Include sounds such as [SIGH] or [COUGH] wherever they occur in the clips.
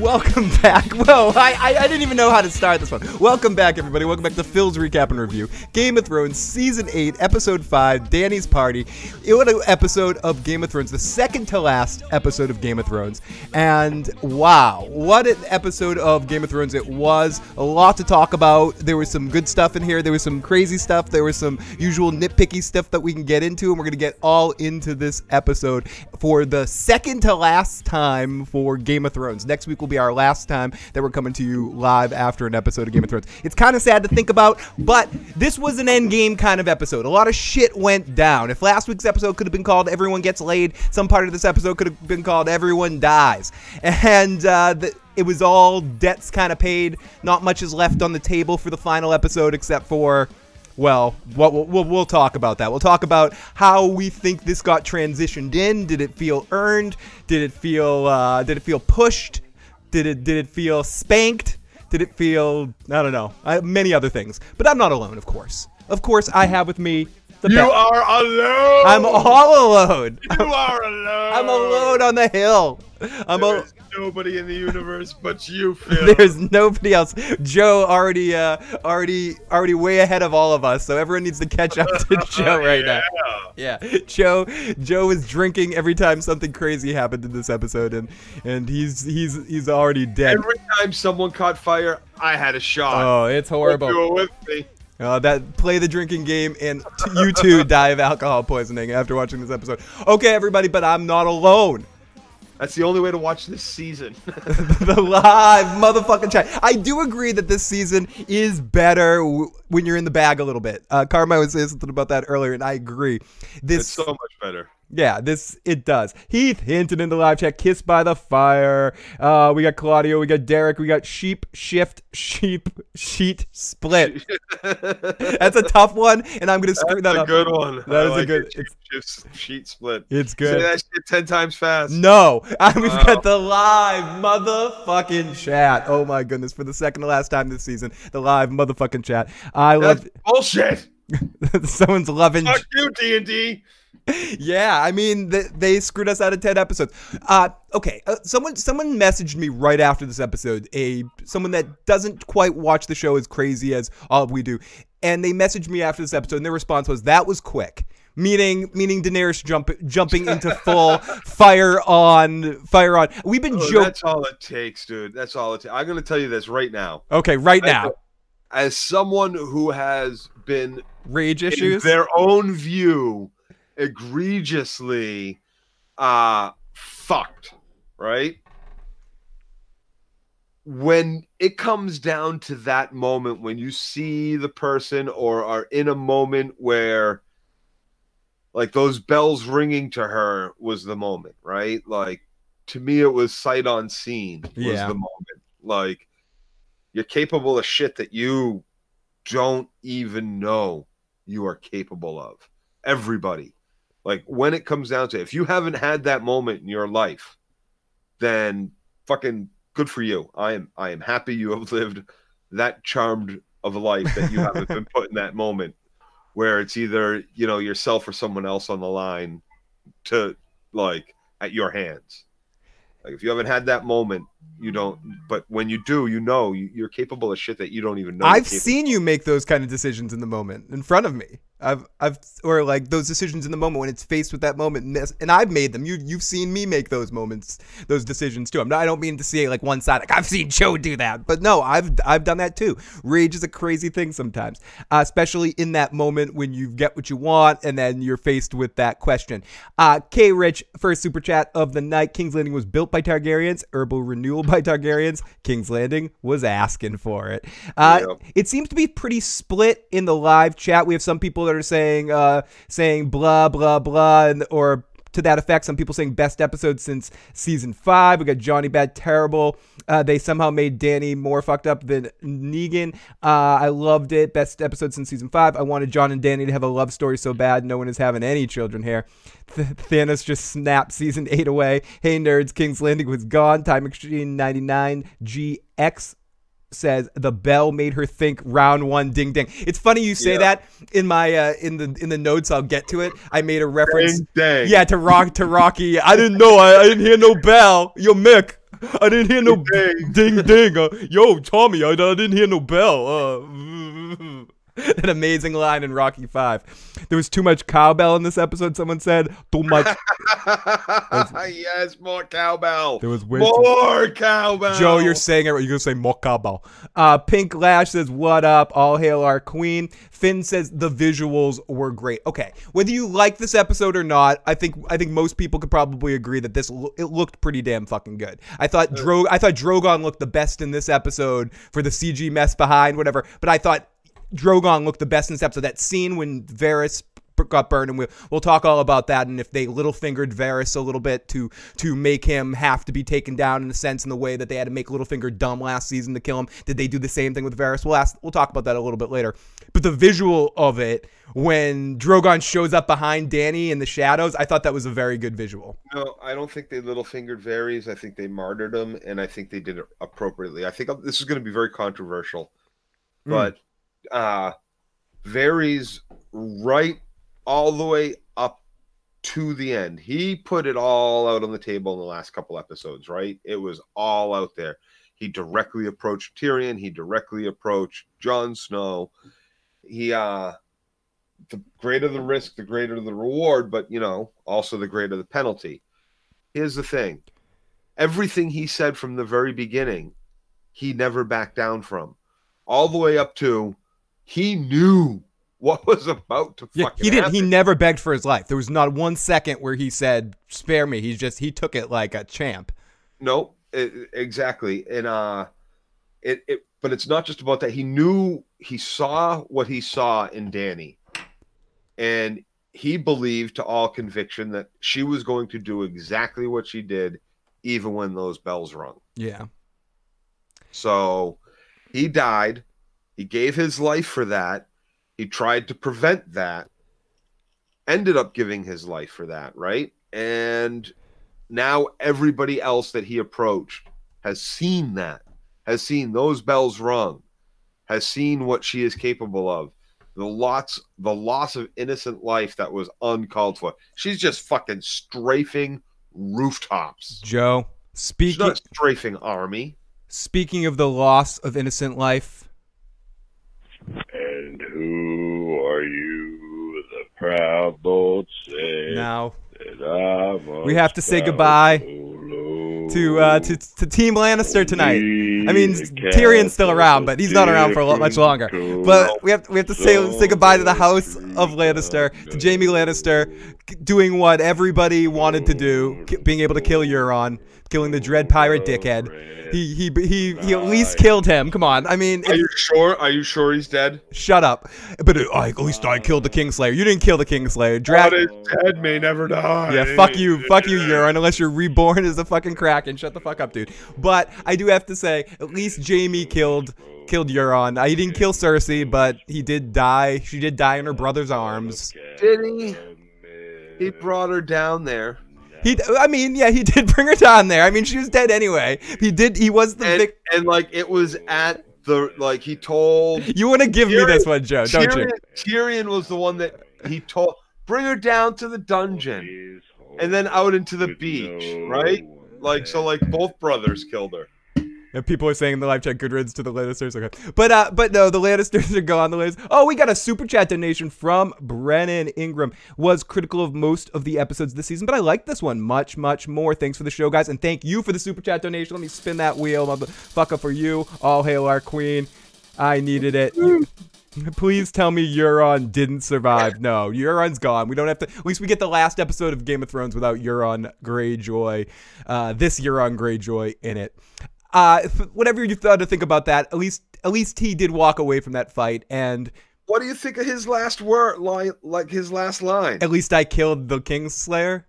Welcome back. [LAUGHS] Whoa, I, I, I didn't even know how to start this one. Welcome back, everybody. Welcome back to Phil's Recap and Review. Game of Thrones, Season 8, Episode 5, Danny's Party. It was an episode of Game of Thrones, the second to last episode of Game of Thrones. And wow, what an episode of Game of Thrones it was. A lot to talk about. There was some good stuff in here, there was some crazy stuff, there was some usual nitpicky stuff that we can get into, and we're going to get all into this episode for the second to last time for Game of Thrones. Next week will be our last time that we're coming to you live after an episode of Game of Thrones. It's kind of sad to think about, but this was an end game kind of episode. A lot of shit went down. If last week's episode could have been called Everyone Gets Laid, some part of this episode could have been called Everyone Dies. And uh, the, it was all debts kind of paid. Not much is left on the table for the final episode except for well, we'll, we'll, talk about that. We'll talk about how we think this got transitioned in. Did it feel earned? Did it feel uh, did it feel pushed? Did it did it feel spanked? Did it feel I don't know uh, many other things? But I'm not alone, of course. Of course, I have with me you are alone. I'm all alone. You [LAUGHS] are alone. I'm alone on the hill. I'm a nobody in the universe but you, [LAUGHS] Phil. There's nobody else. Joe already, uh, already, already way ahead of all of us. So everyone needs to catch up to [LAUGHS] Joe right yeah. now. Yeah, Joe. Joe is drinking every time something crazy happened in this episode, and and he's he's he's already dead. Every time someone caught fire, I had a shot. Oh, it's horrible. Do it with me. Uh, that play the drinking game and t- you too [LAUGHS] die of alcohol poisoning after watching this episode. Okay, everybody, but I'm not alone. That's the only way to watch this season. [LAUGHS] the live motherfucking chat. I do agree that this season is better w- when you're in the bag a little bit. Uh, Carmine was saying something about that earlier, and I agree. This it's so much better. Yeah, this it does. Heath hinted in the live chat, kissed by the fire. Uh, we got Claudio, we got Derek, we got sheep shift sheep sheet split. [LAUGHS] That's a tough one, and I'm gonna screw That's that a good one. That I is like a good. it. Sheep, sheet split. It's Say good. that shit ten times fast. No, I, we've Wow. got the live motherfucking chat. Oh my goodness, for the second to last time this season, the live motherfucking chat. I That's love. bullshit. [LAUGHS] Someone's loving. Fuck you, D and D. yeah, I mean they, they screwed us out of ten episodes. Uh, okay, uh, someone someone messaged me right after this episode. A someone that doesn't quite watch the show as crazy as all we do, and they messaged me after this episode, and their response was that was quick. Meaning, meaning Daenerys jump, jumping into full [LAUGHS] fire on, fire on. We've been Oh, joking. that's all it takes, dude. That's all it takes. I'm gonna tell you this right now. Okay, right now, As someone who has been rage issues. their own view egregiously uh fucked right? When it comes down to that moment when you see the person or are in a moment where like those bells ringing to her was the moment right? Like to me it was sight on scene was Yeah. the moment. Like you're capable of shit that you don't even know you are capable of. Everybody like when it comes down to it, if you haven't had that moment in your life then fucking good for you. I am i am happy you have [LAUGHS] lived that charmed of a life that you [LAUGHS] haven't been put in that moment where it's either you know yourself or someone else on the line to like at your hands. Like if you haven't had that moment you don't but when you do you know you- you're capable of shit that you don't even know I've seen you make those kind of decisions in the moment in front of me. I've, I've, or like those decisions in the moment when it's faced with that moment, and, I've made them. You, you've seen me make those moments, those decisions too. I'm not, I don't mean to say like one side, like I've seen Joe do that, but no, I've, I've done that too. Rage is a crazy thing sometimes, uh, especially in that moment when you get what you want, and then you're faced with that question. Uh, K. Rich, first super chat of the night. King's Landing was built by Targaryens, herbal renewal by Targaryens. King's Landing was asking for it. Uh, Yep. it seems to be pretty split in the live chat. We have some people that are saying uh saying blah blah blah and or to that effect. Some people saying best episode since season five. We got Johnny Bad Terrible. Uh, they somehow made Danny more fucked up than Negan. Uh, I loved it. Best episode since season five. I wanted Jon and Danny to have a love story so bad. No one is having any children here. Th- Thanos just snapped season eight away. Hey nerds, King's Landing was gone. Time Machine 99 GX says the bell made her think round one ding ding. It's funny you say Yeah. that in my uh, in the in the notes. I'll get to it. I made a reference. Dang, dang. Yeah, to rock to Rocky. I didn't know. I, I didn't hear no bell. Yo, Mick. I didn't hear no Ding. ding ding. Uh, yo, Tommy, I, I didn't hear no bell. Uh, [LAUGHS] [LAUGHS] an amazing line in Rocky Five. There was too much cowbell in this episode. Someone said too much. [LAUGHS] yes, more cowbell. There was way too More cowbell. Joe, you're saying it. You're gonna say Mokabo. Uh, Pink Lash says, "What up? All hail our queen." Finn says the visuals were great. Okay, whether you like this episode or not, I think I think most people could probably agree that this it looked pretty damn fucking good. I thought Dro I thought Drogon looked the best in this episode for the CG mess behind whatever, but I thought Drogon looked the best in this episode. That scene when Varys got burned, and we'll, we'll talk all about that. And if they little fingered Varys a little bit to to make him have to be taken down in a sense, in the way that they had to make Littlefinger dumb last season to kill him, did they do the same thing with Varys? We'll ask. We'll talk about that a little bit later. But the visual of it when Drogon shows up behind Danny in the shadows, I thought that was a very good visual. No, I don't think they little fingered Varys. I think they martyred him, and I think they did it appropriately. I think this is going to be very controversial, Mm. Uh Varys right all the way up to the end. He put it all out on the table in the last couple episodes, right? It was all out there. He directly approached Tyrion. He directly approached Jon Snow. He uh the greater the risk, the greater the reward, but you know, also the greater the penalty. Here's the thing. Everything he said from the very beginning, he never backed down from. All the way up to he knew what was about to Yeah, he didn't. He never begged for his life. There was not one second where he said, "Spare me." He's just he took it like a champ. No, it, exactly. And uh it, it but it's not just about that. He knew he saw what he saw in Danny. And he believed to all conviction that she was going to do exactly what she did even when those bells rung. Yeah. So he died. He gave his life for that. He tried to prevent that. Ended up giving his life for that, right? And now everybody else that he approached has seen that, has seen those bells rung, has seen what she is capable of. The lots, the loss of innocent life that was uncalled for. She's just fucking strafing rooftops. Joe, She's speaking not strafing army. speaking of the loss of innocent life, And who are you? The proud bold say now We have to say goodbye to uh to, to Team Lannister tonight. I mean, Tyrion's still around, but he's not around for a lot, much longer. But we have we have to say say goodbye to the house of Lannister, to Jaime Lannister, doing what everybody wanted to do, being able to kill Euron, killing the dread pirate dickhead. He he he he at least killed him. Come on, I mean, Are you sure? Are you sure he's dead? shut up. But uh, I, at least I killed the Kingslayer. You didn't kill the Kingslayer. God Drag. is dead may never die. Yeah, fuck you, fuck you, Euron. Unless you're reborn as a fucking kraken, shut the fuck up, dude. But I do have to say, at least Jaime killed killed Euron. Uh, he didn't kill Cersei, but he did die. She did die in her brother's arms. Did he? He brought her down there. He, I mean, yeah, he [LAUGHS] did bring her down there. I mean, she was dead anyway. He did. He was the And, vic- and like it was at the like he told You want to give me this one, Joe, don't you? Tyrion, Tyrion was the one that he told bring her down to the dungeon and then out into the beach, right? Like so like both brothers killed her. And people are saying in the live chat, good riddance to the Lannisters. Okay. But uh, but no, the Lannisters are gone. The Lannisters. Oh, we got a super chat donation from Brennan Ingram. Was critical of most of the episodes this season, but I like this one much, much more. Thanks for the show, guys, and thank you for the super chat donation. Let me spin that wheel, motherfucker, for you. All hail our queen. I needed it. [LAUGHS] Please tell me Euron didn't survive. No, Euron's gone. We don't have to. At least we get the last episode of Game of Thrones without Euron Greyjoy. Uh, this Euron Greyjoy in it. Uh, whatever you thought to think about that, at least at least he did walk away from that fight, and What do you think of his last word line like his last line? at least I killed the Kingslayer.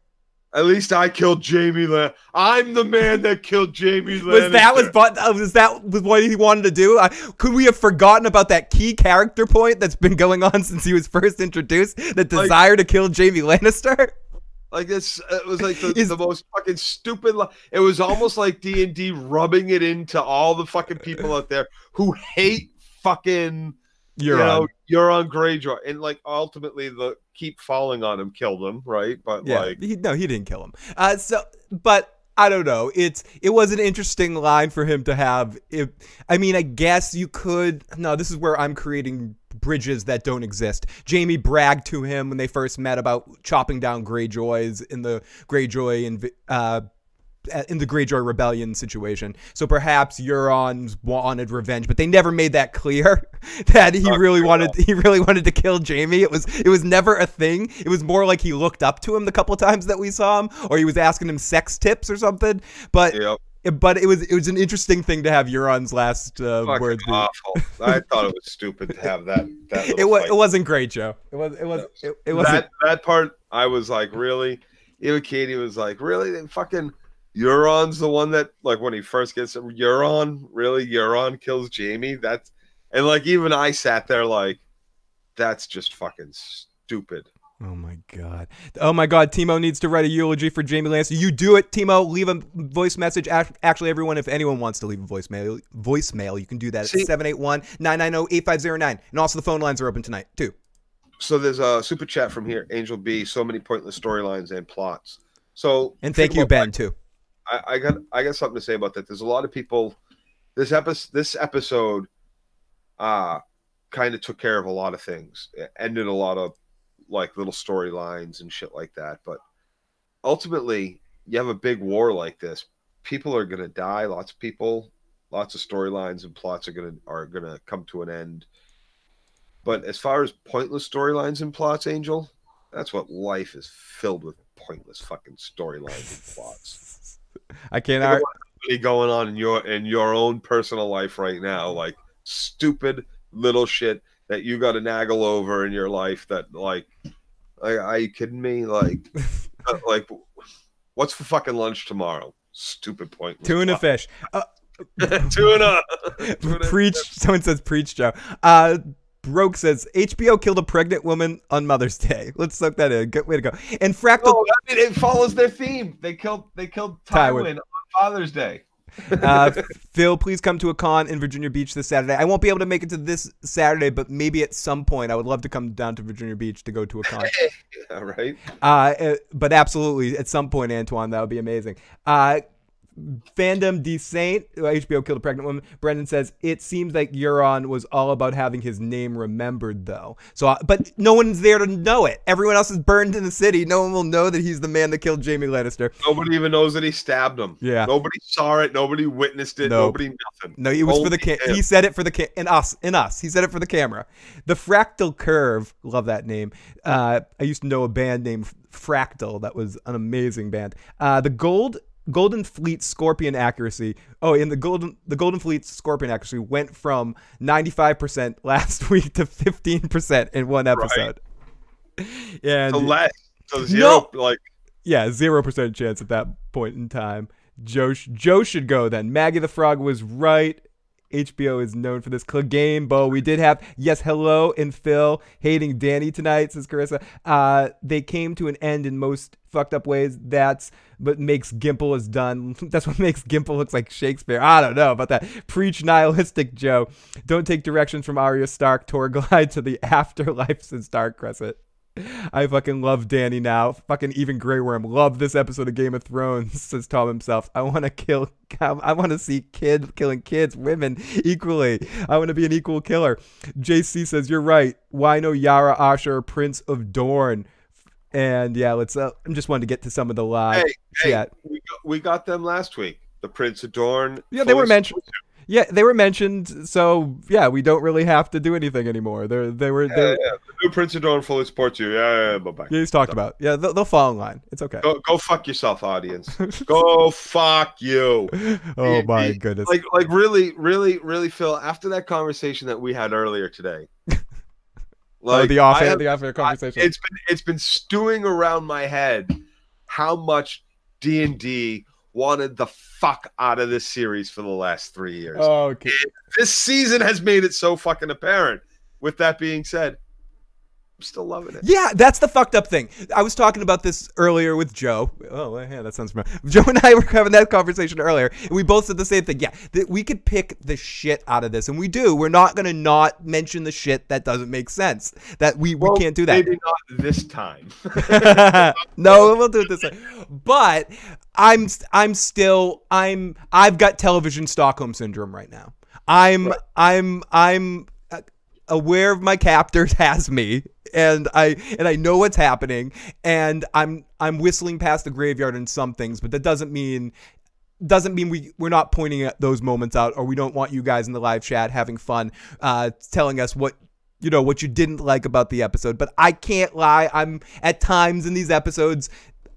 At least I killed Jaime Lan. I'm the man that killed Jaime Lannister. [LAUGHS] Was that was but uh, was that was what he wanted to do? Uh, could we have forgotten about that key character point that's been going on [LAUGHS] since he was first introduced? The desire to kill Jaime Lannister. Like this, it was like the, [LAUGHS] Is- the most fucking stupid. Li- it was almost like D and D rubbing it into all the fucking people out there who hate fucking You're you know on. Euron Greyjoy, and like ultimately the keep falling on him killed him, right? But Yeah, like he, no, he didn't kill him. Uh, so, but I don't know. It's it was an interesting line for him to have. It, I mean, I guess you could. No, this is where I'm creating bridges that don't exist. Jaime bragged to him when they first met about chopping down Greyjoys in the Greyjoy and uh, in the Greyjoy rebellion situation. So perhaps Euron wanted revenge, but they never made that clear [LAUGHS] that he really wanted he really wanted to kill Jaime. It was it was never a thing. It was more like he looked up to him the couple times that we saw him or he was asking him sex tips or something. But Yep. But it was it was an interesting thing to have Euron's last uh, Fucking words be. awful. I thought it was stupid to have that. that [LAUGHS] It was fight. it wasn't great, Joe. It was it was it, it wasn't that that part. I was like, really? Even Katie was like, really? They fucking Euron's the one that like when he first gets Euron. Really, Euron kills Jaime. That's and like even I sat there like, that's just fucking stupid. Oh my god. Oh my god, Timo needs to write a eulogy for Jaime Lannister. You do it, Timo. Leave a voice message. Actually, everyone, if anyone wants to leave a voicemail, voicemail, you can do that See- at 781-990-8509. And also the phone lines are open tonight, too. So there's a super chat from here, Angel B. So many pointless storylines and plots. So And thank you, Ben, too. I, I got I got something to say about that. There's a lot of people. This episode, this episode, uh kind of took care of a lot of things. It ended a lot of like little storylines and shit like that. But ultimately, you have a big war like this. People are gonna die. Lots of people, lots of storylines and plots are gonna are gonna come to an end. But as far as pointless storylines and plots, Angel, that's what life is filled with pointless fucking storylines and plots [LAUGHS] I can't Think of ar- what's really going on in your in your own personal life right now, like stupid little shit that you got to naggle over in your life. That like, like are you kidding me? Like, [LAUGHS] uh, like, what's for fucking lunch tomorrow? Stupid point. tuna fish. Uh, [LAUGHS] tuna. [LAUGHS] Tuna. preach. Someone says preach, Joe. Uh, Broke says HBO killed a pregnant woman on Mother's Day. Let's soak that in. Good way to go. And Fractal No, I mean it follows their theme. They killed they killed Tywin. Tywin on Father's Day. [LAUGHS] uh, Phil, please come to a con in Virginia Beach this Saturday. I won't be able to make it to this Saturday, but maybe at some point I would love to come down to Virginia Beach to go to a con. All right. Uh, uh, but absolutely, at some point, Antoine, that would be amazing. Uh, Fandom D Saint, HBO killed a pregnant woman. Brendan says it seems like Euron was all about having his name remembered, though. So, uh, but no one's there to know it. Everyone else is burned in the city. No one will know that he's the man that killed Jaime Lannister. Nobody even knows that he stabbed him. Yeah. Nobody saw it. Nobody witnessed it. Nope. Nobody nothing. No, it was for the Only ca- him. he said it for the ca- in us in us. He said it for the camera. The Fractal Curve, love that name. Uh, I used to know a band named Fractal that was an amazing band. Uh, the Gold Golden Fleet Scorpion accuracy. Oh, and the Golden the Golden Fleet Scorpion accuracy went from 95% [LAUGHS] last week to 15% in one episode. [LAUGHS] And So less. So zero. Like yeah, zero percent chance at that point in time. Joe, Joe should go then. Maggie the Frog was right. HBO is known for this game. Bo, we did have yes, hello, and Phil hating Danny tonight, says Carissa. Uh, they came to an end in most fucked up ways. That's what makes Gimple is done. [LAUGHS] That's what makes Gimple looks like Shakespeare. I don't know about that. Preach nihilistic Joe. Don't take directions from Arya Stark. Tour glide [LAUGHS] to the afterlife, says Stark Crescent. I fucking love Danny now. Fucking even Grey Worm. Love this episode of Game of Thrones, [LAUGHS] says Tom himself. I want to kill. I want to see kid killing kids, women equally. I want to be an equal killer. JC says you're right. Why no Yara Asher, Prince of Dorne? And yeah, let's. Uh, I'm just wanted to get to some of the live Hey, hey, chat. we got, we got them last week. The Prince of Dorne. Yeah, they were mentioned. Yeah, they were mentioned. So yeah, we don't really have to do anything anymore. They're they were. Yeah, They're, yeah. The new Prince of Dorne fully supports you. Yeah, yeah, yeah bye bye. yeah, he's talked about. Yeah, they'll, they'll fall in line. It's okay. Go, go fuck yourself, audience. [LAUGHS] go fuck you. oh my goodness. Like, like really, really, really, Phil. After that conversation that we had earlier today, [LAUGHS] oh, the off air, the off air I- conversation. it's been it's been stewing around my head how much D and D wanted the fuck out of this series for the last three years. Oh, okay. this season has made it so fucking apparent. With that being said, I'm still loving it. Yeah, that's the fucked up thing. I was talking about this earlier with Joe. Oh, yeah, that sounds familiar. Joe and I [LAUGHS] were having that conversation earlier, and we both said the same thing. Yeah, that we could pick the shit out of this, and we do. We're not going to not mention the shit that doesn't make sense. That we, Well, we can't do that. Maybe not this time. [LAUGHS] no, we'll do it this way. But I'm I'm still I'm I've got television Stockholm syndrome right now. I'm Right. I'm I'm uh, aware of my captors [LAUGHS] has me and I and I know what's happening and I'm I'm whistling past the graveyard in some things, but that doesn't mean doesn't mean we we're not pointing at those moments out or we don't want you guys in the live chat having fun uh telling us what you know what you didn't like about the episode but i can't lie i'm at times in these episodes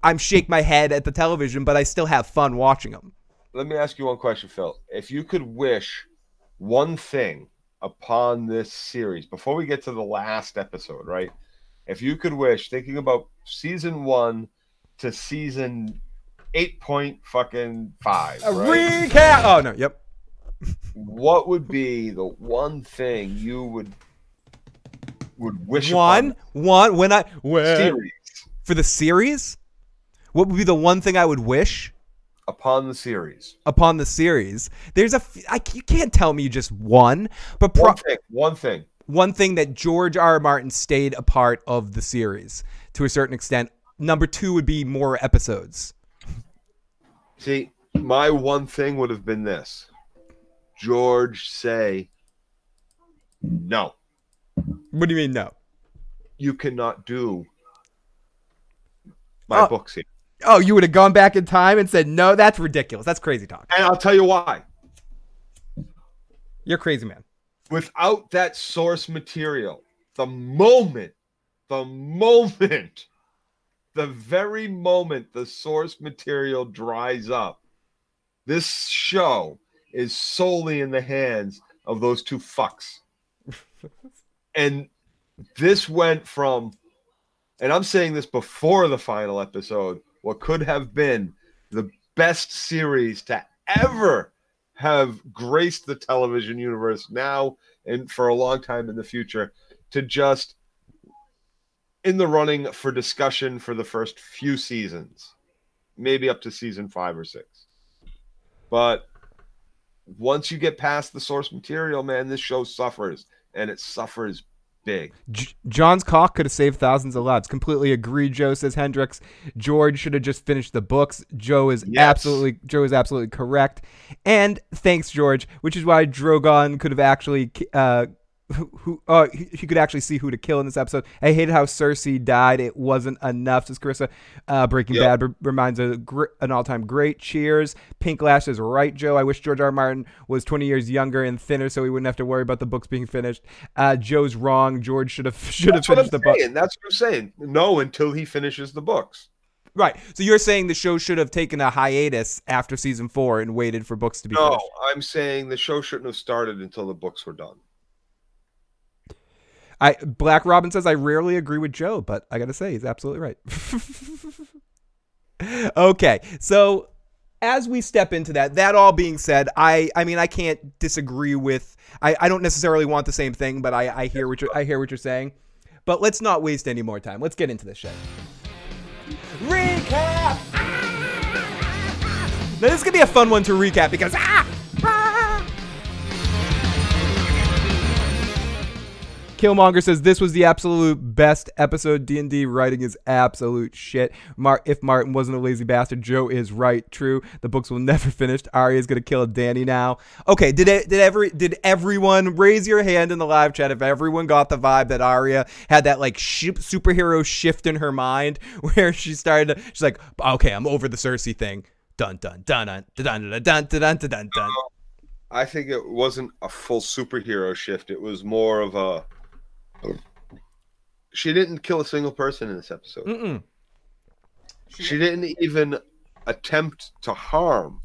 i'm shake my head at the television but i still have fun watching them Let me ask you one question, Phil. If you could wish one thing upon this series before we get to the last episode, right? If you could wish, thinking about season one to season eight point fucking five, a right? recap! Oh no yep. What would be the one thing you would would wish one? One? When i when, series. For the series what would be the one thing i would wish upon the series? upon the series there's a f- I, you can't tell me just one but pro- One thing. One thing. one thing that George R. R. Martin stayed a part of the series to a certain extent. Number two would be more episodes. See, my one thing would have been this: George say, "No, What do you mean no? you cannot do my Oh. books here." Oh, you would have gone back in time and said no. That's ridiculous. That's crazy talk. And I'll tell you why. You're crazy, man. Without that source material, the moment, the moment, the very moment the source material dries up, this show is solely in the hands of those two fucks. [LAUGHS] and this went from, and I'm saying this before the final episode, what could have been the best series to ever have graced the television universe now and for a long time in the future to just in the running for discussion for the first few seasons, maybe up to season five or six. But once you get past the source material, man, this show suffers and it suffers big. J- Jon's cock could have saved thousands of lives. Completely agree, Joe says Hendrix. George should have just finished the books. Joe is Yes. absolutely Joe is absolutely correct. And thanks, George, which is why Drogon could have actually uh who, who uh could actually see who to kill in this episode. I hated how Cersei died. It wasn't enough. Says Carissa. Uh, Breaking Yep. Bad re- reminds a gr- an all time great. Cheers. Pink Lash is right, Joe. I wish George R. R. Martin was 20 years younger and thinner, so he wouldn't have to worry about the books being finished. Uh, Joe's wrong. George should have should have That's what I'm finished the book. That's what I'm saying. No, until he finishes the books. Right. So you're saying the show should have taken a hiatus after season four and waited for books to be No, finished. I'm saying the show shouldn't have started until the books were done. I Black Robin says I rarely agree with Joe, but I gotta say he's absolutely right. [LAUGHS] okay, so as we step into that, that all being said, I I mean I can't disagree with I, I don't necessarily want the same thing, but I, I hear what you're I hear what you're saying. But let's not waste any more time. Let's get into this shit. Recap. Now this is gonna be a fun one to recap because ah, ah. Killmonger says this was the absolute best episode. D and D writing is absolute shit. Mar- if Martin wasn't a lazy bastard, Joe is right. True, the books will [LAUGHS] never finish. Arya is gonna kill Danny now. Okay, did it? Did every? Did everyone raise your hand in the live chat if everyone got the vibe that Arya had that like sh- superhero shift in her mind [LAUGHS] where she started? To, she's like, okay, I'm over the Cersei thing. Dun dun dun dun dun dun dun dun dun dun dun. I think it wasn't a full superhero shift. It was more of a. She didn't kill a single person in this episode. Mm-mm. She didn't even attempt to harm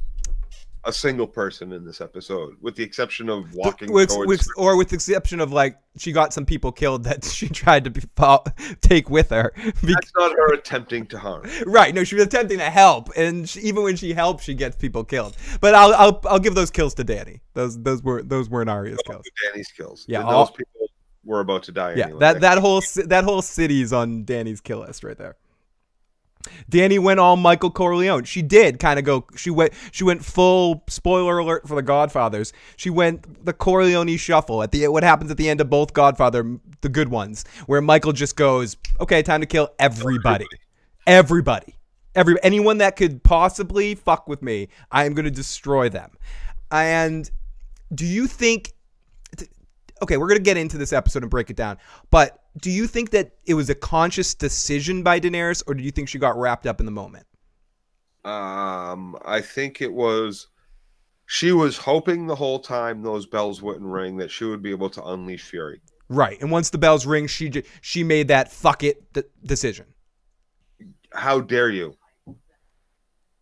a single person in this episode, with the exception of walking with, towards. with- or with the exception of like she got some people killed that [LAUGHS] she tried to be, uh, take with her. Be- That's not her attempting to harm. [LAUGHS] right? No, she was attempting to help, and she, even when she helps, she gets people killed. But I'll I'll, I'll give those kills to Danny. Those those were those weren't Arya's kills. Danny's kills. Yeah, And all- those people were about to die. Yeah, anyway. that that whole that whole city's on Danny's kill list right there. Danny went all Michael Corleone. She did kind of go. She went. She went full spoiler alert for the Godfathers. She went the Corleone shuffle at the what happens at the end of both Godfather, the good ones, where Michael just goes, "Okay, time to kill everybody, everybody." Every anyone that could possibly fuck with me, I am going to destroy them. And do you think? Okay, we're going to get into this episode and break it down. But do you think that it was a conscious decision by Daenerys, or do you think she got wrapped up in the moment? Um, I think it was. She was hoping the whole time those bells wouldn't ring that she would be able to unleash fury. Right. And once the bells ring, she she made that fuck it d- decision. How dare you?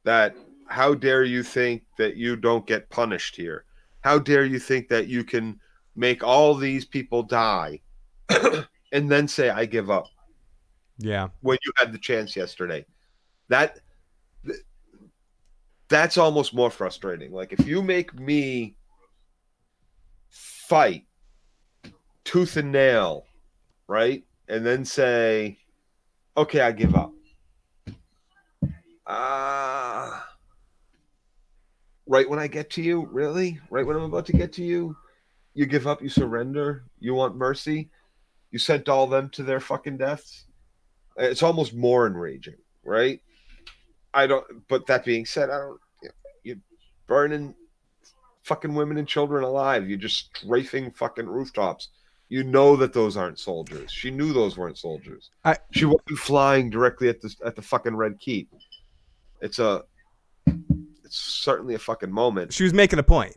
That how dare you think that you don't get punished here? How dare you think that you can make all these people die [COUGHS] and then say I give up Yeah. when you had the chance yesterday? That that's almost more frustrating. Like if you make me fight tooth and nail, right? And then say, okay, I give up. Ah. right when I get to you, really? Right when I'm about to get to you, you give up, you surrender, you want mercy, you sent all them to their fucking deaths. It's almost more enraging, right? I don't. But that being said, I don't. You're burning fucking women and children alive. You're just strafing fucking rooftops. You know that those aren't soldiers. She knew those weren't soldiers. I- she wasn't flying directly at the at the fucking red keep. It's a. It's certainly a fucking moment. She was making a point.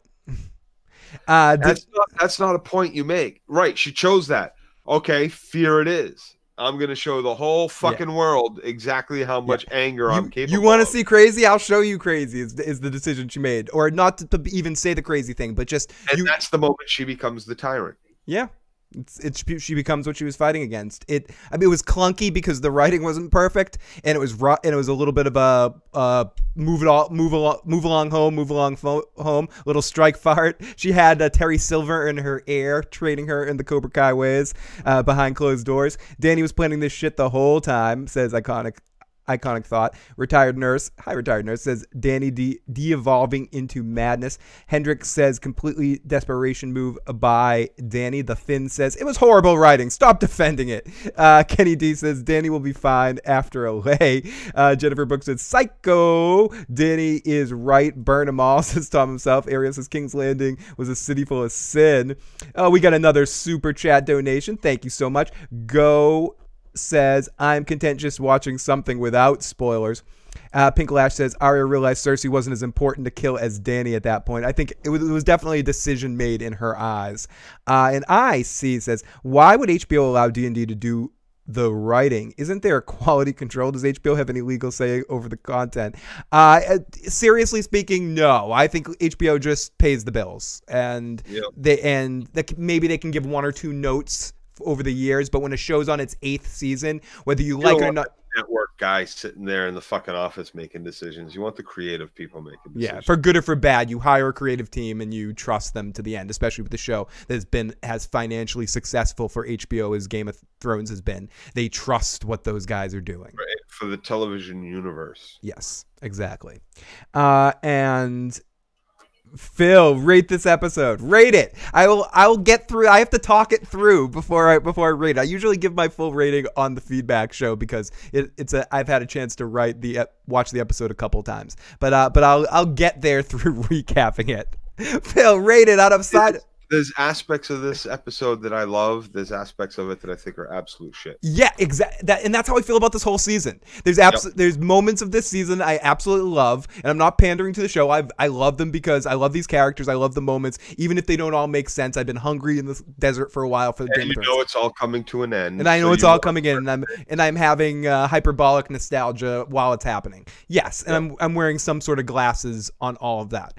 Uh, did- That's not that's not a point you make. Right. She chose that. Okay, fear it is. I'm gonna show the whole fucking world exactly how much anger I'm you, capable. you want to see crazy? I'll show you crazy. Is, is the decision she made, or not to, to even say the crazy thing, but just and you. that's the moment she becomes the tyrant. Yeah. It's, it's she becomes what she was fighting against. It I mean it was clunky because the writing wasn't perfect and it was ru- and it was a little bit of a uh move it all move along move along home move along home little strike fart. She had uh, Terry Silver in her ear training her in the Cobra Kai ways uh, behind closed doors. Danny was planning this shit the whole time. Says iconic iconic thought. Retired nurse, hi retired nurse says Danny de de-evolving into madness. Hendrik says completely desperation move by Danny. The Finn says it was horrible writing. Stop defending it. Uh, [LAUGHS] Kenny D says Danny will be fine after a lay. Uh, Jennifer Brooks says psycho. Danny is right. Burn them all [LAUGHS] says Tom himself. Ariel says King's Landing was a city full of sin. Uh, we got another super chat donation. Thank you so much. Go says, I'm content just watching something without spoilers. Uh, Pink Lash says, Arya realized Cersei wasn't as important to kill as Danny at that point. I think it was, it was definitely a decision made in her eyes. Uh, and I see says, why would HBO allow D&D to do the writing? Isn't there quality control? Does HBO have any legal say over the content? Uh, uh, seriously speaking, no. I think HBO just pays the bills, and Yep. they and maybe they can give one or two notes over the years, but when a show's on its eighth season, whether you, You like it or not, network guy sitting there in the fucking office making decisions. You want the creative people making decisions. yeah, for good or for bad, you hire a creative team and you trust them to the end, especially with the show that's been as financially successful for HBO as Game of Thrones has been. They trust what those guys are doing. Right, for the television universe. Yes, exactly. Uh, and Phil, rate this episode. Rate it. I will. I will get through. I have to talk it through before I before I rate. it. I usually give my full rating on the feedback show because it, it's a. I've had a chance to write the watch the episode a couple times, but uh, but I'll I'll get there [LAUGHS] through recapping it. Phil, rate it out of side. There's aspects of this episode that I love. There's aspects of it that I think are absolute shit. Yeah, exactly. That and that's how I feel about this whole season. There's abs- there's moments of this season I absolutely love, and I'm not pandering to the show. I I love them because I love these characters. I love the moments, even if they don't all make sense. I've been hungry in the desert for a while for the And Game you know it's all coming to an end. And I know so it's all coming in, and I'm and I'm having uh, hyperbolic nostalgia while it's happening. Yes, and I'm I'm wearing some sort of glasses on all of that,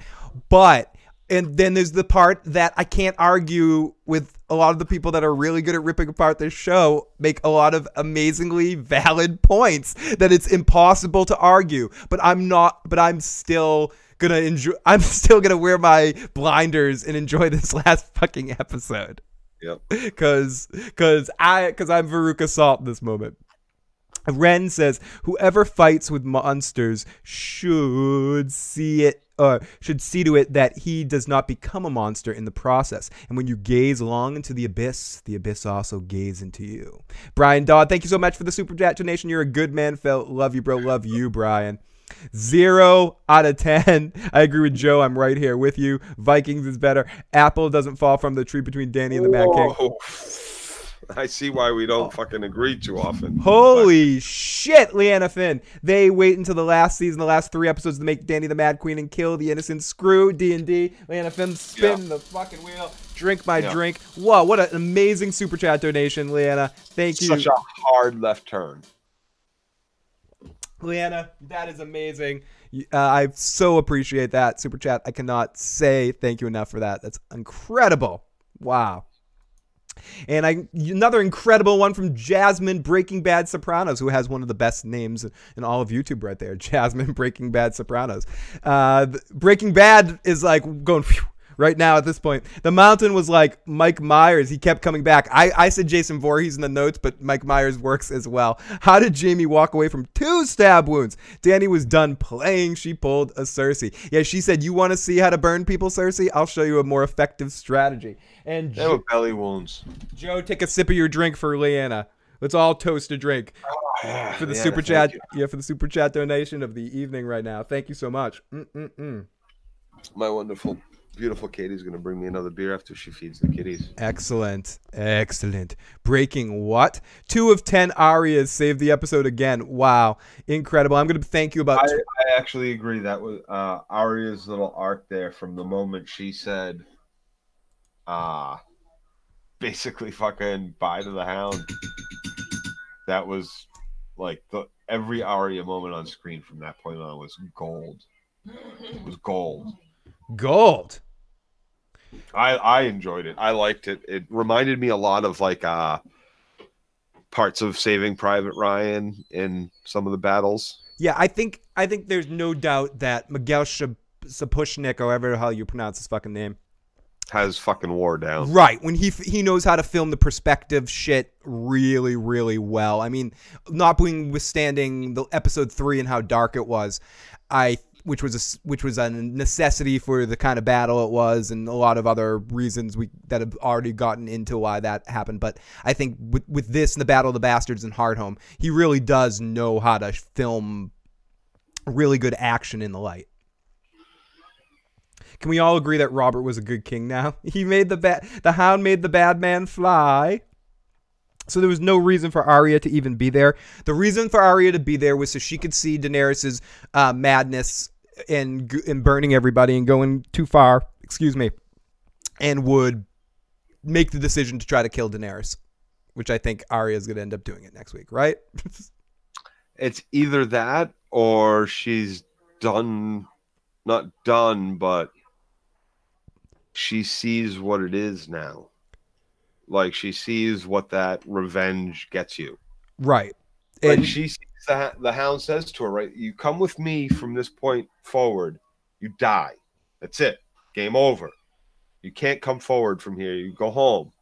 but and then there's the part that I can't argue with a lot of the people that are really good at ripping apart this show make a lot of amazingly valid points that it's impossible to argue. But I'm not. But I'm still gonna enjoy. [LAUGHS] I'm still gonna wear my blinders and enjoy this [LAUGHS] last fucking episode Yep. [LAUGHS] cause cause I cause I'm Veruca Salt in this moment. Ren says, "Whoever fights with monsters should see it uh, should see to it that he does not become a monster in the process. And when you gaze long into the abyss, the abyss also gaze into you. Brian Dodd, thank you so much for the super chat donation. You're a good man, Phil. Love you, bro. Love you, Brian. Zero out of ten. I agree with Joe. I'm right here with you. Vikings is better. Apple doesn't fall from the tree between Danny and the Mad King. [LAUGHS] I see why we don't fucking agree too often. Holy shit, Leanna Finn. They wait until the last season, the last three episodes to make Danny the Mad Queen and kill the innocent screw D&D. Leanna Finn spin Yeah. the fucking wheel. Drink my Yeah. drink. Whoa, what an amazing super chat donation, Leanna. Thank you. Such a hard left turn. Leanna, that is amazing. Uh, I so appreciate that super chat. I cannot say thank you enough for that. That's incredible. Wow. And I another incredible one from Jasmine Breaking Bad Sopranos, who has one of the best names in all of YouTube right there. [LAUGHS] Jasmine Breaking Bad Sopranos. Uh, Breaking Bad is like going phew, right now at this point. The Mountain was like Mike Myers. He kept coming back. I, I said Jason Voorhees in the notes, but Mike Myers works as well. How did Jaime walk away from two stab wounds? Danny was done playing. She pulled a Cersei. Yeah, she said, You want to see how to burn people, Cersei? I'll show you a more effective strategy. And They have belly wounds. Joe, take a sip of your drink for Leanna. Let's all toast a drink oh, for the Yeah, super chat. you. Yeah, for the super chat donation of the evening right now. Thank you so much. Mm-mm-mm. My wonderful, beautiful Katie's gonna bring me another beer after she feeds the kitties. Excellent, excellent. Breaking what? Two of ten arias saved the episode again. Wow, incredible. I'm gonna thank you about. I, I actually agree. That was uh, Arya's little arc there from the moment she said, uh, basically fucking bye to the hound. That was like the every Arya moment on screen from that point on was gold. It was gold. Gold. I I enjoyed it. I liked it. It reminded me a lot of like uh parts of Saving Private Ryan in some of the battles. Yeah, I think I think there's no doubt that Miguel Sapochnik, or however hell you pronounce his fucking name, Has fucking wore down. Right, when he f- he knows how to film the perspective shit really really well. I mean, not being withstanding the episode 3 and how dark it was, I which was a which was a necessity for the kind of battle it was and a lot of other reasons we that have already gotten into why that happened, but I think with with this and the Battle of the Bastards and Hardhome, he really does know how to film really good action in the light. Can we all agree that Robert was a good king now? [LAUGHS] He made the bad the hound made the bad man fly. So there was no reason for Arya to even be there. The reason for Arya to be there was so she could see Daenerys's uh, madness and and burning everybody and going too far. Excuse me, and would make the decision to try to kill Daenerys, which I think Arya is going to end up doing it next week, right? [LAUGHS] It's either that or she's done not done, but she sees what it is now. Like she sees what that revenge gets you. right. Like And she sees the, the hound says to her, right, you come with me from this point forward, you die. That's it. Game over. You can't come forward from here. You go home.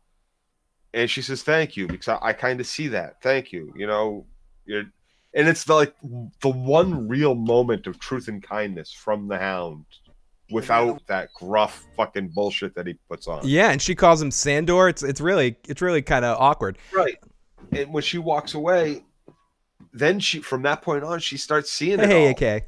And she says, Thank you, because I, I kind of see that. Thank you. You know, you're and it's the, like the one real moment of truth and kindness from the hound without that gruff fucking bullshit that he puts on. yeah, and she calls him Sandor. It's it's really it's really kind of awkward. Right. And when she walks away, then she from that point on, she starts seeing it. Hey, all. okay.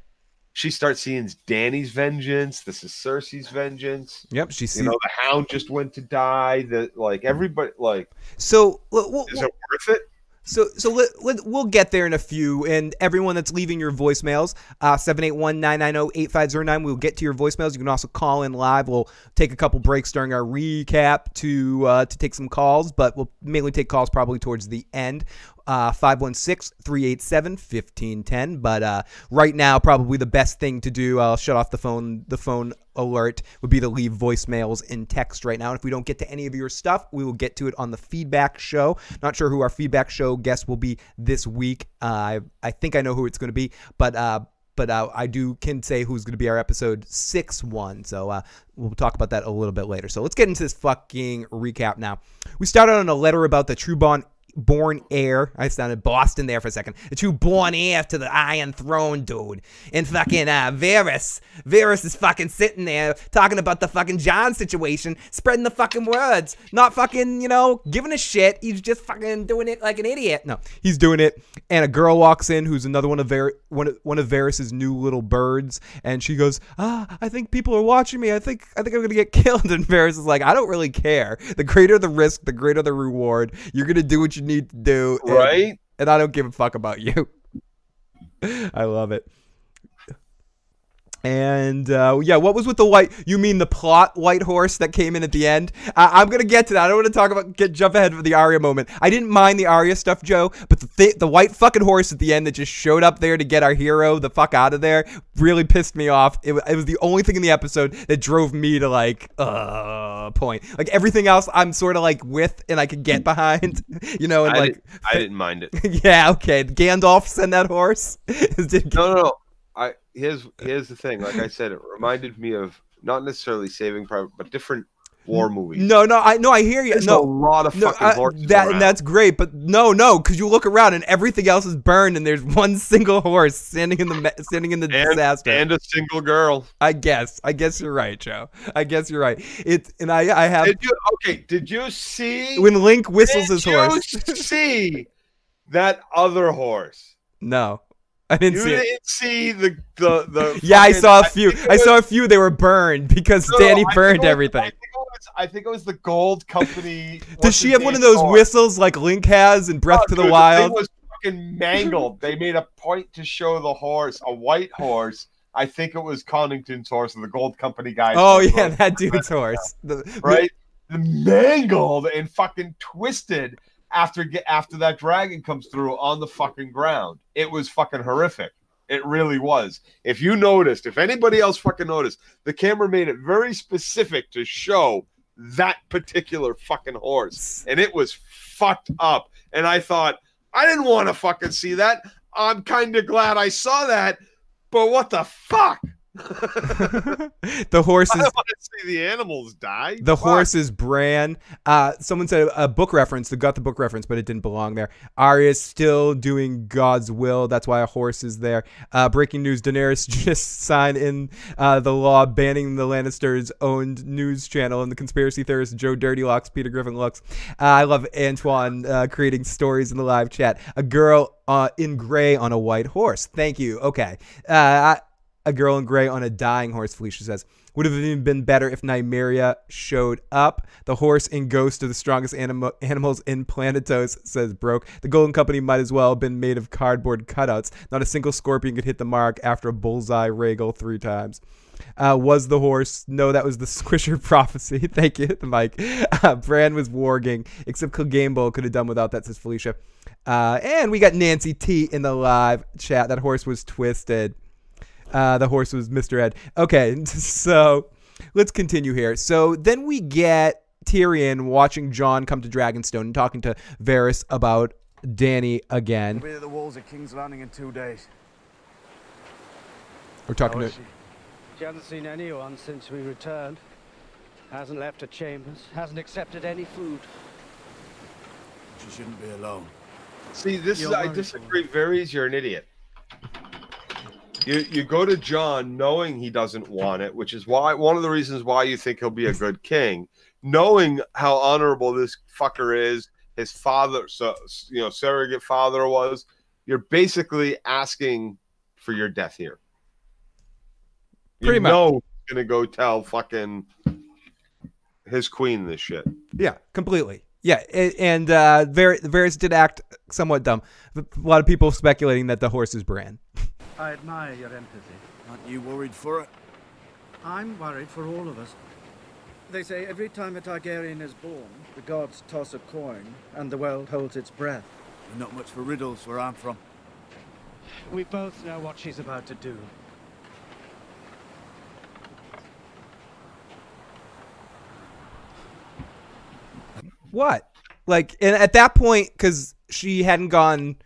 She starts seeing Danny's vengeance. This is Cersei's vengeance. Yep, she sees. You know, the hound just went to die. That like everybody like so well, well, is it worth it? So so let, let, we'll get there in a few. And everyone that's leaving your voicemails, uh, 781-990-8509, we'll get to your voicemails. You can also call in live. We'll take a couple breaks during our recap to uh, to take some calls, but we'll mainly take calls probably towards the end. Uh, 516-387-1510. But uh, right now, probably the best thing to do, I'll shut off the phone the phone alert, would be to leave voicemails in text right now. And if we don't get to any of your stuff, we will get to it on the feedback show. Not sure who our feedback show guest will be this week. Uh, I, I think I know who it's going to be, but uh, but uh, I do can say who's going to be our episode six one. So uh, we'll talk about that a little bit later. So let's get into this fucking recap now. We started on a letter about the Trubon born heir. I sounded Boston there for a second. The true born heir to the Iron Throne, dude. And fucking uh, Varys. Varys is fucking sitting there talking about the fucking Jon situation, spreading the fucking words, not fucking, you know, giving a shit. He's just fucking doing it like an idiot. No, he's doing it. And a girl walks in who's another one of Var- one of, one of Varys's new little birds, and she goes, "Ah, I think people are watching me. I think I think I'm gonna get [LAUGHS] killed." And Varys is like, "I don't really care. The greater the risk, the greater the reward. You're gonna do what you need to do, and- Right? And, I don't give a fuck about you. [LAUGHS] I love it. And uh, yeah, what was with the white? You mean the plot white horse that came in at the end? Uh, I'm gonna get to that. I don't want to talk about get jump ahead of the Arya moment. I didn't mind the Arya stuff, Joe, but the th- the white fucking horse at the end that just showed up there to get our hero the fuck out of there really pissed me off. It, wa- it was the only thing in the episode that drove me to like uh point. Like everything else, I'm sort of like with and I could get behind, [LAUGHS] you know, and I, like didn't, I [LAUGHS] didn't mind it. [LAUGHS] yeah, okay. Gandalf send that horse. Did- No, no, no. I here's here's the thing. Like I said, it reminded me of not necessarily Saving Private, but different war movies. no, no, I no, I hear you. There's a No, lot of no, fucking I- horses that around. and that's great, but no, no, because you look around and everything else is burned, and there's one single horse standing in the standing in the and, disaster. and a single girl. I guess, I guess you're right, Joe. I guess you're right. It and I, I have Did you okay? Did you see when Link whistles his horse? did his you horse. see that other horse? [LAUGHS] no, I didn't You see it. didn't see the the the. [LAUGHS] Yeah, I saw a few. it I saw a few. They were burned because no, Danny burned it was- I everything. think, was, I think it was the gold company. [LAUGHS] Does she have one of those whistles like Link has in Breath oh, to the dude, Wild? thing was fucking mangled. they made a point to show the horse, a white horse. I think it was Connington's horse, or the gold company guy. Oh yeah, that [LAUGHS] dude's horse. The- right? Mangled and fucking twisted after after that dragon comes through on the fucking ground. It was fucking horrific. It really was. If you noticed, if anybody else fucking noticed, the camera made it very specific to show that particular fucking horse, and it was fucked up. And I thought, I didn't want to fucking see that. I'm kind of glad I saw that, but what the fuck? [LAUGHS] the horse I is want to see the animals die. the Fuck. horse is Bran. Uh, someone said a book reference. They got the book reference, but it didn't belong there. Arya's still doing God's will. That's why a horse is there. Uh, breaking news: Daenerys [LAUGHS] just signed in uh, the law banning the Lannisters' owned news channel, and the conspiracy theorist Joe Dirty Locks, Peter Griffin looks. Uh, I love Antoine uh, creating stories in the live chat. A girl uh, in gray on a white horse. Thank you. Okay. Uh, I, a girl in gray on a dying horse, Felicia says. Would have even been better if Nymeria showed up. The horse and ghost are the strongest animo- animals in Planetos, says Broke. The Golden Company might as well have been made of cardboard cutouts. Not a single scorpion could hit the mark after a bullseye Rhaegal three times. Uh, was the horse? No, that was the [LAUGHS] Squisher prophecy. [LAUGHS] Thank you, [LAUGHS] Mike. Uh, Bran was warging, except Clegane could have done without that, says Felicia. Uh, and we got Nancy T in the live chat. That horse was twisted. Uh, the horse was Mr. Ed. Okay, [LAUGHS] so let's continue here. So then we get Tyrion watching Jon come to Dragonstone and talking to Varys about Danny again. We'll be at the walls of King's Landing in two days. We're talking to is she? She hasn't seen anyone since we returned. Hasn't left her chambers. Hasn't accepted any food. She shouldn't be alone. See, this You're I disagree. Varys, you're an idiot. You you go to Jon knowing he doesn't want it, which is why one of the reasons why you think he'll be a good king, knowing how honorable this fucker is, his father, so you know, surrogate father was. You're basically asking for your death here. You Pretty much. know gonna go tell fucking his queen this shit. Yeah, completely. Yeah, and uh, Var- Varys did act somewhat dumb. A lot of people speculating that the horse is Bran. [LAUGHS] I admire your empathy. Aren't you worried for it? I'm worried for all of us. They say every time a Targaryen is born, the gods toss a coin and the world holds its breath. You're not much for riddles where I'm from. We both know what she's about to do. What? Like, and at that point, because she hadn't gone,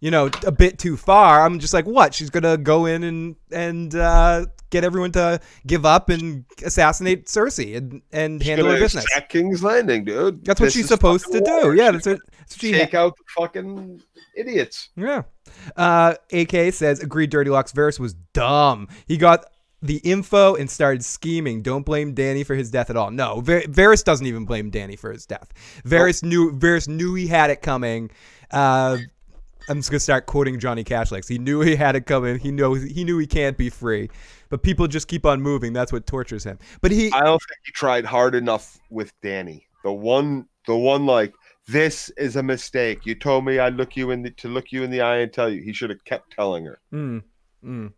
you know, a bit too far, I'm just like, what? She's gonna go in and and uh, get everyone to give up and assassinate Cersei and, and She's handle her business. sack King's Landing, dude. That's what This she's supposed to fucking do. Yeah, She's that's what, that's what she take out the fucking idiots. Yeah. Uh, AK says, agreed, Dirty Locks. Varys was dumb. He got the info and started scheming. Don't blame Danny for his death at all. No, Var- Varys doesn't even blame Danny for his death. Varys knew Varys knew he had it coming. Uh, I'm just gonna start quoting Johnny Cash like he knew he had it coming. He knows he knew he can't be free, but people just keep on moving. That's what tortures him. But he I don't think he tried hard enough with Danny. The one, the one like this is a mistake. You told me I'd look you in the, to look you in the eye and tell you. He should have kept telling her. Mm, mm.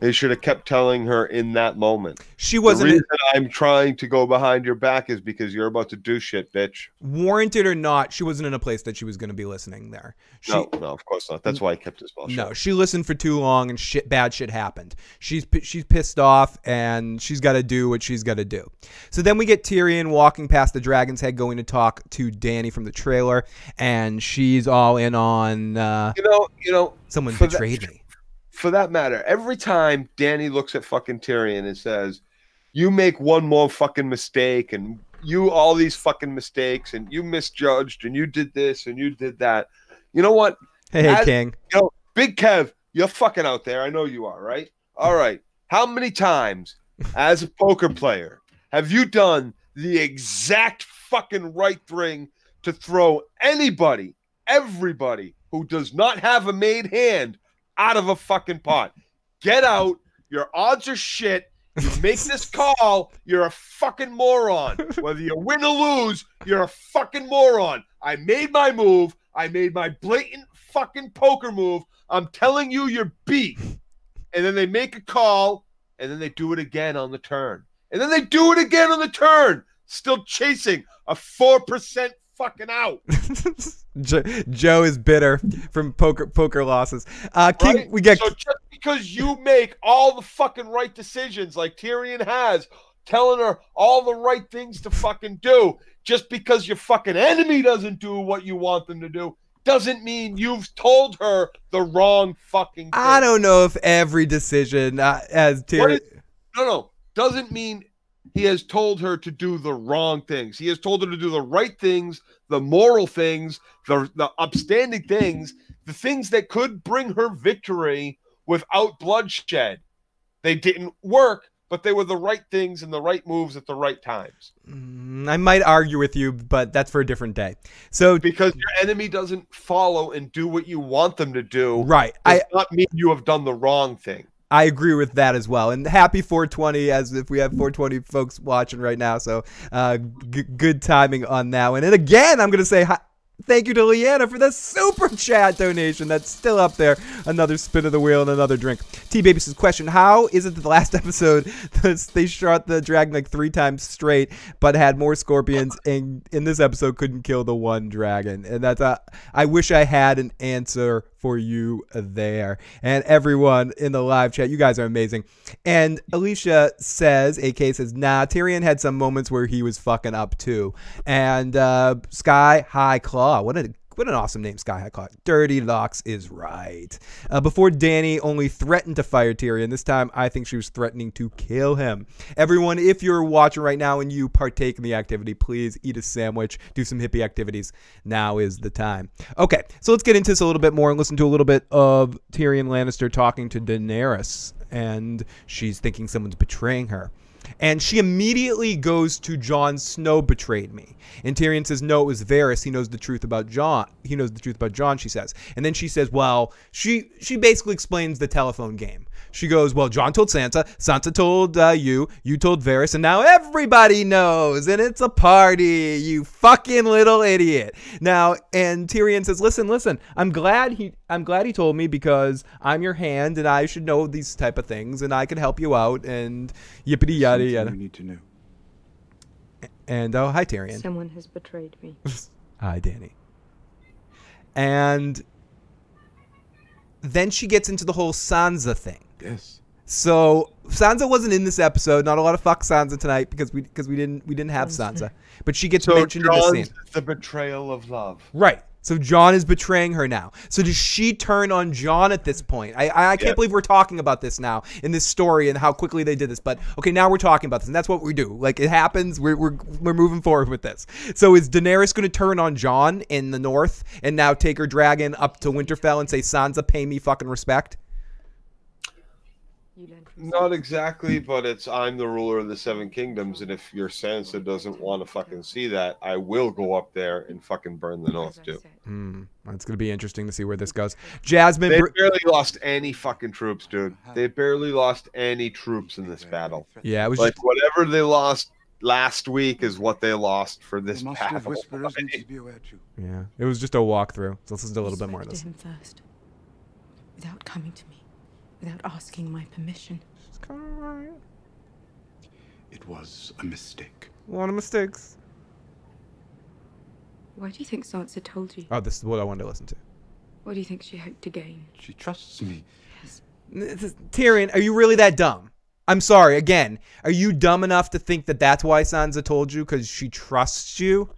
He should have kept telling her in that moment. she wasn't The reason I'm trying to go behind your back is because you're about to do shit, bitch. warranted or not. She wasn't in a place that she was gonna be listening there. She, no, no, of course not. That's why I kept his shut. No, she listened for too long and shit bad shit happened. She's she's pissed off and she's got to do what she's got to do. So then we get Tyrion walking past the Dragon's Head going to talk to Danny from the trailer and she's all in on uh, You know, you know, someone For that- betrayed me. For that matter, every time Danny looks at fucking Tyrion and says, "You make one more fucking mistake, and you all these fucking mistakes, and you misjudged, and you did this, and you did that," you know what? Hey, as- King. You know, Big Kev, you're fucking out there. I know you are, right? All right. How many times, as a poker player, have you done the exact fucking right thing to throw anybody, everybody who does not have a made hand out of a fucking pot? Get out. Your odds are shit. You make this [LAUGHS] call, you're a fucking moron. Whether you win or lose, you're a fucking moron. I made my move. I made my blatant fucking poker move. I'm telling you, you're beat. And then they make a call, and then they do it again on the turn. And then they do it again on the turn, still chasing a 4% fucking out. [LAUGHS] [LAUGHS] Jo- Joe is bitter from poker poker losses. Uh, King, Right? we get so just because you make all the fucking right decisions like Tyrion has, telling her all the right things to fucking do, just because your fucking enemy doesn't do what you want them to do, doesn't mean you've told her the wrong fucking thing. I don't know if every decision uh, as Tyrion. is- no, no, doesn't mean he has told her to do the wrong things. He has told her to do the right things, the moral things, the the upstanding things, the things that could bring her victory without bloodshed. They didn't work, but they were the right things and the right moves at the right times. Mm, I might argue with you, but that's for a different day. So Because your enemy doesn't follow and do what you want them to do, right, does I not mean you have done the wrong thing. I agree with that as well. And happy 420, as if we have 420 folks watching right now. So uh, g- good timing on that one. And again, I'm going to say hi- thank you to Leanna for the super chat donation. That's still up there. Another spin of the wheel and another drink. T Baby says, question How is it that the last [LAUGHS] episode they shot the dragon like three times straight, but had more scorpions, and in this episode couldn't kill the one dragon? And that's a, I wish I had an answer for you there. And everyone in the live chat, you guys are amazing. And Alicia says, AK says, nah, Tyrion had some moments where he was fucking up too. And uh, Sky High Claw, what a what an awesome name, Sky High Claw. Dirty Locks is right. Uh, before Danny only threatened to fire Tyrion, this time I think she was threatening to kill him. Everyone, if you're watching right now and you partake in the activity, please eat a sandwich, do some hippie activities. Now is the time. Okay, so let's get into this a little bit more and listen to a little bit of Tyrion Lannister talking to Daenerys. And she's thinking someone's betraying her. And she immediately goes to Jon Snow betrayed me. And Tyrion says, No, it was Varys. He knows the truth about Jon. He knows the truth about Jon, she says. And then she says, Well, she she basically explains the telephone game. She goes, Well, John told Sansa, Sansa told uh, you, you told Varys, and now everybody knows, and it's a party, you fucking little idiot. Now, and Tyrion says, Listen, listen, I'm glad he I'm glad he told me because I'm your hand and I should know these type of things and I can help you out and yippity yada Something yada. we need to know. And oh, hi Tyrion. Someone has betrayed me. [LAUGHS] Hi, Danny. And then she gets into the whole Sansa thing. Yes. So Sansa wasn't in this episode. Not a lot of fuck Sansa tonight because we because we didn't we didn't have Sansa. But she gets So mentioned in the Jon's scene. the betrayal of love. Right. So Jon is betraying her now. So does she turn on Jon at this point? I I, I can't Yeah. believe we're talking about this now in this story and how quickly they did this. But okay, now we're talking about this, and that's what we do. Like it happens. We're we're, we're moving forward with this. So is Daenerys going to turn on Jon in the north and now take her dragon up to Winterfell and say, "Sansa, pay me fucking respect"? You learn from Not exactly, but it's I'm the ruler of the Seven Kingdoms, and if your Sansa doesn't want to fucking see that, I will go up there and fucking burn the North too. Hmm, it's going to be interesting to see where this goes. Jasmine, They barely lost any fucking troops, dude. They barely lost any troops in this battle. yeah, it was Like just, whatever they lost last week is what they lost for this There battle. whisperers need [LAUGHS] to be aware too. yeah, it was just a walkthrough. So let's listen to a little bit more of this. to him first, without coming to me, without asking my permission. It was a mistake. A lot of mistakes. Why do you think Sansa told you? Oh, this is what I wanted to listen to. What do you think she hoped to gain? She trusts me. Yes. This is- Tyrion, are you really that dumb? I'm sorry. Again, are you dumb enough to think that that's why Sansa told you because she trusts you?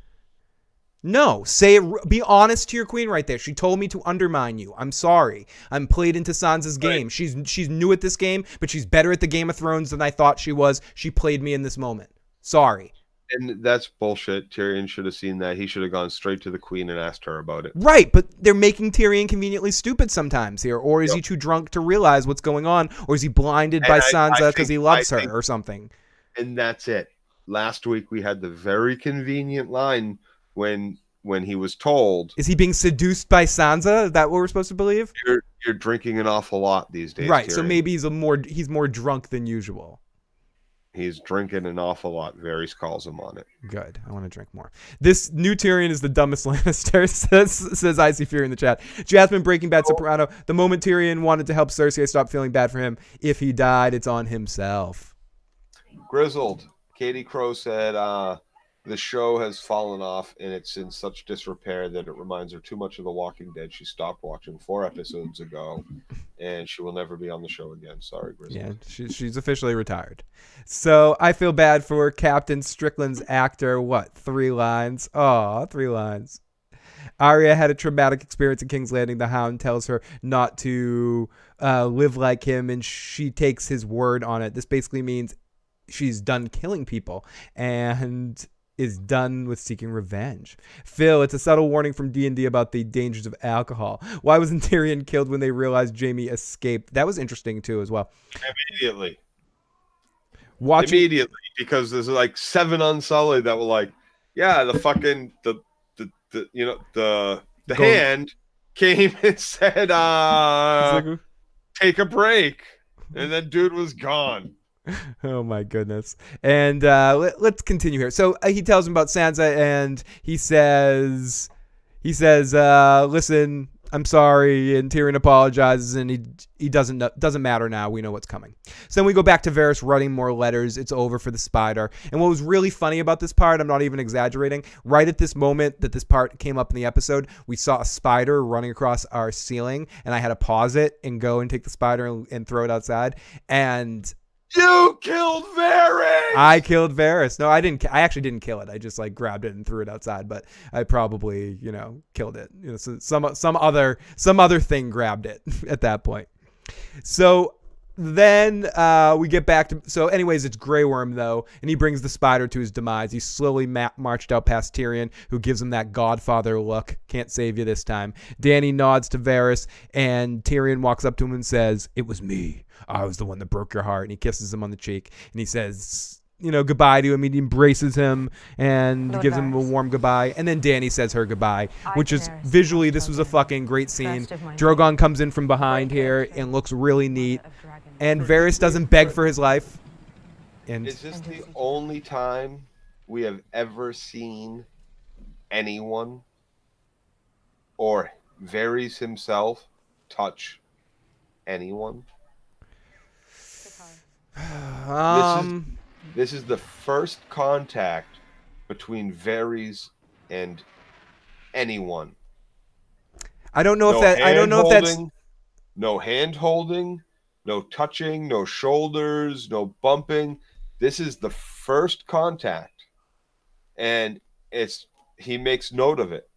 No, say it. Be honest to your queen right there. She told me to undermine you. I'm sorry. I'm played into Sansa's game. She's she's new at this game, but she's better at the Game of Thrones than I thought she was. She played me in this moment. Sorry. And that's bullshit. Tyrion should have seen that. He should have gone straight to the queen and asked her about it. Right, but they're making Tyrion conveniently stupid sometimes here. Or is Yep. he too drunk to realize what's going on? Or is he blinded And by I Sansa because he loves I her think- or something? And that's it. Last week we had the very convenient line when when he was told Is he being seduced by Sansa? Is that what we're supposed to believe? you're you're drinking an awful lot these days. right. So maybe he's a more he's more drunk than usual. he's drinking an awful lot. Varys calls him on it. Good. I want to drink more. This new Tyrion is the dumbest [LAUGHS] Lannister, says, says I see fear in the chat. Jasmine Breaking Bad Soprano. The moment Tyrion wanted to help Cersei, I stopped feeling bad for him. If he died, it's on himself. Grizzled. Katie Crow said, uh, the show has fallen off and it's in such disrepair that it reminds her too much of The Walking Dead. She stopped watching four episodes ago and she will never be on the show again. Sorry, Grizzled. Yeah, she, she's officially retired. So I feel bad for Captain Strickland's actor. What? Three lines? Oh, three lines. Arya had a traumatic experience in King's Landing. The Hound tells her not to uh, live like him, and she takes his word on it. This basically means she's done killing people and is done with seeking revenge. Phil, it's a subtle warning from D&D about the dangers of alcohol. Why wasn't [LAUGHS] Tyrion killed when they realized Jaime escaped? That was interesting too as well. Immediately. Watching Immediately. Because there's like seven unsullied that were like, yeah, the fucking, the, the, the you know, the, the Go- hand came [LAUGHS] and said, uh, like, take a break. And then dude was gone. [LAUGHS] oh my goodness. And uh, let, let's continue here. So uh, he tells him about Sansa, and he says, he says, uh, "Listen, I'm sorry." And Tyrion apologizes, and he he doesn't doesn't matter now. We know what's coming. So then we go back to Varys writing more letters. It's over for the spider. And what was really funny about this part, I'm not even exaggerating. Right at this moment that this part came up in the episode, we saw a spider running across our ceiling, and I had to pause it and go and take the spider and, and throw it outside. And You killed Varys! I killed Varys. No, I didn't. I actually didn't kill it. I just like grabbed it and threw it outside. But I probably, you know, killed it. You know, so some some other some other thing grabbed it [LAUGHS] at that point. So then uh, we get back to. So, anyways, it's Grey Worm though, and he brings the spider to his demise. He's slowly ma- marched out past Tyrion, who gives him that Godfather look. Can't save you this time. Danny nods to Varys, and Tyrion walks up to him and says, "It was me. I was the one that broke your heart." And he kisses him on the cheek, and he says. You know, goodbye to him. He embraces him and Lord gives him a warm goodbye. And then Danny says her goodbye, I, which is visually, this was a fucking great scene. first of Drogon comes in from behind here and looks really neat. And Varys doesn't beg for his life. And Is this the only time we have ever seen anyone or Varys himself touch anyone? Um, This is the first contact between Varys and anyone. I don't know no if that. I don't know if that's. no hand holding, no touching, no shoulders, no bumping. This is the first contact, and it's he makes note of it.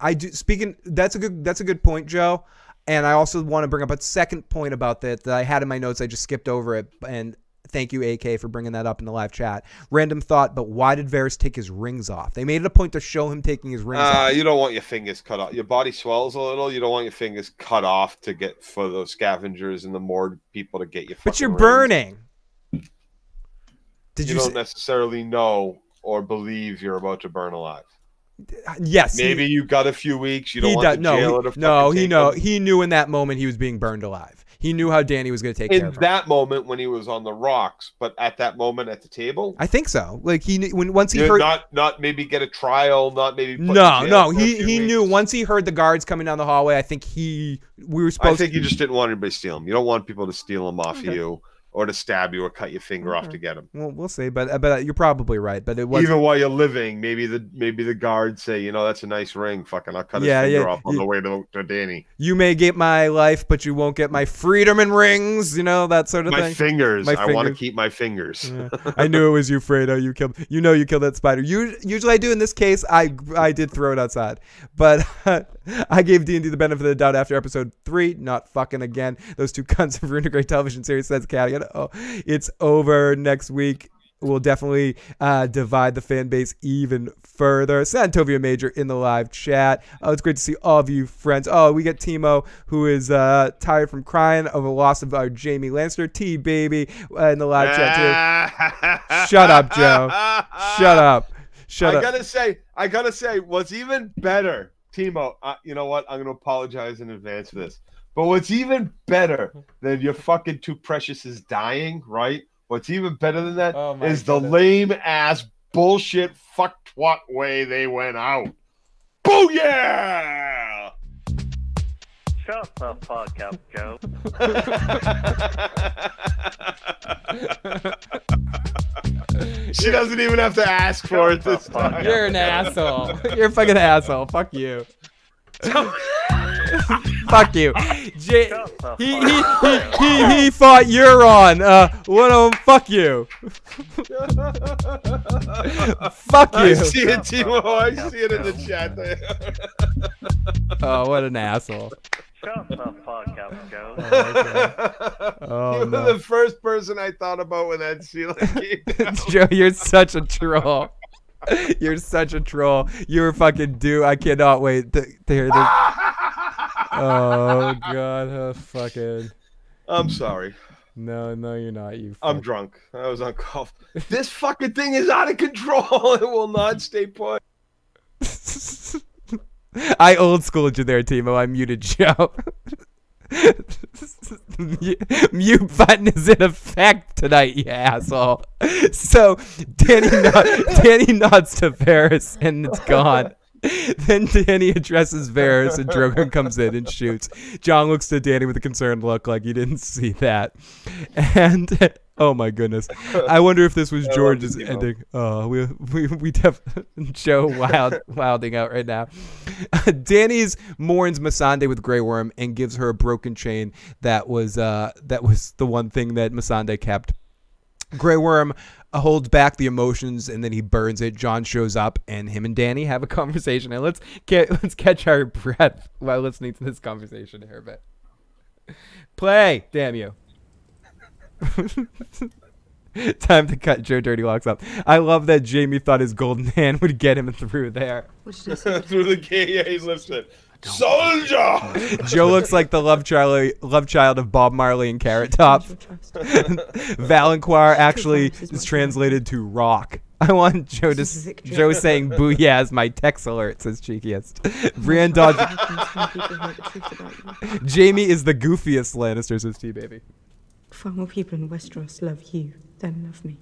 I do speaking that's a good that's a good point, Joe. And I also want to bring up a second point about that that I had in my notes. I just skipped over it. And thank you, AK, for bringing that up in the live chat. Random thought, but why did Varys take his rings off? They made it a point to show him taking his rings Uh, off. you don't want your fingers cut off. Your body swells a little. You don't want your fingers cut off to get for those scavengers and the more people to get you. But you're rings. burning. Did You, you? don't s- necessarily know or believe you're about to burn alive. yes. he- Maybe you got a few weeks. You don't he want does. the No, jailer he, to no, he know him. he knew in that moment he was being burned alive. He knew how Danny was going to take care in that moment when he was on the rocks, but at that moment at the table, I think so. Like he knew when once he you heard. not not maybe get a trial, not maybe no, no, he he knew once he heard the guards coming down the hallway. I think he we were supposed. I think to, you just didn't want anybody to steal him. You don't want people to steal him off Okay. of you or to stab you or cut your finger off to mm-hmm. get him. Well, we'll see, but uh, but uh, you're probably right. But it was Even while you're living, maybe the maybe the guards say, you know, that's a nice ring. Fucking, I'll cut his Yeah, finger yeah, off on you- the way to, to Danny. you may get my life, but you won't get my freedom and rings. You know that sort of My thing. fingers. My fingers. I want to keep my fingers. Yeah. [LAUGHS] I knew it was you, Fredo. You killed. You know you killed that spider. You, usually I do. In this case, I I did throw it outside, but [LAUGHS] I gave D and D the benefit of the doubt after episode three. Not fucking again. Those two [LAUGHS] cunts have ruined a great television series. Says Caveat. Oh, it's over next week. We'll definitely uh, divide the fan base even further. Santovia Major in the live chat. Oh, it's great to see all of you friends. Oh, we get Timo, who is uh, tired from crying over the loss of our Jaime Lannister. T Baby uh, in the live chat too. [LAUGHS] Shut up, Joe. Shut up. Shut I up. gotta say, I gotta say, what's even better, Timo. Uh, you know what? I'm gonna apologize in advance for this. But what's even better than your fucking too precious is dying, right? What's even better than that is Oh my the lame ass bullshit fuck twat way they went out. Booyah! Shut the fuck up, Joe. [LAUGHS] she doesn't even have to ask for it this Shut the fuck time. You're an asshole. You're a fucking asshole. Fuck you. [LAUGHS] Fuck you. J- he, he, he, he, he fought Euron. Uh, what of them, fuck you. [LAUGHS] fuck you. I you. see it, Timo. I see it in the chat there. [LAUGHS] Oh, what an asshole. Shut the fuck up, Joe. Oh, you no. were the first person I thought about when that ceiling came down. Joe, you're such a troll. [LAUGHS] You're such a troll. You're fucking due. I cannot wait to, to hear this. [LAUGHS] Oh god, oh, fucking I'm sorry. no, no, you're not. You. I'm drunk. I was on cough. This fucking thing is out of control. [LAUGHS] It will not stay put. I old schooled you there, Timo. I muted Joe. Mute- button is in effect tonight, you asshole. So Danny, nod- Danny nods to Varys and it's gone. Then Danny addresses Varys and Drogon comes in and shoots. Jon looks to Danny with a concerned look, like he didn't see that. And oh my goodness, [LAUGHS] I wonder if this was George's ending. Oh, we we we def [LAUGHS] Joe wild [LAUGHS] wilding out right now. Danny's mourns Missandei with Grey Worm and gives her a broken chain that was uh that was the one thing that Missandei kept. Grey Worm holds back the emotions and then he burns it. Jon shows up and him and Danny have a conversation. And let's get let's catch our breath while listening to this conversation here a bit. Play, damn you. [LAUGHS] Time to cut Joe Dirty Locks up. I love that Jaime thought his golden [LAUGHS] hand would get him through there. What did [LAUGHS] Through the gate, yeah, he lifts it. Soldier! Joe looks like the love child, love child of Bob Marley and Carrot Top. Your trust. Valonqar actually is translated to rock. I want Joe to This is s- victory. Joe saying "booyah" as my text alert says cheekiest. Brienne Dodge. Some people know the truth about you. Jaime is the goofiest Lannister says T baby. Far more people in Westeros love you than love me.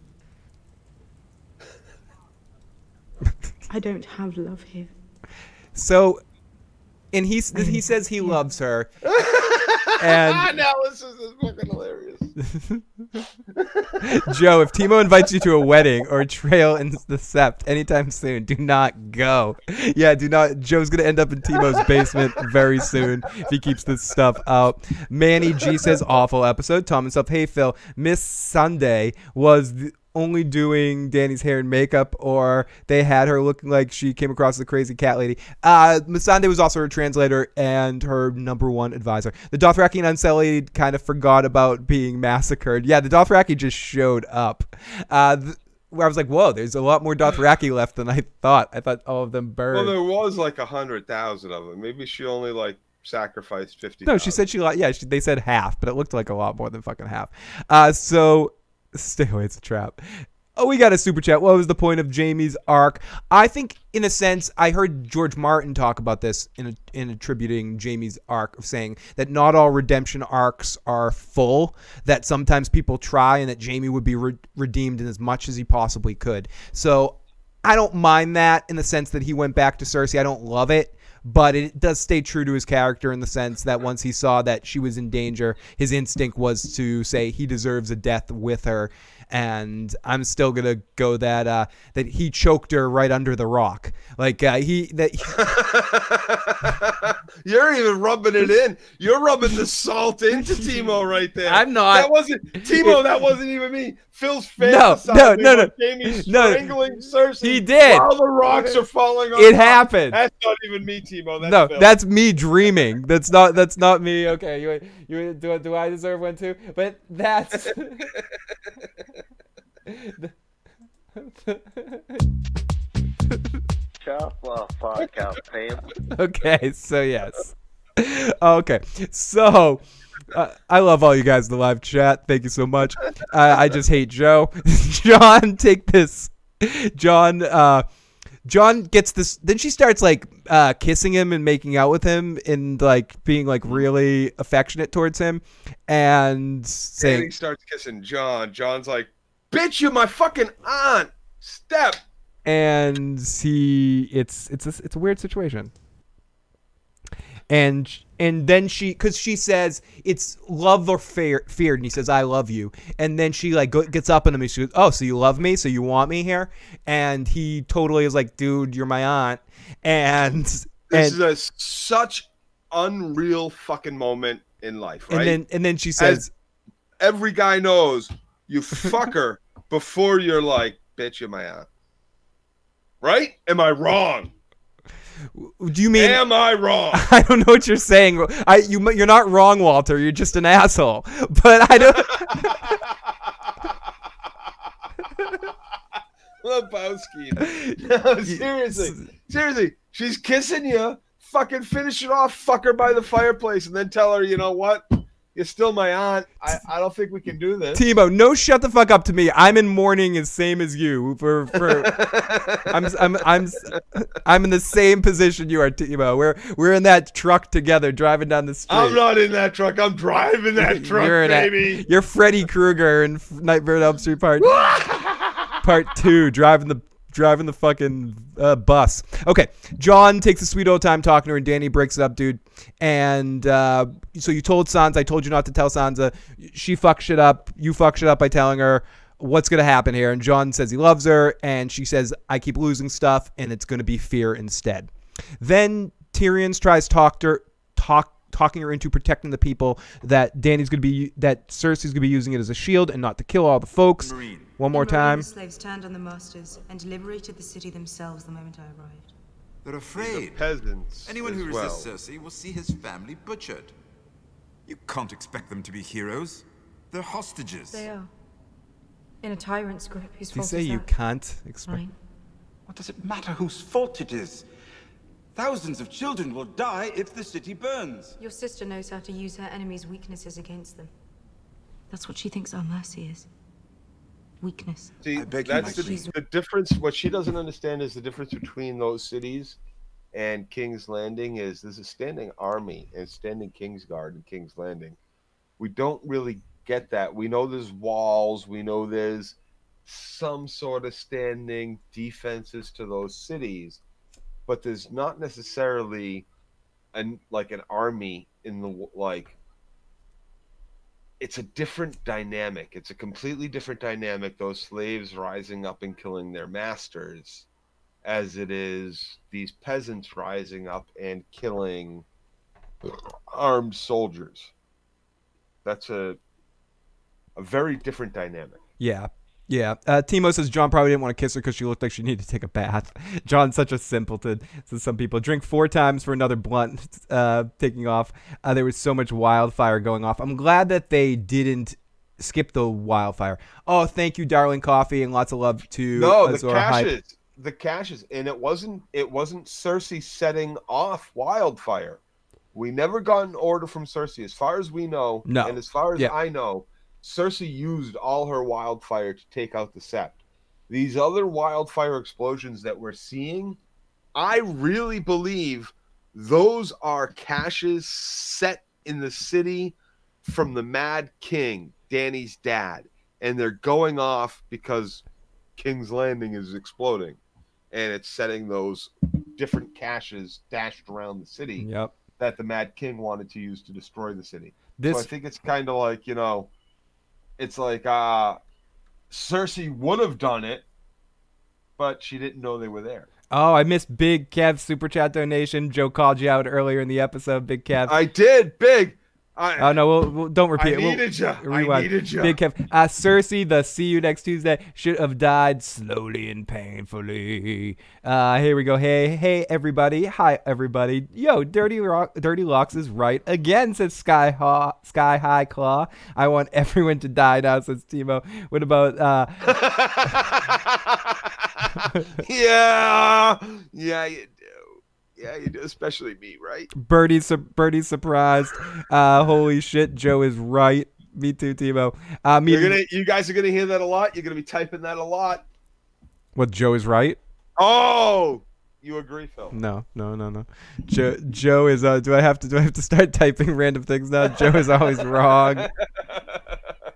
I don't have love here. So, and he he says he loves her, [LAUGHS] and [LAUGHS] this is fucking hilarious. [LAUGHS] Joe, if Timo invites you to a wedding or a trail in the Sept anytime soon, do not go. Yeah, do not. Joe's gonna end up in Timo's basement very soon if he keeps this stuff out. Manny G says awful episode. Tom himself, hey Phil, Missandei was. The, only doing Danny's hair and makeup, or they had her looking like she came across the crazy cat lady. Uh, Missandei was also her translator and her number one advisor. The Dothraki and Unsullied kind of forgot about being massacred. Yeah, the Dothraki just showed up. Uh, th- where I was like, whoa, there's a lot more Dothraki [LAUGHS] left than I thought. I thought all of them burned. Well, there was like a hundred thousand of them. Maybe she only like sacrificed fifty. No, she said she like yeah. She, they said half, but it looked like a lot more than fucking half. Uh, so [LAUGHS] stay away. It's a trap. Oh, we got a super chat. What was the point of Jaime's arc? I think, in a sense, I heard George Martin talk about this in in attributing Jaime's arc of saying that not all redemption arcs are full. That sometimes people try, and that Jaime would be re- redeemed in as much as he possibly could. So I don't mind that in the sense that he went back to Cersei. I don't love it, but it does stay true to his character in the sense that once he saw that she was in danger, his instinct was to say he deserves a death with her. And I'm still gonna go that uh, that he choked her right under the rock, like uh, he that [LAUGHS] You're even rubbing it in. You're rubbing the salt into Timo right there. I'm not. That wasn't Timo. That wasn't even me. Phil's face. No, no, no, no. Jaime No. Cersei. He did. While the rocks are falling on. it happened. That's not even me, Timo. That's no, Phil. that's me dreaming. That's not. That's not me. Okay, you you do do I deserve one too? But that's. [LAUGHS] Shut the fuck up, Pam. okay, so yes. Okay, so uh, I love all you guys in the live chat. Thank you so much. Uh, I just hate Joe. [LAUGHS] Jon, take this. Jon, uh, Jon gets this. Then she starts like uh, kissing him and making out with him and like being like really affectionate towards him and And he starts kissing Jon. Jon's like, "Bitch, you're my fucking aunt." Step. and he it's it's a, it's a weird situation and and then she because she says it's love or fear fear and he says i love you and then she like go, gets up on him and she goes oh so you love me so you want me here and he totally is like dude you're my aunt and This and, is a such unreal fucking moment in life, right? and then and then she says Every guy knows you fuck her [LAUGHS] before you're like, "Bitch, you're my aunt." Right? Am I wrong? Do you mean Am I wrong? [LAUGHS] I don't know what you're saying. I you you're not wrong, Walter. You're just an asshole. [LAUGHS] But I don't. [LAUGHS] Lebowski. No, seriously. Seriously. She's kissing you. Fucking finish it off. Fuck her by the fireplace and then tell her, you know what? You're still my aunt. I, I don't think we can do this. Timo, no, shut the fuck up to me. I'm in mourning as same as you. For for, [LAUGHS] I'm I'm I'm I'm in the same position you are, Timo. We're we're in that truck together, driving down the street. I'm not in that truck. I'm driving that [LAUGHS] truck, you're baby. you're Freddy Krueger in Nightmare on Elm Street Part [LAUGHS] Part Two, driving the driving the fucking uh, bus. Okay, Jon takes a sweet old time talking to her, and Danny breaks it up, dude. And uh, so you told Sansa, I told you not to tell Sansa. She fucked shit up. You fuck shit up by telling her what's gonna happen here. And Jon says he loves her, and she says I keep losing stuff, and it's gonna be fear instead. Then Tyrion tries talk to her, talk talking her into protecting the people that Danny's gonna be that Cersei's gonna be using it as a shield and not to kill all the folks. One more time. The slaves turned on the masters and liberated the city themselves the moment I arrived. They're afraid. The Peasants. Anyone who as well. resists Cersei will see his family butchered. You can't expect them to be heroes. They're hostages. They are. In a tyrant's grip, whose Did you fault say is you that? can't expect? Mine. What does it matter whose fault it is? Thousands of children will die if the city burns. Your sister knows how to use her enemies' weaknesses against them. That's what she thinks our mercy is. Weakness. See, I beg that's my the, the difference. What she doesn't understand is the difference between those cities and King's Landing is there's a standing army and standing Kingsguard and King's Landing. We don't really get that. We know there's walls. We know there's some sort of standing defenses to those cities, but there's not necessarily an like an army in the like it's a different dynamic. It's a completely different dynamic. Those slaves rising up and killing their masters, as it is these peasants rising up and killing armed soldiers. That's a a very different dynamic. Yeah. Yeah. Uh, Timo says Jon probably didn't want to kiss her because she looked like she needed to take a bath. [LAUGHS] Jon's such a simpleton. Says some people drink four times for another blunt uh, taking off. Uh, there was so much wildfire going off. I'm glad that they didn't skip the wildfire. Oh, thank you, darling coffee, and lots of love to No, the Azor Ahai. caches, the caches, and it wasn't it wasn't Cersei setting off wildfire. We never got an order from Cersei, as far as we know. No. and as far as Yeah. I know, Cersei used all her wildfire to take out the Sept. These other wildfire explosions that we're seeing, I really believe those are caches set in the city from the Mad King, Danny's dad, and they're going off because King's Landing is exploding, and it's setting those different caches dashed around the city Yep. that the Mad King wanted to use to destroy the city. This so I think it's kind of like you know, it's like uh, Cersei would have done it, but she didn't know they were there. Oh, I missed Big Kev super chat donation. Joe called you out earlier in the episode. Big Kev. I did big. I, Oh no, we'll, we'll don't repeat I it. We'll- needed ya. I needed ya. Big Kev. Uh, Cersei, the see you next Tuesday, should have died slowly and painfully. Uh, here we go. Hey, hey, everybody. Hi, everybody. Yo, Dirty Rock, Dirty Locks is right again. Says Sky Haw, Sky High Claw. I want [LAUGHS] everyone to die now. Says Timo. What about uh? [LAUGHS] yeah, yeah, you. Yeah, you do, especially me, right? Birdie, su- Birdie surprised. Uh, holy shit, Joe is right. Me too, Timo. Uh, me. You're gonna, you guys are gonna hear that a lot. You're gonna be typing that a lot. What Joe is right? Oh, you agree, Phil? No, no, no, no. Joe, Joe is. Uh, do I have to? Do I have to start [LAUGHS] typing random things now? Joe is always wrong. [LAUGHS]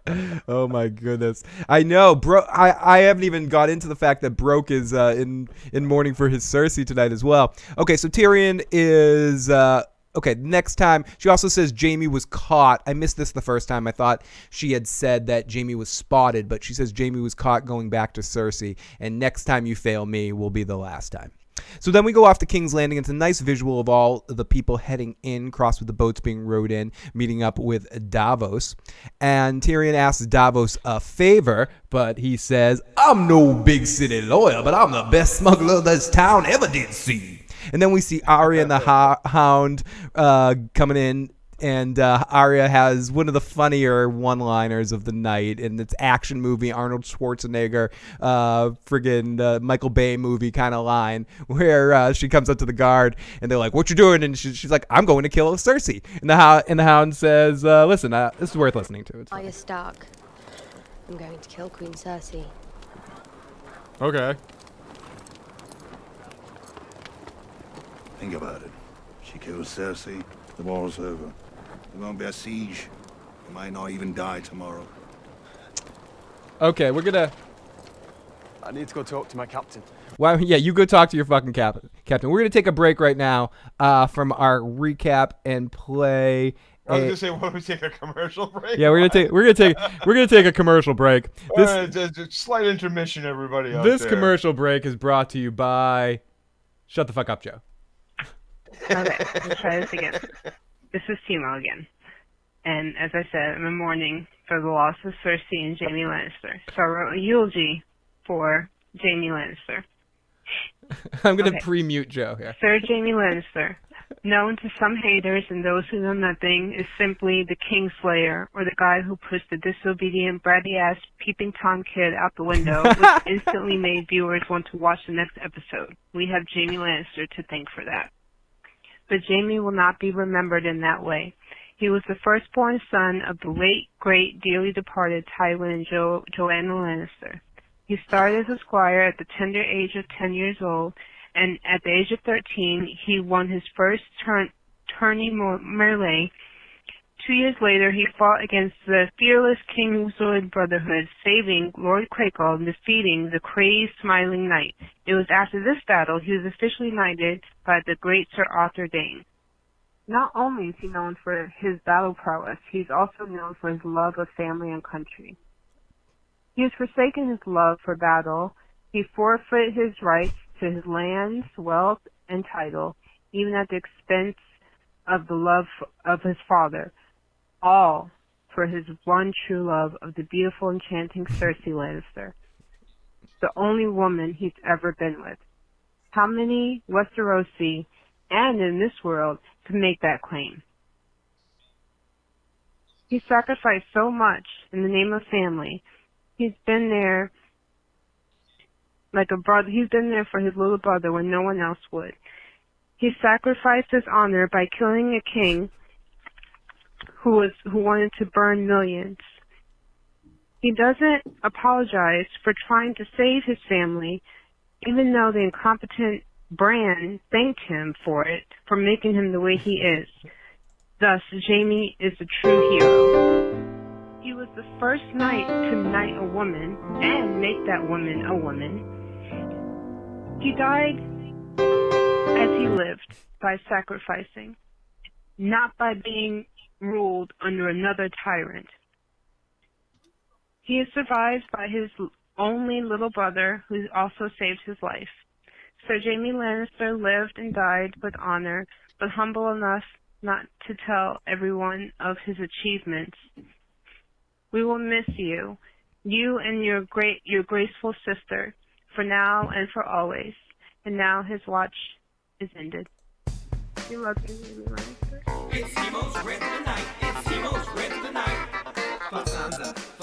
[LAUGHS] oh my goodness! I know, bro. I, I haven't even got into the fact that Broke is uh, in in mourning for his Cersei tonight as well. Okay, so Tyrion is. Uh, Okay, next time she also says Jaime was caught. I missed this the first time. I thought she had said that Jaime was spotted, but she says Jaime was caught going back to Cersei. And next time you fail me will be the last time. So then we go off to King's Landing. It's a nice visual of all the people heading in, crossed with the boats being rowed in, meeting up with Davos. And Tyrion asks Davos a favor, but he says, I'm no big city lawyer, but I'm the best smuggler this town ever did see. And then we see Arya and the ho- Hound uh, coming in. And uh, Arya has one of the funnier one-liners of the night, and it's action movie Arnold Schwarzenegger, uh, friggin' uh, Michael Bay movie kind of line, [LAUGHS] where uh, she comes up to the guard and they're like, "What you doing?" And she, she's like, "I'm going to kill Cersei." And the ho- and the Hound says, uh, "Listen, uh, this is worth listening to." It's Arya Stark. I'm going to kill Queen Cersei. okay. Think about it. She kills Cersei, the war's over. There won't be a siege. You might not even die tomorrow. Okay, we're gonna. I need to go talk to my captain. Well, yeah, you go talk to your fucking cap- captain. We're gonna take a break right now uh, from our recap and play. I was a- gonna say, what we take a commercial break? yeah, we're gonna take we're gonna take we're gonna take a commercial break. [LAUGHS] This right, just- just slight intermission, everybody. Out this there. commercial break is brought to you by. Shut the fuck up, Joe. Okay, let's try this again. This is Timo again. And as I said, I'm in mourning for the loss of Cersei and Jaime Lannister. So I wrote a eulogy for Jaime Lannister. [LAUGHS] I'm gonna Okay. pre-mute Joe here. Sir Jaime Lannister, known to some haters and those who know nothing, is simply the Kingslayer, or the guy who pushed the disobedient, bratty-ass, peeping Tom kid out the window, [LAUGHS] which instantly made viewers want to watch the next episode. We have Jaime Lannister to thank for that. But Jaime will not be remembered in that way. He was the firstborn son of the late, great, dearly departed Tywin and jo- Joanna Lannister. He started as a squire at the tender age of 10 years old, and at the age of 13, he won his first turn- tourney melee. Two years later, he fought against the fearless King Kingswood Brotherhood, saving Lord Crakehall and defeating the crazed Smiling Knight. It was after this battle he was officially knighted by the great Sir Arthur Dayne. Not only is he known for his battle prowess, he's also known for his love of family and country. He has forsaken his love for battle. He forfeited his rights to his lands, wealth, and title, even at the expense of the love of his father. All for his one true love of the beautiful, enchanting Cersei Lannister. the only woman he's ever been with. How many Westerosi and in this world can make that claim? He sacrificed so much in the name of family. He's been there like a brother. He's been there for his little brother when no one else would. He sacrificed his honor by killing a king who was who wanted to burn millions. He doesn't apologize for trying to save his family, even though the incompetent Bran thanked him for it, for making him the way he is. Thus, Jaime is the true hero. He was the first knight to knight a woman and make that woman a woman. He died as he lived by sacrificing, not by being ruled under another tyrant. He is survived by his only little brother, who also saved his life. Sir Jaime Lannister lived and died with honor, but humble enough not to tell everyone of his achievements. We will miss you, you and your great, your graceful sister, for now and for always. And now his watch is ended. We love you, Lannister. It's Timo's red of the night. It's Timo's red of the night. Fuck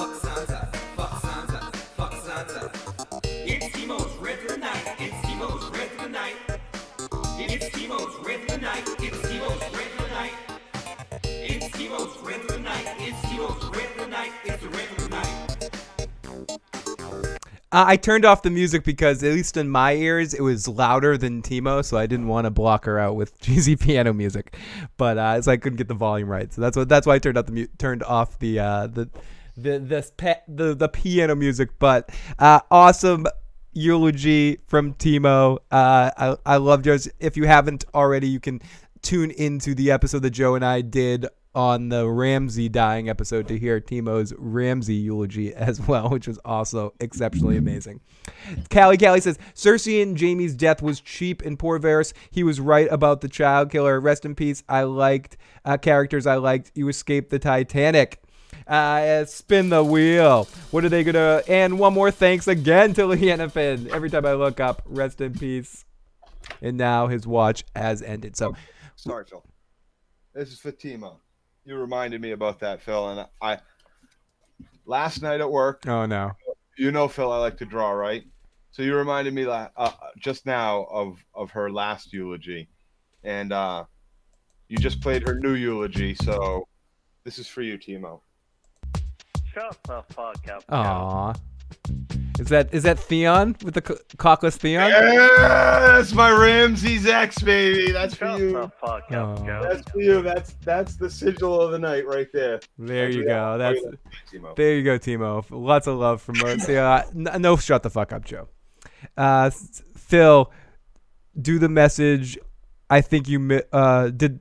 Uh, I turned off the music because, at least in my ears, it was louder than Timo, so I didn't want to block her out with [LAUGHS] cheesy piano music. But uh, so I couldn't get the volume right, so that's what that's why I turned the mu- turned off the uh, the the the, pe- the the piano music. But uh, awesome eulogy from Timo. Uh, I I love yours. If you haven't already, you can tune into the episode that Joe and I did on the Ramsay dying episode to hear Timo's Ramsay eulogy [LAUGHS] as well, which was also exceptionally amazing. Callie Callie says Cersei and Jaime's death was cheap and poor Varys. He was right about the child killer. Rest in peace. I liked uh, characters. I liked you escaped the Titanic. Uh, spin the wheel. What are they gonna? And one more thanks again to Leanna Finn. Every time I look up, rest in peace. And now his watch has ended. So Sorry, Phil. This is for Timo. You reminded me about that, Phil, and I last night at work. Oh no. You know, Phil, I like to draw, right? So you reminded me la- uh, just now of of her last eulogy, and uh, you just played her new eulogy. So this is for you, Timo. Shut the fuck up. Aw. Is that is that Theon with the co- cockless Theon? Yeah, that's my Ramsay's ex, baby. That's for you. the fuck up, Oh. That's for you. That's that's the sigil of the night right there. There you go. That's. Timo. there you go, Timo. Lots of love from us. Yeah, no, shut the fuck up, Joe. Uh, Phil, do the message. I think you uh did.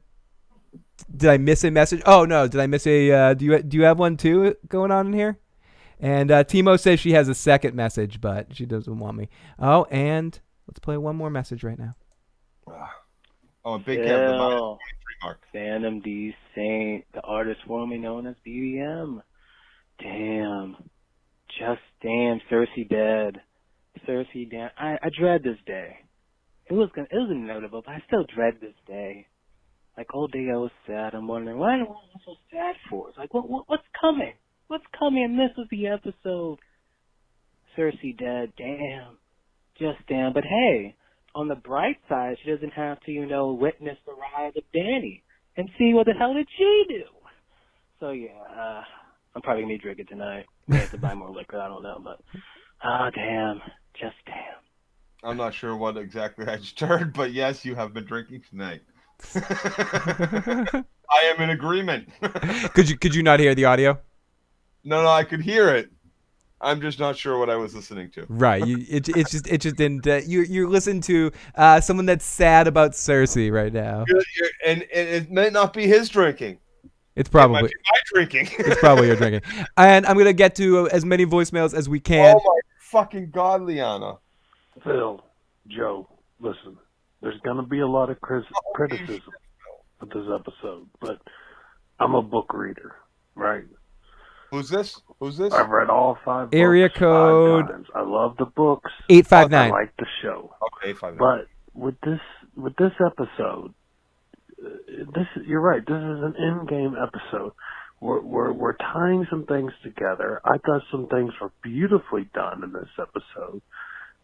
Did I miss a message? Oh no, did I miss a? Uh, do you do you have one too going on in here? And uh, Timo says she has a second message, but she doesn't want me. Oh, and let's play one more message right now. [SIGHS] Oh, a big Kev, the minus Phil, 23 mark. Phantom D Saint, the artist formerly known as BBM. Damn. Just damn, Cersei dead. Cersei damn. I, I dread this day. It was gonna, it was inevitable, but I still dread this day. Like all day I was sad. I'm wondering why am I so sad for? It's like what, what what's coming? What's coming? And this is the episode. Cersei dead. Damn. Just damn. But hey, on the bright side, she doesn't have to, you know, witness the rise of Danny and see what the hell did she do. So yeah, uh, I'm probably gonna be drinking tonight. May have to buy more liquor. I don't know, but ah, damn, just damn. I'm not sure what exactly I just heard, but yes, you have been drinking tonight. [LAUGHS] I am in agreement. Could you could you not hear the audio? No, no, I could hear it. I'm just not sure what I was listening to. Right. You, it, it's just it just didn't. Uh, you you listen to uh, someone that's sad about Cersei right now. You're- you're- and, and it may not be his drinking. It's It might probably be my drinking. [LAUGHS] it's probably your drinking. And I'm gonna get to as many voicemails as we can. Oh my fucking god, Liana. Phil, Joe, listen. There's going to be a lot of cris- criticism of this episode, but I'm a book reader, right? Who's this? Who's this? I've read all five. Area books five code- times. I love the books. 859. I like the show. Okay, five. But with this with this episode, uh, this you're right. This is an in-game episode. We're, we're we're tying some things together. I thought some things were beautifully done in this episode,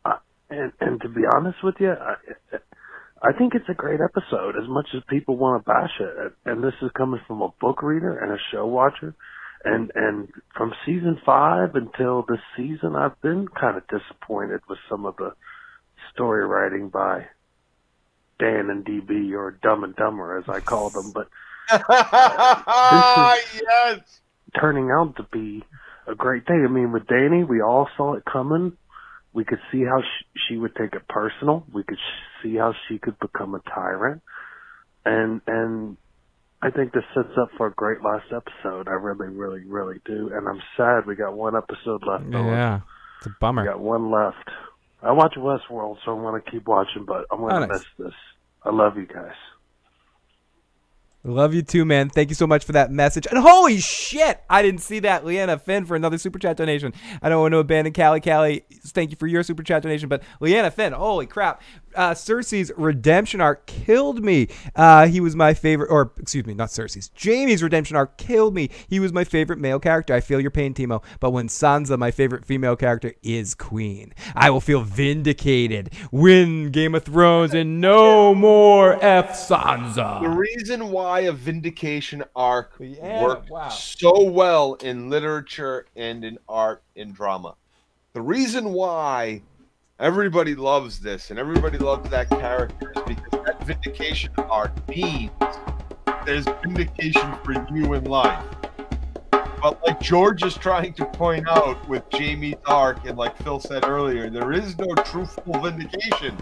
uh, and and to be honest with you, I, I think it's a great episode. As much as people want to bash it, and this is coming from a book reader and a show watcher, and and from season five until this season, I've been kind of disappointed with some of the story writing by Dan and DB or Dumb and Dumber as I call them, but this [LAUGHS] yes. turning out to be a great thing. I mean, with Danny, we all saw it coming. We could see how she, she would take it personal. We could see how she could become a tyrant, and and I think this sets up for a great last episode. I really, really, really do. And I'm sad we got one episode left. Yeah, it's a bummer. We got one left. I watch Westworld, so I'm going to keep watching, but I'm going Oh, to nice. miss this. I love you guys. Love you too, man. Thank you so much for that message. And holy shit, I didn't see that. Leanna Finn for another super chat donation. I don't want to abandon Callie. Callie, thank you for your super chat donation. But Leanna Finn, holy crap. Uh, Cersei's redemption arc killed me. Uh, he was my favorite, or excuse me, not Cersei's. Jaime's redemption arc killed me. He was my favorite male character. I feel your pain, Timo. But when Sansa, my favorite female character, is queen, I will feel vindicated. Win Game of Thrones and no more F Sansa. The reason why a vindication arc Yeah, worked wow. so well in literature and in art and drama. The reason why everybody loves this and everybody loves that character because that vindication arc means there's vindication for you in life. But like George is trying to point out with Jaime's arc, and like Phil said earlier, there is no truthful vindication.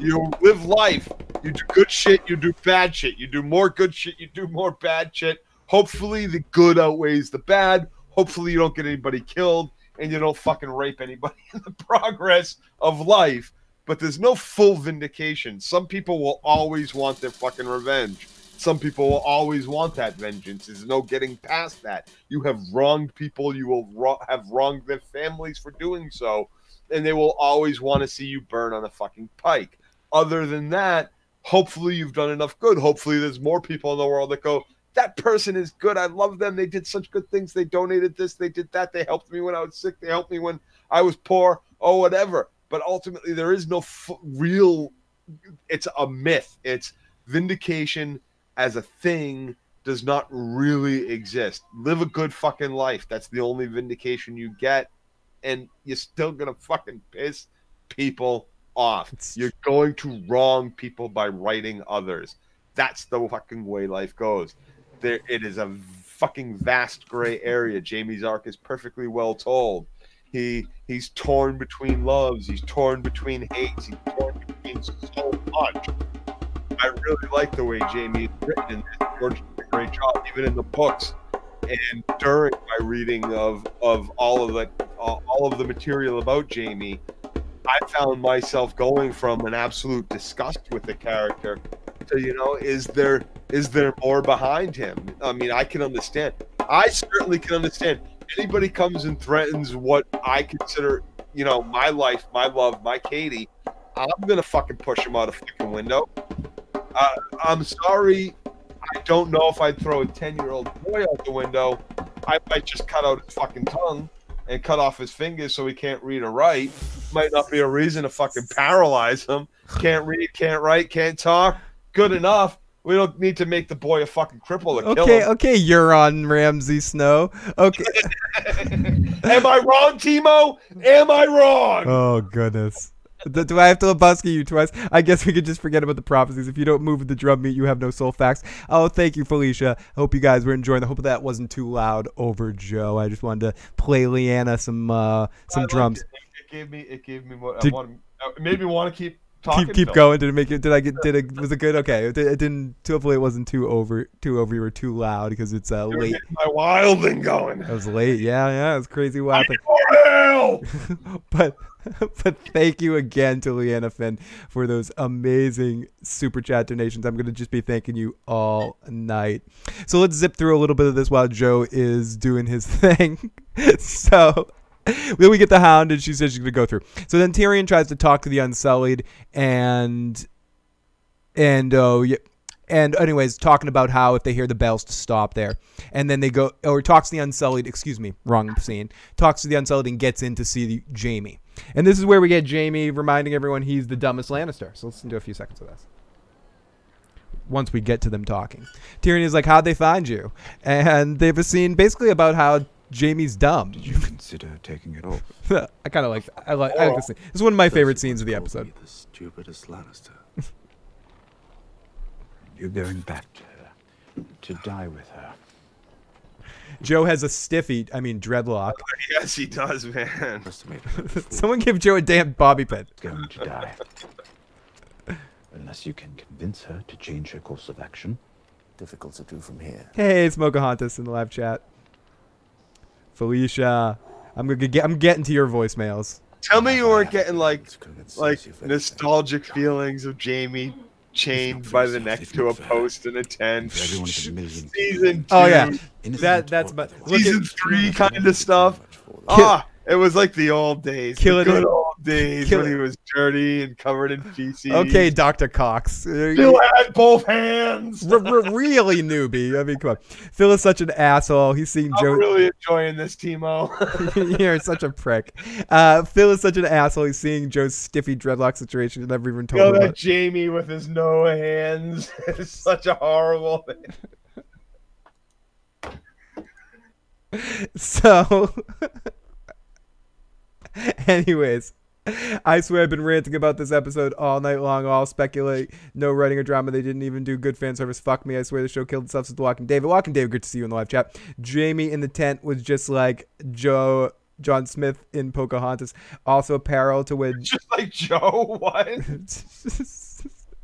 You live life. You do good shit, you do bad shit. You do more good shit, you do more bad shit. Hopefully the good outweighs the bad. Hopefully you don't get anybody killed and you don't fucking rape anybody [LAUGHS] in the progress of life. But there's no full vindication. Some people will always want their fucking revenge. Some people will always want that vengeance. There's no getting past that. You have wronged people. You will have wronged their families for doing so, and they will always want to see you burn on a fucking pike. Other than that, hopefully you've done enough good. Hopefully there's more people in the world that go, that person is good. I love them. They did such good things. They donated this. They did that. They helped me when I was sick. They helped me when I was poor. Oh, whatever. But ultimately, there is no f- real. It's a myth. It's vindication as a thing does not really exist. Live a good fucking life. That's the only vindication you get, and you're still gonna fucking piss people off. You're going to wrong people by writing others. That's the fucking way life goes. There, it is a fucking vast gray area. Jaime's arc is perfectly well told. He he's torn between loves. He's torn between hates. He's torn between so much. I really like the way Jaime is written in this. George did a great job, even in the books. And during my reading of of all of the all all of the material about Jaime, I found myself going from an absolute disgust with the character to you know, is there is there more behind him? I mean, I can understand. I certainly can understand. Anybody comes and threatens what I consider, you know, my life, my love, my Katie, I'm gonna fucking push him out a fucking window. Uh, I'm sorry. I don't know if I'd throw a 10 year old boy out the window. I might just cut out his fucking tongue and cut off his fingers so he can't read or write. Might not be a reason to fucking paralyze him. Can't read, can't write, can't talk. Good enough. We don't need to make the boy a fucking cripple to kill Okay, him. okay, on, Ramsay Snow. Okay. [LAUGHS] Am I wrong, Timo? Am I wrong? Oh goodness. Do, I have to Lebowski you twice? I guess we could just forget about the prophecies. If you don't move with the drum beat, you have no soul facts. Oh, thank you, Felicia. I Hope you guys were enjoying. I hope that wasn't too loud over Joe. I just wanted to play Leanna some uh, some I drums. It. It gave me. It gave me what Did- I want. It made me want to keep. Keep keep going. Did it make it? Did I get? Did it? Was it good? Okay. It, didn't. Hopefully, it wasn't too over, too over, you or too loud because it's uh, You're late. my wilding going. It was late. Yeah, yeah. It was crazy wild. thing. Hell! [LAUGHS] but [LAUGHS] but thank you again to Leanna Finn for those amazing super chat donations. I'm gonna just be thanking you all night. So let's zip through a little bit of this while Joe is doing his [LAUGHS] thing. so [LAUGHS] then we get the hound and she says she's gonna go through. So then Tyrion tries to talk to the Unsullied and and oh yeah. And anyways, talking about how if they hear the bells to stop there, and then they go or talks to the Unsullied. Excuse me, wrong scene. Talks to the Unsullied and gets in to see Jaime. And this is where we get Jaime reminding everyone he's the dumbest Lannister. So let's to a few seconds of this. Once we get to them talking, Tyrion is like, "How'd they find you?" And they have a scene basically about how Jaime's dumb. Did you consider taking it off? [LAUGHS] I kind of like. I like. I like this scene. This is one of my favorite scenes of the episode. The stupidest Lannister. [LAUGHS] You're going back to her, to die with her. Joe has a stiffy. I mean, dreadlock. [LAUGHS] Yes, he does, man. Someone give Joe a damn bobby pin. Going to die. Unless you can convince her to change her course of action. Difficult to do from here. Hey, it's Pocahontas in the live chat. Felicia, I'm gonna get. I'm getting to your voicemails. Tell me you weren't getting like like nostalgic feelings of Jaime chained by the neck to a post in a tent. [LAUGHS] Season two. Oh yeah, that that's my season three kind of stuff. Ah, it was like the old days. Kill the it. Days Kill when he was dirty and covered in feces. Okay, Doctor Cox. Uh, Still had both hands. r- r- really newbie. I mean, come on. Phil is such an asshole. He's seeing I'm Joe. really enjoying this, Timo. [LAUGHS] You're such a prick. Uh, Phil is such an asshole. He's seeing Joe's stiffy dreadlock situation and never even you told know him that about. Jaime with his no hands [LAUGHS] is such a horrible thing. [LAUGHS] So, anyways, [LAUGHS] I swear I've been ranting about this episode all night long. All speculate, no writing or drama. They didn't even do good fan service. Fuck me. I swear the show killed itself since The Walking David. Walking David, good to see you in the live chat. Jaime in the tent was just like Joe. John Smith in Pocahontas, also parallel to when [LAUGHS] Just like Joe, what? [LAUGHS]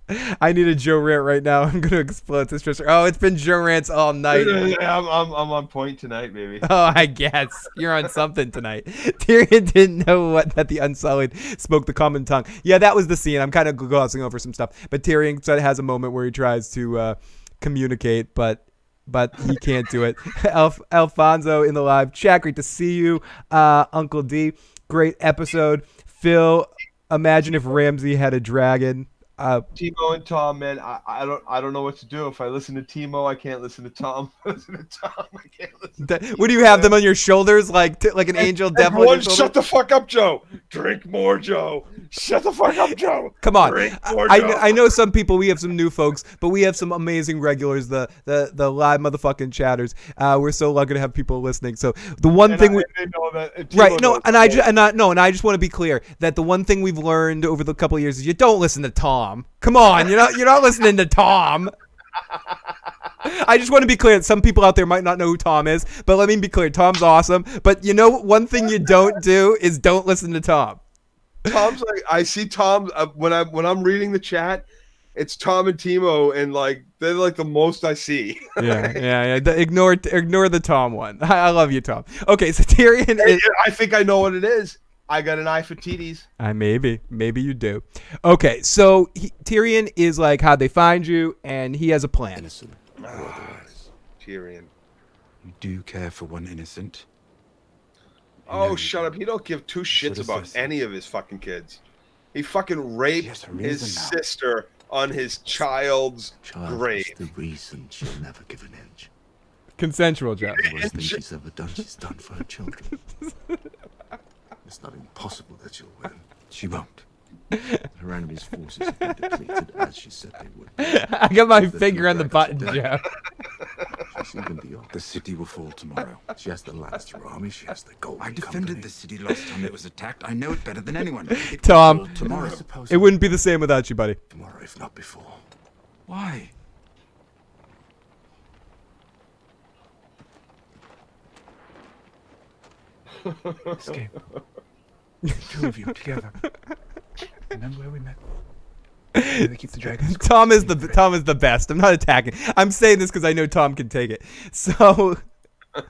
I need a Joe rant right now. [LAUGHS] I'm gonna explode this dresser. Oh, it's been Joe rants all night. I'm, I'm, I'm on point tonight, baby. [LAUGHS] Oh, I guess you're on something tonight. [LAUGHS] Tyrion didn't know what that the Unsullied spoke the common tongue. Yeah, that was the scene. I'm kind of glossing over some stuff, but Tyrion said has a moment where he tries to uh, communicate, but but he can't do it. Alf- Alfonso in the live chat. Great to see you, uh, Uncle D. Great episode. Phil, imagine if Ramsay had a dragon. Uh, Timo and Tom, man, I, I don't I don't know what to do. If I listen to Timo, I can't listen to Tom. [LAUGHS] Listen to Tom, I can't listen. th- what do you have them on your shoulders like t- like an angel devil? on your shut the fuck up, Joe. Drink more, Joe. Shut the fuck up, Joe. [LAUGHS] Come on. Drink more, I, Joe. I know some people. We have some new folks, but we have some amazing regulars. The the the live motherfucking chatters. Uh, we're so lucky to have people listening. So the one And thing I- we that- right no, and I just and I, no, and I just want to be clear that the one thing we've learned over the couple of years is you don't listen to Tom. Come on, you're not you're not listening to Tom. I just want to be clear that some people out there might not know who Tom is, but let me be clear. Tom's awesome. But you know, one thing you don't do is don't listen to Tom. Tom's like I see Tom uh, when I when I'm reading the chat. It's Tom and Timo, and like they're like the most I see. yeah, yeah, [LAUGHS] yeah. The- ignore ignore the Tom one. I, [LAUGHS] I love you, Tom. Okay, so Tyrion is. I think I know what it is. I got an eye for TDs. I uh, maybe, maybe you do. Okay, so he, Tyrion is like, how'd they find you? And he has a plan. Ah, Tyrion. You do care for one innocent. Oh, shut up! He don't give two shits about said any of his fucking kids. He fucking raped has a his now. sister on his child's Child grave. the reason she'll never give an inch. Consensual, Jeff. The worst thing she's ever done, she's done for her children. [LAUGHS] it's not impossible that she'll win. [LAUGHS] She won't. [LAUGHS] Her enemy's forces have been depleted as she said they would. be. [LAUGHS] I got my The finger on the button, dragons are dead. Jeff. She's even beyond. The city will fall tomorrow. She has the Lannister army. She has the Golden I defended Company. the city last time it was attacked. I know it better than anyone. It Tom, tomorrow. it wouldn't be the same without you, buddy. Tomorrow, if not before. Why? Escape. [LAUGHS] Two of you together. Remember where we met? They keep the dragons. [LAUGHS] Tom is the Tom is the best. I'm not attacking. I'm saying this because I know Tom can take it. So, [LAUGHS]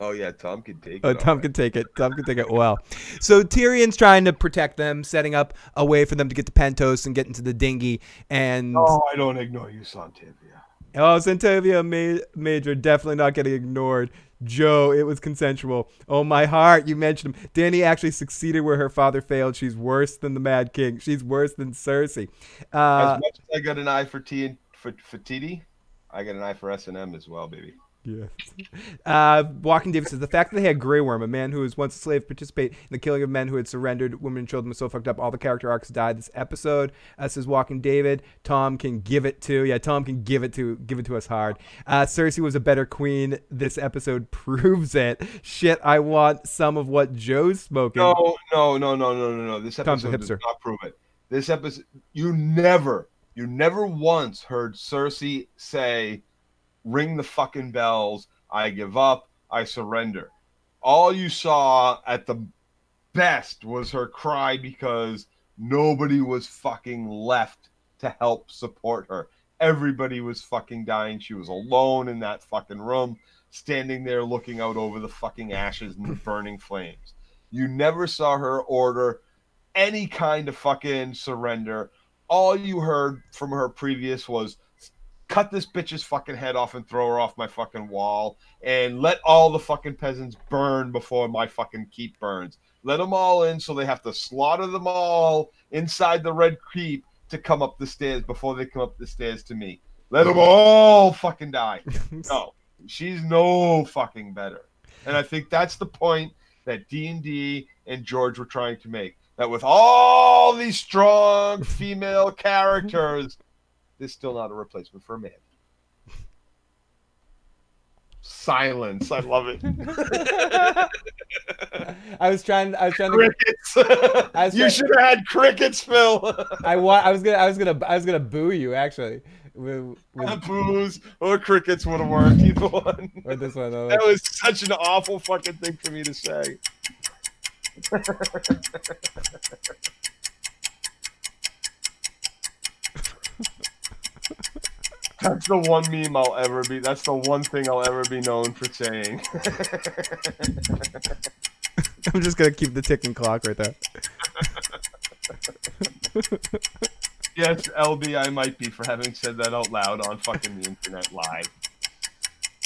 Oh yeah, Tom can take it. oh, Tom right. can take it. Tom can take it well. So Tyrion's trying to protect them, setting up a way for them to get to Pentos and get into the dinghy. And Oh, I don't ignore you, Santavia. Oh, Santavia, Ma- Major definitely not getting ignored. Joe, it was consensual. Oh, my heart, you mentioned him. Danny actually succeeded where her father failed. She's worse than the Mad King. She's worse than Cersei. Uh, as much as I got an eye for T and for for TD, I got an eye for S and M as well, baby. Yeah. Uh, Walking David says the fact that they had Grey Worm, a man who was once a slave, participate in the killing of men who had surrendered, women and children was so fucked up. All the character arcs died this episode. Uh, says Walking David. Tom can give it to yeah. Tom can give it to give it to us hard. Uh, Cersei was a better queen. This episode [LAUGHS] proves it. Shit, I want some of what Joe's smoking. No, no, no, no, no, no, no. This Tom's a episode does not prove it. This episode, you never, you never once heard Cersei say, "Ring the fucking bells. I give up. I surrender." All you saw at the best was her cry because nobody was fucking left to help support her. Everybody was fucking dying. She was alone in that fucking room, standing there looking out over the fucking ashes and the [LAUGHS] burning flames. You never saw her order any kind of fucking surrender. All you heard from her previous was cut this bitch's fucking head off and throw her off my fucking wall and let all the fucking peasants burn before my fucking keep burns. Let them all in so they have to slaughter them all inside the red keep to come up the stairs before they come up the stairs to me. Let them all fucking die. [LAUGHS] No, she's no fucking better. And I think that's the point that D&D and George were trying to make. That with all these strong female [LAUGHS] characters, there's still not a replacement for a man. Silence. I love it. [LAUGHS] I was trying. I was trying to. crickets. [LAUGHS] You should have had crickets, Phil. [LAUGHS] I wa- I was gonna. I was gonna. I was gonna boo you actually. With, with, Booze or crickets would have worked. Either one. with this one. That was such an awful fucking thing for me to say. That's the one meme I'll ever be. That's the one thing I'll ever be known for saying. [LAUGHS] I'm just gonna keep the ticking clock right there. [LAUGHS] yes, LB, I might be for having said that out loud on fucking the internet live.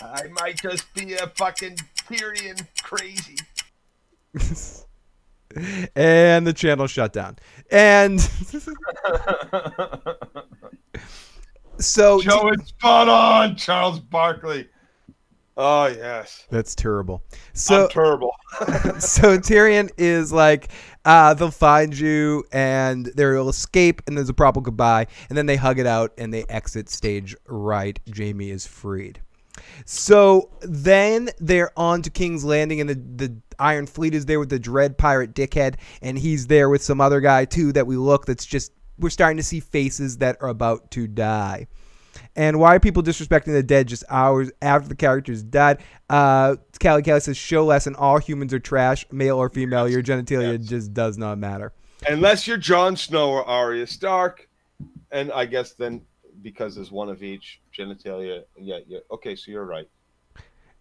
I might just be a fucking Tyrion crazy. [LAUGHS] and the channel shut down. And so Joe is spot on, Charles Barkley. Oh yes, that's terrible. So I'm terrible. [LAUGHS] so Tyrion is like, uh, they'll find you and they'll escape, and there's a proper goodbye, and then they hug it out and they exit stage right. Jaime is freed. So then they're on to King's Landing, and the, the Iron Fleet is there with the Dread Pirate Dickhead, and he's there with some other guy too that we look that's just we're starting to see faces that are about to die. And why are people disrespecting the dead just hours after the characters died? Uh, Callie Kelly says, show lesson, all humans are trash, male or female. Your genitalia just does not matter. Unless you're Jon Snow or Arya Stark, and I guess then because there's one of each genitalia. Yeah, yeah. Okay, so you're right.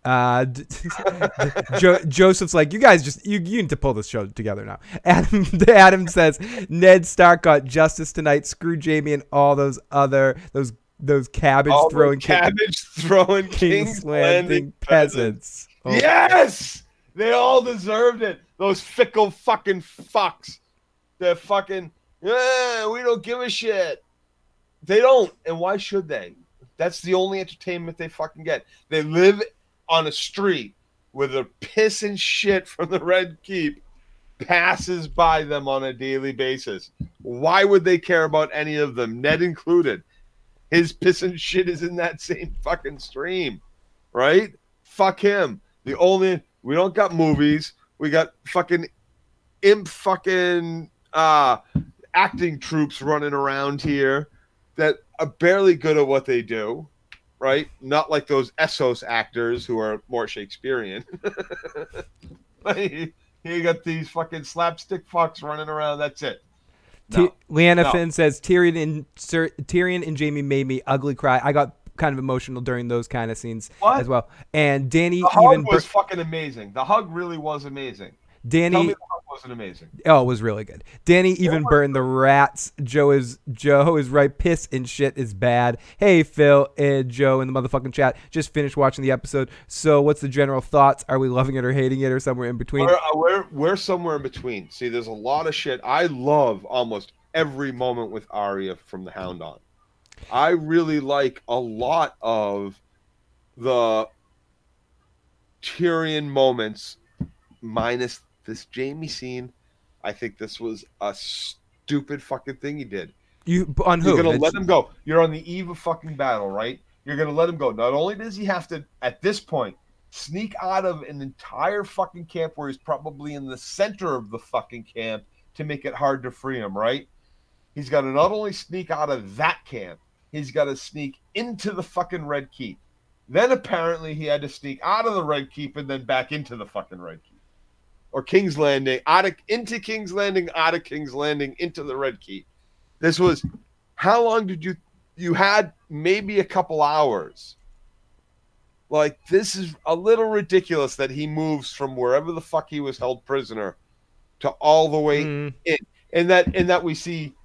Uh, [LAUGHS] jo- Joseph's like, you guys just you, you need to pull this show together now. [LAUGHS] Adam Adam says Ned Stark got justice tonight. Screw Jaime and all those other those those cabbage All throwing king- cabbage [LAUGHS] throwing King's King's Landing Landing peasants. Oh. Yes, they all deserved it. Those fickle fucking fucks. They're fucking. Yeah, we don't give a shit. They don't, and why should they? That's the only entertainment they fucking get. They live on a street where the piss and shit from the Red Keep passes by them on a daily basis. Why would they care about any of them, Ned included? His piss and shit is in that same fucking stream, right? Fuck him. The only we don't got movies. We got fucking imp fucking uh acting troops running around here that are barely good at what they do, right? Not like those Essos actors who are more Shakespearean. [LAUGHS] you got these fucking slapstick fucks running around. That's it. No. Leanna No. Finn says Tyrion and Sir, Tyrion and Jaime made me ugly cry. I got kind of emotional during those kind of scenes What? as well. And Danny The hug even was bur- fucking amazing. The hug really was amazing. Danny Tell me the wasn't amazing. Oh, it was really good. Danny even burned the rats. Joe is Joe is right. Piss and shit is bad. Hey Phil and Joe in the motherfucking chat. Just finished watching the episode. So what's the general thoughts? Are we loving it or hating it or somewhere in between? We're, uh, we're, we're somewhere in between. See, there's a lot of shit. I love almost every moment with Arya from the Hound on. I really like a lot of the Tyrion moments, minus this Jaime scene. I think this was a stupid fucking thing he did. You on who? You're gonna It's- let him go. You're on the eve of fucking battle, right? You're gonna let him go. Not only does he have to, at this point, sneak out of an entire fucking camp where he's probably in the center of the fucking camp to make it hard to free him, right? He's got to not only sneak out of that camp, he's got to sneak into the fucking Red Keep. Then apparently he had to sneak out of the Red Keep and then back into the fucking Red Keep. Or King's Landing, out of into King's Landing, out of King's Landing, into the Red Keep. This was how long did you you had maybe a couple hours. Like this is a little ridiculous that he moves from wherever the fuck he was held prisoner to all the way in. And that and that we see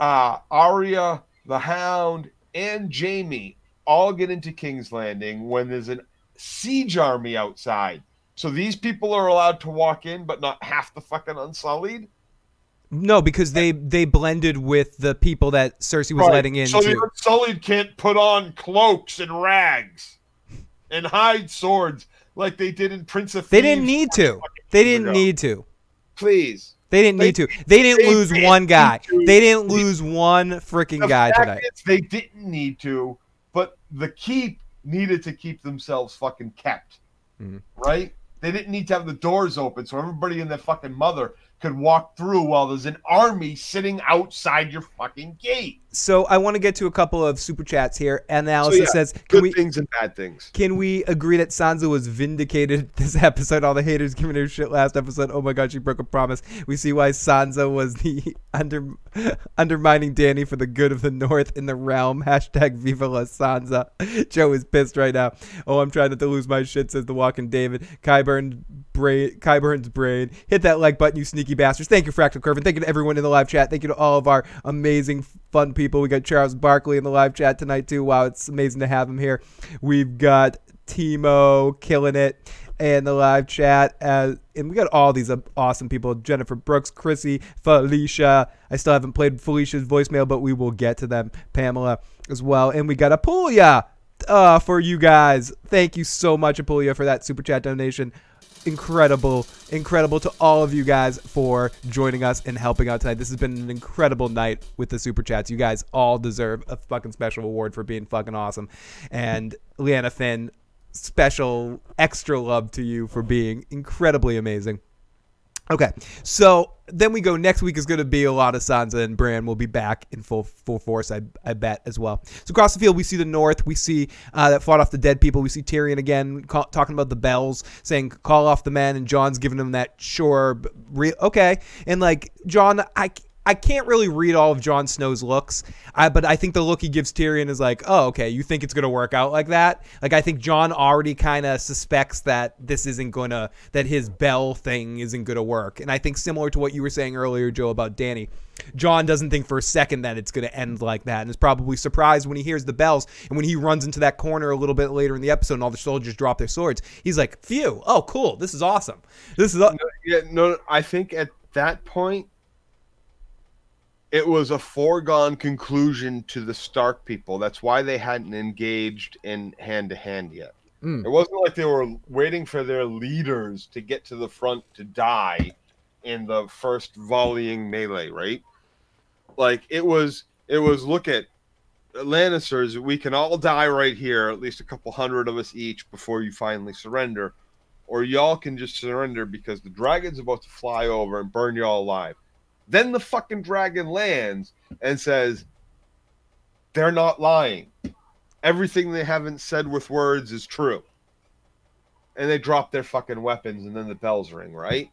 uh Arya, the Hound, and Jaime all get into King's Landing when there's a siege army outside. So these people are allowed to walk in, but not half the fucking unsullied. No, because they they blended with the people that Cersei was Right. letting in So the unsullied can't put on cloaks and rags and hide swords like they did in Prince of They Thieves. didn't need to. They didn't need to. Please. They didn't They- need to. They didn't they lose didn't one guy. They didn't lose one freaking The guy tonight. they didn't need to, but the keep needed to keep themselves fucking kept. Mhm. Right? They didn't need to have the doors open so everybody and their fucking mother could walk through while there's an army sitting outside your fucking gate. So I want to get to a couple of super chats here. Analysis So, yeah, says, "Can good we things and bad things. Can we agree that Sansa was vindicated [LAUGHS] this episode? All the haters giving her shit last episode. Oh my god, she broke a promise. We see why Sansa was the [LAUGHS] under undermining Danny for the good of the North in the realm. [LAUGHS] Hashtag Viva la Sansa. Joe is pissed right now. Oh, I'm trying not to lose my shit, says the Walking David. Qyburn brain, Qyburn's brain. Hit that like button, you sneaky bastards. Thank you, Fractal Curve, and thank you to everyone in the live chat. Thank you to all of our amazing, fun people. We got Charles Barkley in the live chat tonight too. Wow, it's amazing to have him here. We've got Timo killing it in the live chat, and we got all these awesome people: Jennifer Brooks, Chrissy, Felicia. I still haven't played Felicia's voicemail, but we will get to them. Pamela as well, and we got Apulia uh, for you guys. Thank you so much, Apulia, for that super chat donation incredible, incredible to all of you guys for joining us and helping out tonight. This has been an incredible night with the super chats. You guys all deserve a fucking special award for being fucking awesome. And Leanna Finn, special extra love to you for being incredibly amazing. Okay, so then we go. Next week is going to be a lot of Sansa and Bran will be back in full full force. I, I bet as well. So across the field, we see the North. We see uh, that fought off the dead people. We see Tyrion again call, talking about the bells, saying call off the men, and Jon's giving him that sure, re- okay, and like Jon, I. I can't really read all of Jon Snow's looks, I, but I think the look he gives Tyrion is like, oh, okay, you think it's gonna work out like that? Like I think Jon already kind of suspects that this isn't gonna, that his bell thing isn't gonna work, and I think similar to what you were saying earlier, Joe, about Danny, Jon doesn't think for a second that it's gonna end like that, and is probably surprised when he hears the bells and when he runs into that corner a little bit later in the episode, and all the soldiers drop their swords. He's like, phew, oh cool, this is awesome. This is. Yeah, no, I think at that point it was a foregone conclusion to the Stark people. That's why they hadn't engaged in hand to hand yet. Mm. It wasn't like they were waiting for their leaders to get to the front to die in the first volleying melee, right? Like it was it was look at Lannisters, we can all die right here, at least a couple hundred of us each before you finally surrender. Or y'all can just surrender because the dragon's about to fly over and burn y'all alive. Then the fucking dragon lands and says, They're not lying. Everything they haven't said with words is true. And they drop their fucking weapons and then the bells ring, right?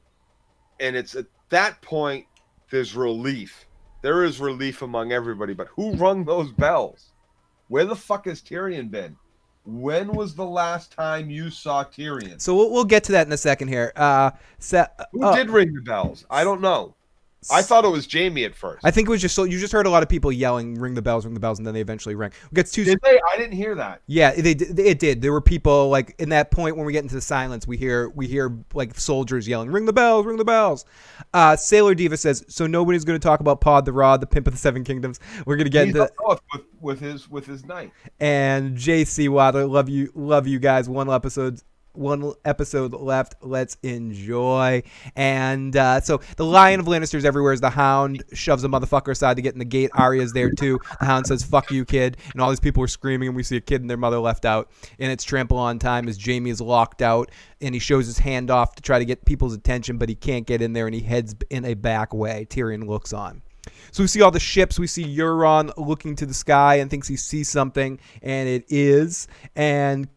And it's at that point there's relief there is relief among everybody. But who rung those bells? Where the fuck has Tyrion been? When was the last time you saw Tyrion? So we'll, we'll get to that in a second here. Uh, Sa- Who oh, did ring the bells? I don't know. I thought it was Jaime at first. I think it was just so you just heard a lot of people yelling, "Ring the bells, ring the bells," and then they eventually rang. We gets two. Did they? I didn't hear that. Yeah, they, did- it did. There were people like in that point when we get into the silence, we hear we hear like soldiers yelling, "Ring the bells, ring the bells." Uh, Sailor Diva says, "So nobody's going to talk about Pod the Rod, the Pimp of the Seven Kingdoms. We're going to get He's into with, with his with his knight. and JC Waddler, love you, love you guys. One episode, one episode left. Let's enjoy. And uh, so the Lion of Lannisters everywhere is the Hound shoves a motherfucker aside to get in the gate. Arya's there too. The Hound says "fuck you, kid," and all these people are screaming, and we see a kid and their mother left out. And it's trample on time as Jaime is locked out, and he shows his hand off to try to get people's attention, but he can't get in there, and he heads in a back way. Tyrion looks on. So we see all the ships. We see Euron looking to the sky and thinks he sees something, and it is. And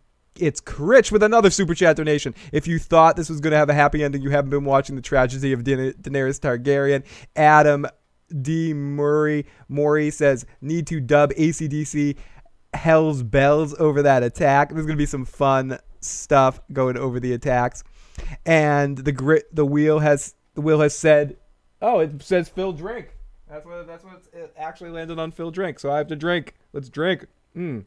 it's Critch with another super chat donation. If you thought this was going to have a happy ending, you haven't been watching the tragedy of Daener- Daenerys Targaryen. Adam D. Murray Maury says, need to dub ACDC Hell's Bells over that attack. There's going to be some fun stuff going over the attacks. And the grit, the wheel has the wheel has said, oh, it says Phil drink. That's what that's what it actually landed on Phil drink. So I have to drink. Let's drink. Mm.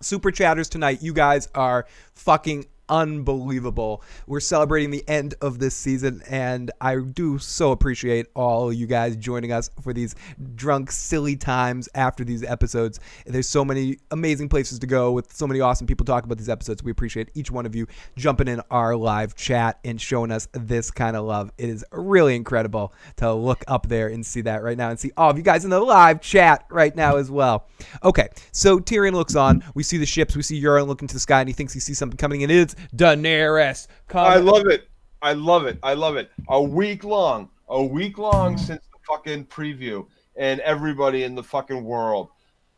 Super chatters tonight. You guys are fucking unbelievable. We're celebrating the end of this season, and I do so appreciate all you guys joining us for these drunk, silly times after these episodes. There's so many amazing places to go with so many awesome people talking about these episodes. We appreciate each one of you jumping in our live chat and showing us this kind of love. It is really incredible to look up there and see that right now and see all of you guys in the live chat right now as well. Okay, so Tyrion looks on. We see the ships. We see Euron looking to the sky, and he thinks he sees something coming, and it's Daenerys. I love it. I love it. I love it. A week long, a week long mm. since the fucking preview, and everybody in the fucking world,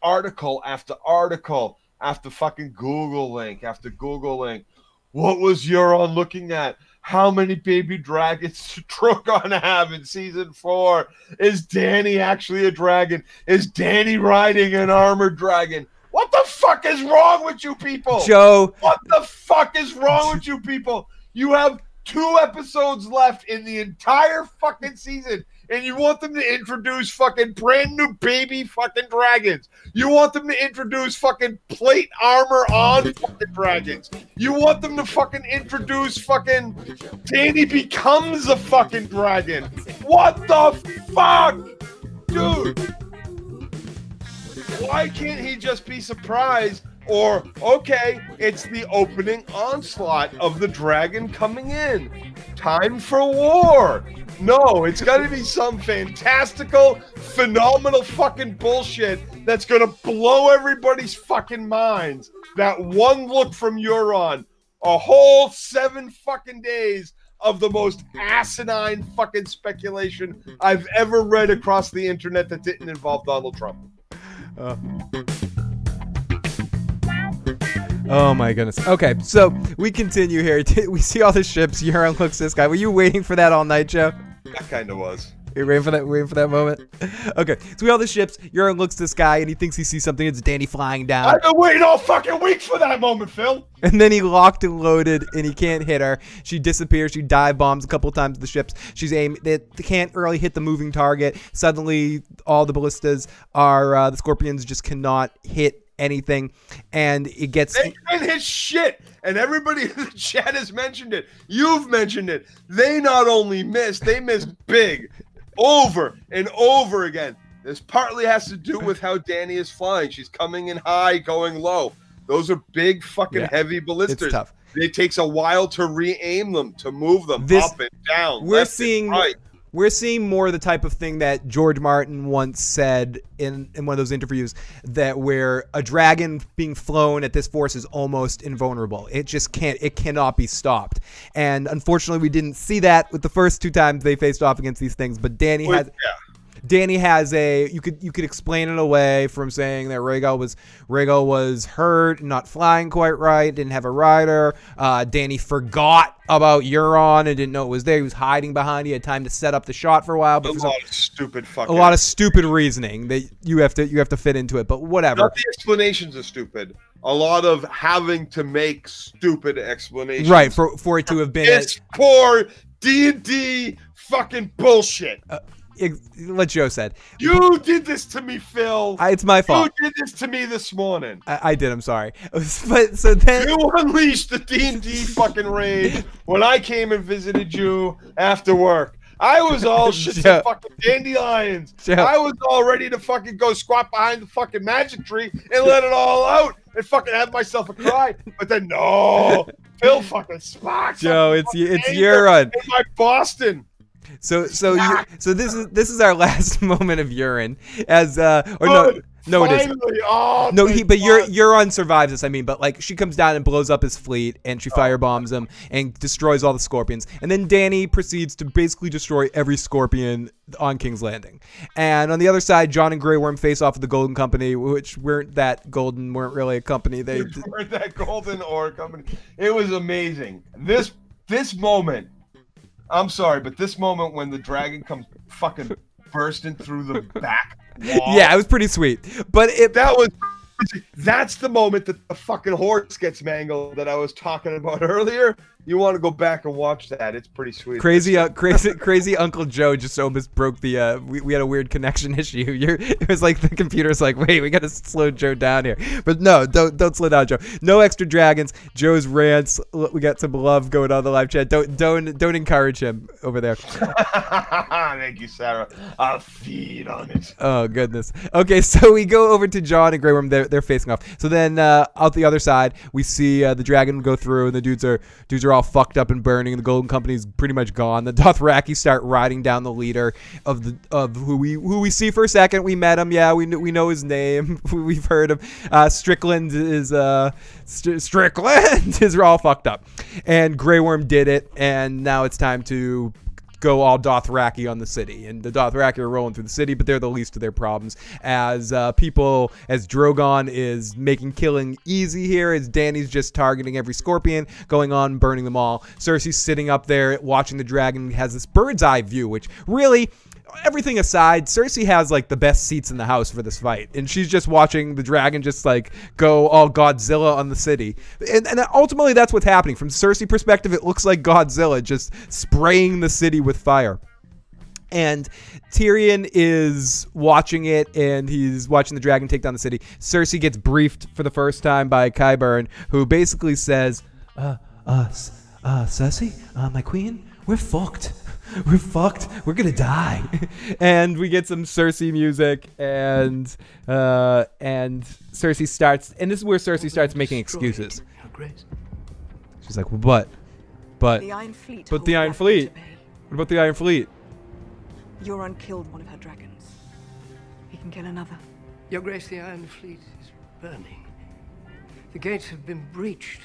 article after article after fucking Google link after Google link. What was Euron looking at? How many baby dragons did [LAUGHS] Drogon have in season four? Is Danny actually a dragon? Is Danny riding an armored dragon? What the fuck is wrong with you people? Joe. What the fuck is wrong with you people? You have two episodes left in the entire fucking season, and you want them to introduce fucking brand new baby fucking dragons. You want them to introduce fucking plate armor on fucking dragons. You want them to fucking introduce fucking Danny becomes a fucking dragon. What the fuck? Dude. Why can't he just be surprised? Or, okay, it's the opening onslaught of the dragon coming in. Time for war. No, it's got to be some fantastical, phenomenal fucking bullshit that's going to blow everybody's fucking minds. That one look from Euron, a whole seven fucking days of the most asinine fucking speculation I've ever read across the internet that didn't involve Donald Trump. Uh. Oh my goodness. Okay, so we continue here. [LAUGHS] We see all the ships. Euron looks this guy. Were you waiting for that all night, Joe? I kind of was. You waiting for that? Waiting for that moment? [LAUGHS] Okay, so we all the ships. Euron looks this guy and he thinks he sees something. It's Danny flying down. I've been waiting all fucking week for that moment, Phil. [LAUGHS] And then he locked and loaded, and he can't hit her. She disappears. She dive bombs a couple times the ships. She's aiming. They can't really hit the moving target. Suddenly, all the ballistas are uh, the scorpions just cannot hit anything, and it gets. They can't hit shit. And everybody [LAUGHS] in the chat has mentioned it. You've mentioned it. They not only missed, they missed big over and over again. This partly has to do with how Danny is flying. She's coming in high, going low. Those are big, fucking Yeah, heavy ballistas. it's tough. It takes a while to re-aim them, to move them This- up and down. we're seeing right. We're seeing more of the type of thing that George Martin once said in, in one of those interviews that where a dragon being flown at this force is almost invulnerable. It just can't it cannot be stopped. And unfortunately we didn't see that with the first two times they faced off against these things, but Danny Well, has Danny has a you could you could explain it away from saying that Rhaegal was Rhaegal was hurt, not flying quite right, didn't have a rider. Uh, Danny forgot about Euron and didn't know it was there. He was hiding behind. He had time to set up the shot for a while. A But some- lot of stupid fucking. a lot of stupid reasoning that you have to you have to fit into it. But whatever. Not the explanations are stupid. A lot of having to make stupid explanations. Right for for it to have been. It's poor D and D fucking bullshit. ex- what Joe said. You did this to me, Phil. I- it's my fault. You did this to me this morning. I, I did. I'm sorry. [LAUGHS] But so then You unleashed the D and D fucking rage when I came and visited you after work. I was all [LAUGHS] shit and fucking dandelions. Joe. I was all ready to fucking go squat behind the fucking magic tree and let it all out and fucking have myself a cry. But then no, [LAUGHS] Phil fucking sparks. Joe, it's it's your run. in my Boston. So so you, so this is this is our [LAUGHS] last moment of Euron as uh or no Good. no it is Oh, no he but God. Ur- Euron survives this I mean but like she comes down and blows up his fleet and she firebombs him and destroys all the scorpions and then Danny proceeds to basically destroy every scorpion on King's Landing and on the other side Jon and Grey Worm face off with the Golden Company which weren't that golden weren't really a company they weren't that golden ore company. It was amazing. This this moment. I'm sorry, but this moment when the dragon comes fucking bursting through the back [LAUGHS] wall. yeah it was pretty sweet but it that was [LAUGHS] that's the moment that the fucking horse gets mangled that I was talking about [LAUGHS] earlier. You want to go back and watch that? It's pretty sweet. Crazy, uh, crazy, crazy Uncle Joe just almost broke the. Uh, we, we had a weird connection [LAUGHS] issue. You're, it was like the computer's like, wait, we got to slow Joe down here. But no, don't don't slow down, Joe. No extra dragons. Joe's rants. We got some love going on the live chat. Don't don't don't encourage him over there. [LAUGHS] Thank you, Sarah. I'll feed on it. Oh goodness. Okay, so we go over to Jon and Grey Worm. They're, they're facing off. So then uh, out the other side, we see uh, the dragon go through, and the dudes are dudes are all fucked up and burning. The Golden Company's pretty much gone. The Dothraki start riding down the leader of the of who we who we see for a second. We met him. Yeah, we we know his name. [LAUGHS] We've heard him. Uh, Strickland is uh Str- Strickland [LAUGHS] is all fucked up, and Grey Worm did it, and now it's time to go all Dothraki on the city. And the Dothraki are rolling through the city, but they're the least of their problems. As uh, people, as Drogon is making killing easy here, as Dany's just targeting every scorpion, going on, burning them all. Cersei's sitting up there watching the dragon, has this bird's eye view, which really. Everything aside, Cersei has like the best seats in the house for this fight, and she's just watching the dragon just like go all Godzilla on the city, and, and ultimately that's what's happening. From Cersei perspective, it looks like Godzilla just spraying the city with fire and Tyrion is watching it and he's watching the dragon take down the city. Cersei gets briefed for the first time by Qyburn, who basically says, uh, uh, uh, Cersei, uh, my queen, we're fucked. [LAUGHS] We're fucked. We're gonna die. [LAUGHS] and we get some Cersei music and uh and Cersei starts and this is where Cersei starts making excuses. She's like, well, but but The Iron Fleet but the Iron Fleet. What about the Iron Fleet? Euron killed one of her dragons. He can kill another. Your Grace, the Iron Fleet is burning. The gates have been breached.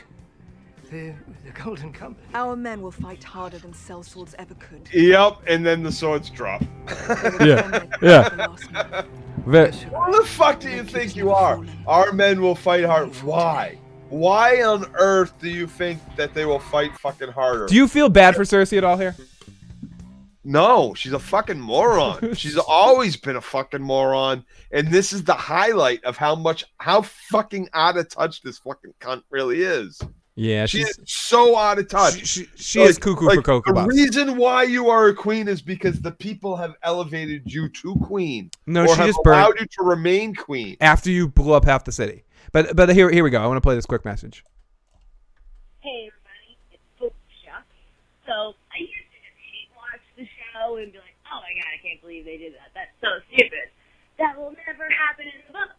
The, the Golden Company. Our men will fight harder than sellswords ever could. Yep, and then the swords drop. Yeah, yeah. Ve- Who the fuck do you think you are? Our men will fight hard. Why? Why on earth do you think that they will fight fucking harder? Do you feel bad for Cersei at all here? No, she's a fucking moron. [LAUGHS] she's always been a fucking moron, and this is the highlight of how much, how fucking out of touch this fucking cunt really is. Yeah, She she's is so out of touch. she, she is cuckoo for Cocoa The Puffs. reason why you are a queen is because the people have elevated you to queen. No, or she have just burned- allowed you to remain queen. after you blew up half the city. But but here here we go. I want to play this quick message. Hey everybody, it's Felicia. So I used to just hate watch the show and be like, oh my god, I can't believe they did that. That's so stupid. That will never happen in the book.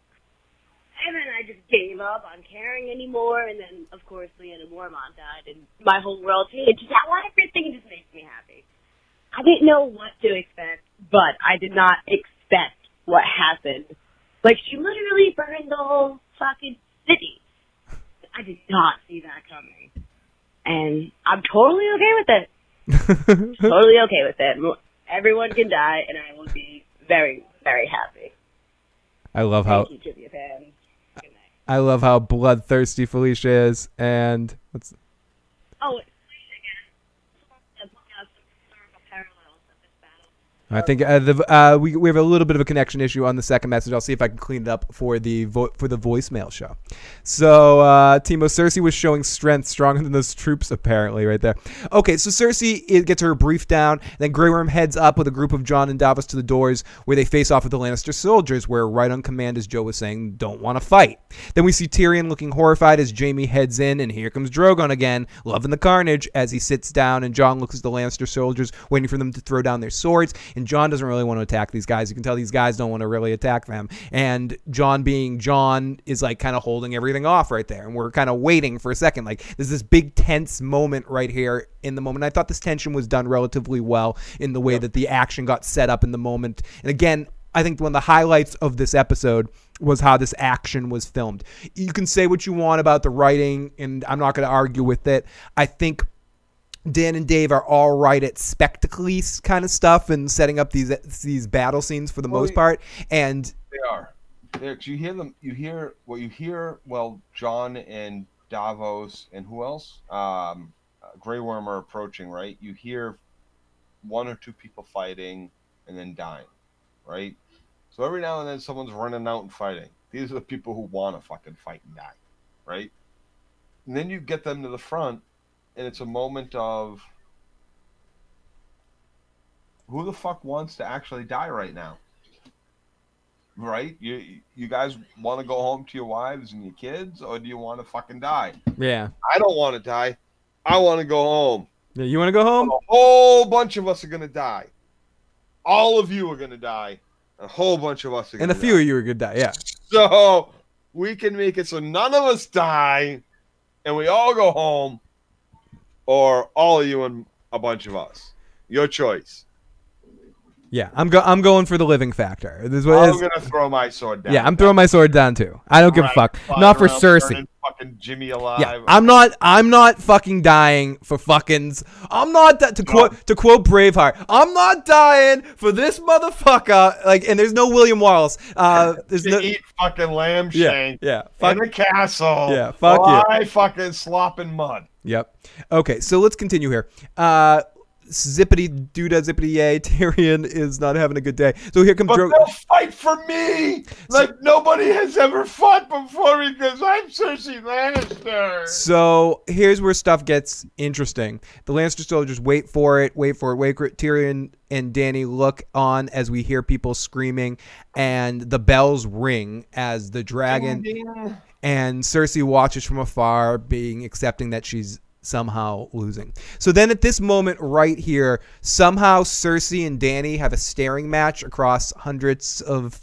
And then I just gave up on caring anymore. And then, of course, Lyanna Mormont died, and my whole world changed. That one everything just makes me happy. I didn't know what to expect, but I did not expect what happened. Like she literally burned the whole fucking city. I did not see that coming. And I'm totally okay with it. [LAUGHS] totally okay with it. Everyone can die, and I will be very, very happy. I love how Thank you, Trivia fans. I love how bloodthirsty Felicia is, and what's Oh, it's Felicia again. To point out some historical parallels of this battle. I think uh, the, uh, we we have a little bit of a connection issue on the second message. I'll see if I can clean it up for the vo- for the voicemail show. So uh, Timo Cersei was showing strength stronger than those troops apparently right there. Okay, so Cersei it gets her brief down. Then Grey Worm heads up with a group of Jon and Davos to the doors where they face off with the Lannister soldiers. Where right on command, as Joe was saying, don't want to fight. Then we see Tyrion looking horrified as Jaime heads in, and here comes Drogon again, loving the carnage as he sits down. And Jon looks at the Lannister soldiers, waiting for them to throw down their swords. And Jon doesn't really want to attack these guys. You can tell these guys don't want to really attack them. And Jon, being Jon, is like kind of holding everything off right there. And we're kind of waiting for a second. Like there's this big tense moment right here in the moment. I thought this tension was done relatively well in the way that the action got set up in the moment. And again, I think one of the highlights of this episode was how this action was filmed. You can say what you want about the writing, and I'm not going to argue with it. I think Dan and Dave are all right at spectacly kind of stuff and setting up these these battle scenes for the Well, most part. And They are. There, you hear them. You hear what you hear. Well, Jon and Davos and who else? Um, uh, Grey Worm are approaching. Right. You hear one or two people fighting and then dying. Right. So every now and then someone's running out and fighting. These are the people who want to fucking fight and die. Right. And then you get them to the front, and it's a moment of who the fuck wants to actually die right now? right? You you guys want to go home to your wives and your kids, or do you want to fucking die? yeah, I don't want to die. I want to go home. Yeah, you want to go home? A whole bunch of us are gonna die. All of you are gonna die. A whole bunch of us are and a few of you are gonna die. Yeah. So we can make it so none of us die, and we all go home, or all of you and a bunch of us. Your choice. Yeah, I'm go I'm going for the living factor. This is what I'm is. gonna throw my sword down. Yeah, I'm throwing my sword down too. I don't give a fuck. Not for Cersei. Fucking Jimmy alive. Yeah, I'm not. I'm not fucking dying for fuckings. I'm not di- to quote to quote Braveheart. I'm not dying for this motherfucker. Like, and there's no William Wallace. Uh, [LAUGHS] there's no. eat fucking lamb Yeah, shank yeah, fuck- in a castle. Yeah, fuck you. I fucking slop in mud. Yep. Okay, so let's continue here. Uh, zippity doodah zippity yay. [LAUGHS] Tyrion is not having a good day. So here comes But Dro- they'll fight for me like nobody has ever fought before me because I'm Cersei Lannister. So here's where stuff gets interesting. The Lannister soldiers wait for it, wait for it, wait for it. Tyrion and Dany look on as we hear people screaming, and the bells ring as the dragon Ding, ding. and Cersei watches from afar, being accepting that she's somehow losing. So then at this moment right here, somehow Cersei and Dany have a staring match across hundreds of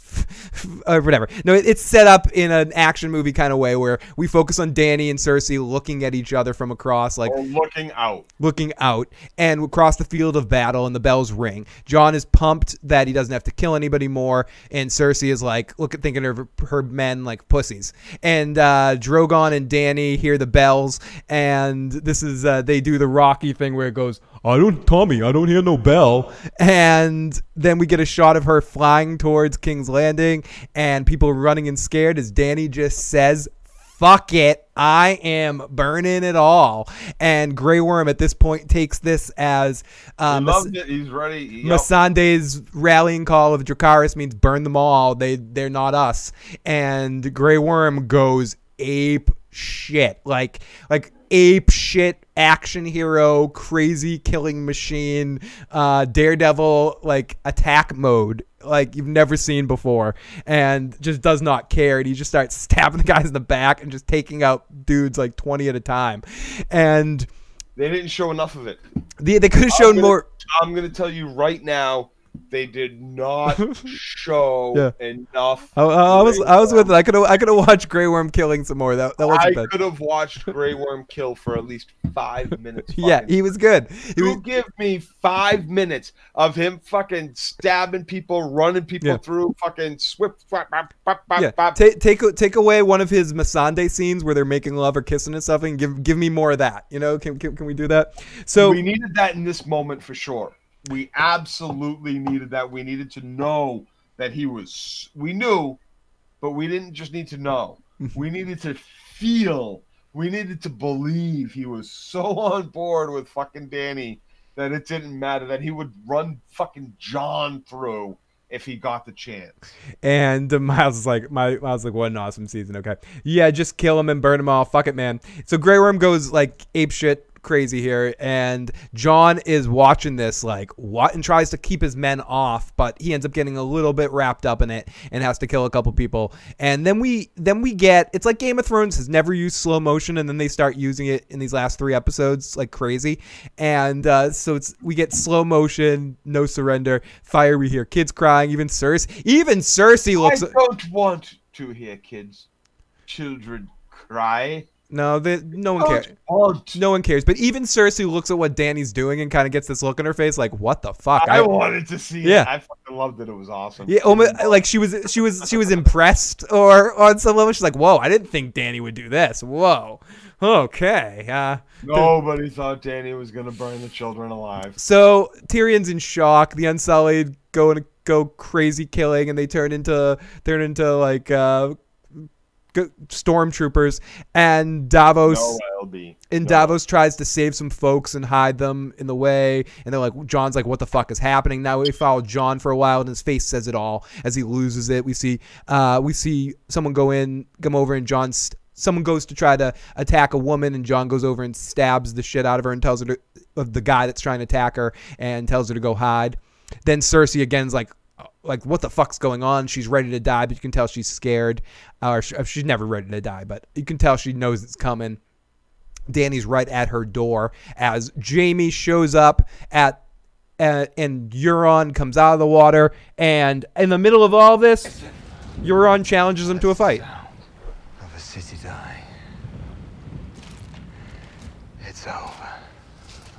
[LAUGHS] uh, whatever. No, it's set up in an action movie kind of way where we focus on Dany and Cersei looking at each other from across like Or looking out. looking out and across the field of battle and the bells ring. Jon is pumped that he doesn't have to kill anybody more and Cersei is like look at thinking of her, her men like pussies. And uh Drogon and Dany hear the bells and this is uh they do the Rocky thing where it goes I don't Tommy, I don't hear no bell. And then we get a shot of her flying towards King's Landing and people running and scared as Dany just says fuck it. I am burning it all. And Grey Worm at this point takes this as He um, loved it. He's ready. Yep. Missandei's rallying call of Dracarys means burn them all. They they're not us. And Grey Worm goes ape shit. Like like ape shit action hero, crazy killing machine, uh daredevil like attack mode like you've never seen before and just does not care and he just starts [LAUGHS] stabbing the guys in the back and just taking out dudes like 20 at a time. And They didn't show enough of it. they, they could have shown gonna- more I'm going to tell you right now, they did not [LAUGHS] show Yeah. enough. I, I was I was with it. I could have I could have watched Grey Worm killing some more. That that I wasn't bad. could have watched Grey Worm kill for at least five minutes. [LAUGHS] Yeah, he was good. He You was, give me five minutes of him fucking stabbing people, running people Yeah. through, fucking swip, flap, bap, bap, bap, yeah. Take take take away one of his Missandei scenes where they're making love or kissing and stuff, and give give me more of that. You know, can can, can we do that? So we needed that in this moment for sure. We absolutely needed that. We needed to know that he was. We knew, but we didn't just need to know. we needed to feel. We needed to believe he was so on board with fucking Dany that it didn't matter that he would run fucking Jon through if he got the chance. And uh, [LAUGHS] Miles is like, my Miles is like, what an awesome season. Okay, yeah, just kill him and burn him all. Fuck it, man. So Grey Worm goes like ape shit crazy here, and Jon is watching this like what, and tries to keep his men off, but he ends up getting a little bit wrapped up in it and has to kill a couple people. And then we then we get it's like Game of Thrones has never used slow motion, and then they start using it in these last three episodes like crazy, and uh, so it's we get slow motion, no surrender, fire. We hear kids crying, even Cersei, even Cersei looks. I don't want to hear kids, children cry. No, they, no one cares. want. No one cares. But even Cersei looks at what Dany's doing and kind of gets this look on her face, like, "What the fuck?" I, wanted to see Yeah. it. I fucking loved it. It was awesome. Yeah, almost, like she was, she was, she was impressed, or on some level, she's like, "Whoa, I didn't think Dany would do this." Whoa, okay. Uh, Nobody thought Dany was gonna burn the children alive. so Tyrion's in shock. The Unsullied go and go crazy killing, and they turn into turn into like uh, stormtroopers. And Davos No and Davos tries to save some folks and hide them in the way. And they're like, Jon's like, what the fuck is happening? Now we follow Jon for a while, and his face says it all as he loses it. We see, uh, we see someone go in, come over, and Jon. St- Someone goes to try to attack a woman, and Jon goes over and stabs the shit out of her and tells her to, of the guy that's trying to attack her, and tells her to go hide. Then Cersei again's like, like what the fuck's going on? She's ready to die, but you can tell she's scared, or sh- she's never ready to die, but you can tell she knows it's coming. Dany's right at her door as Jaime shows up at uh, and Euron comes out of the water and in the middle of all this Euron challenges him to a fight. Of a city die. It's over.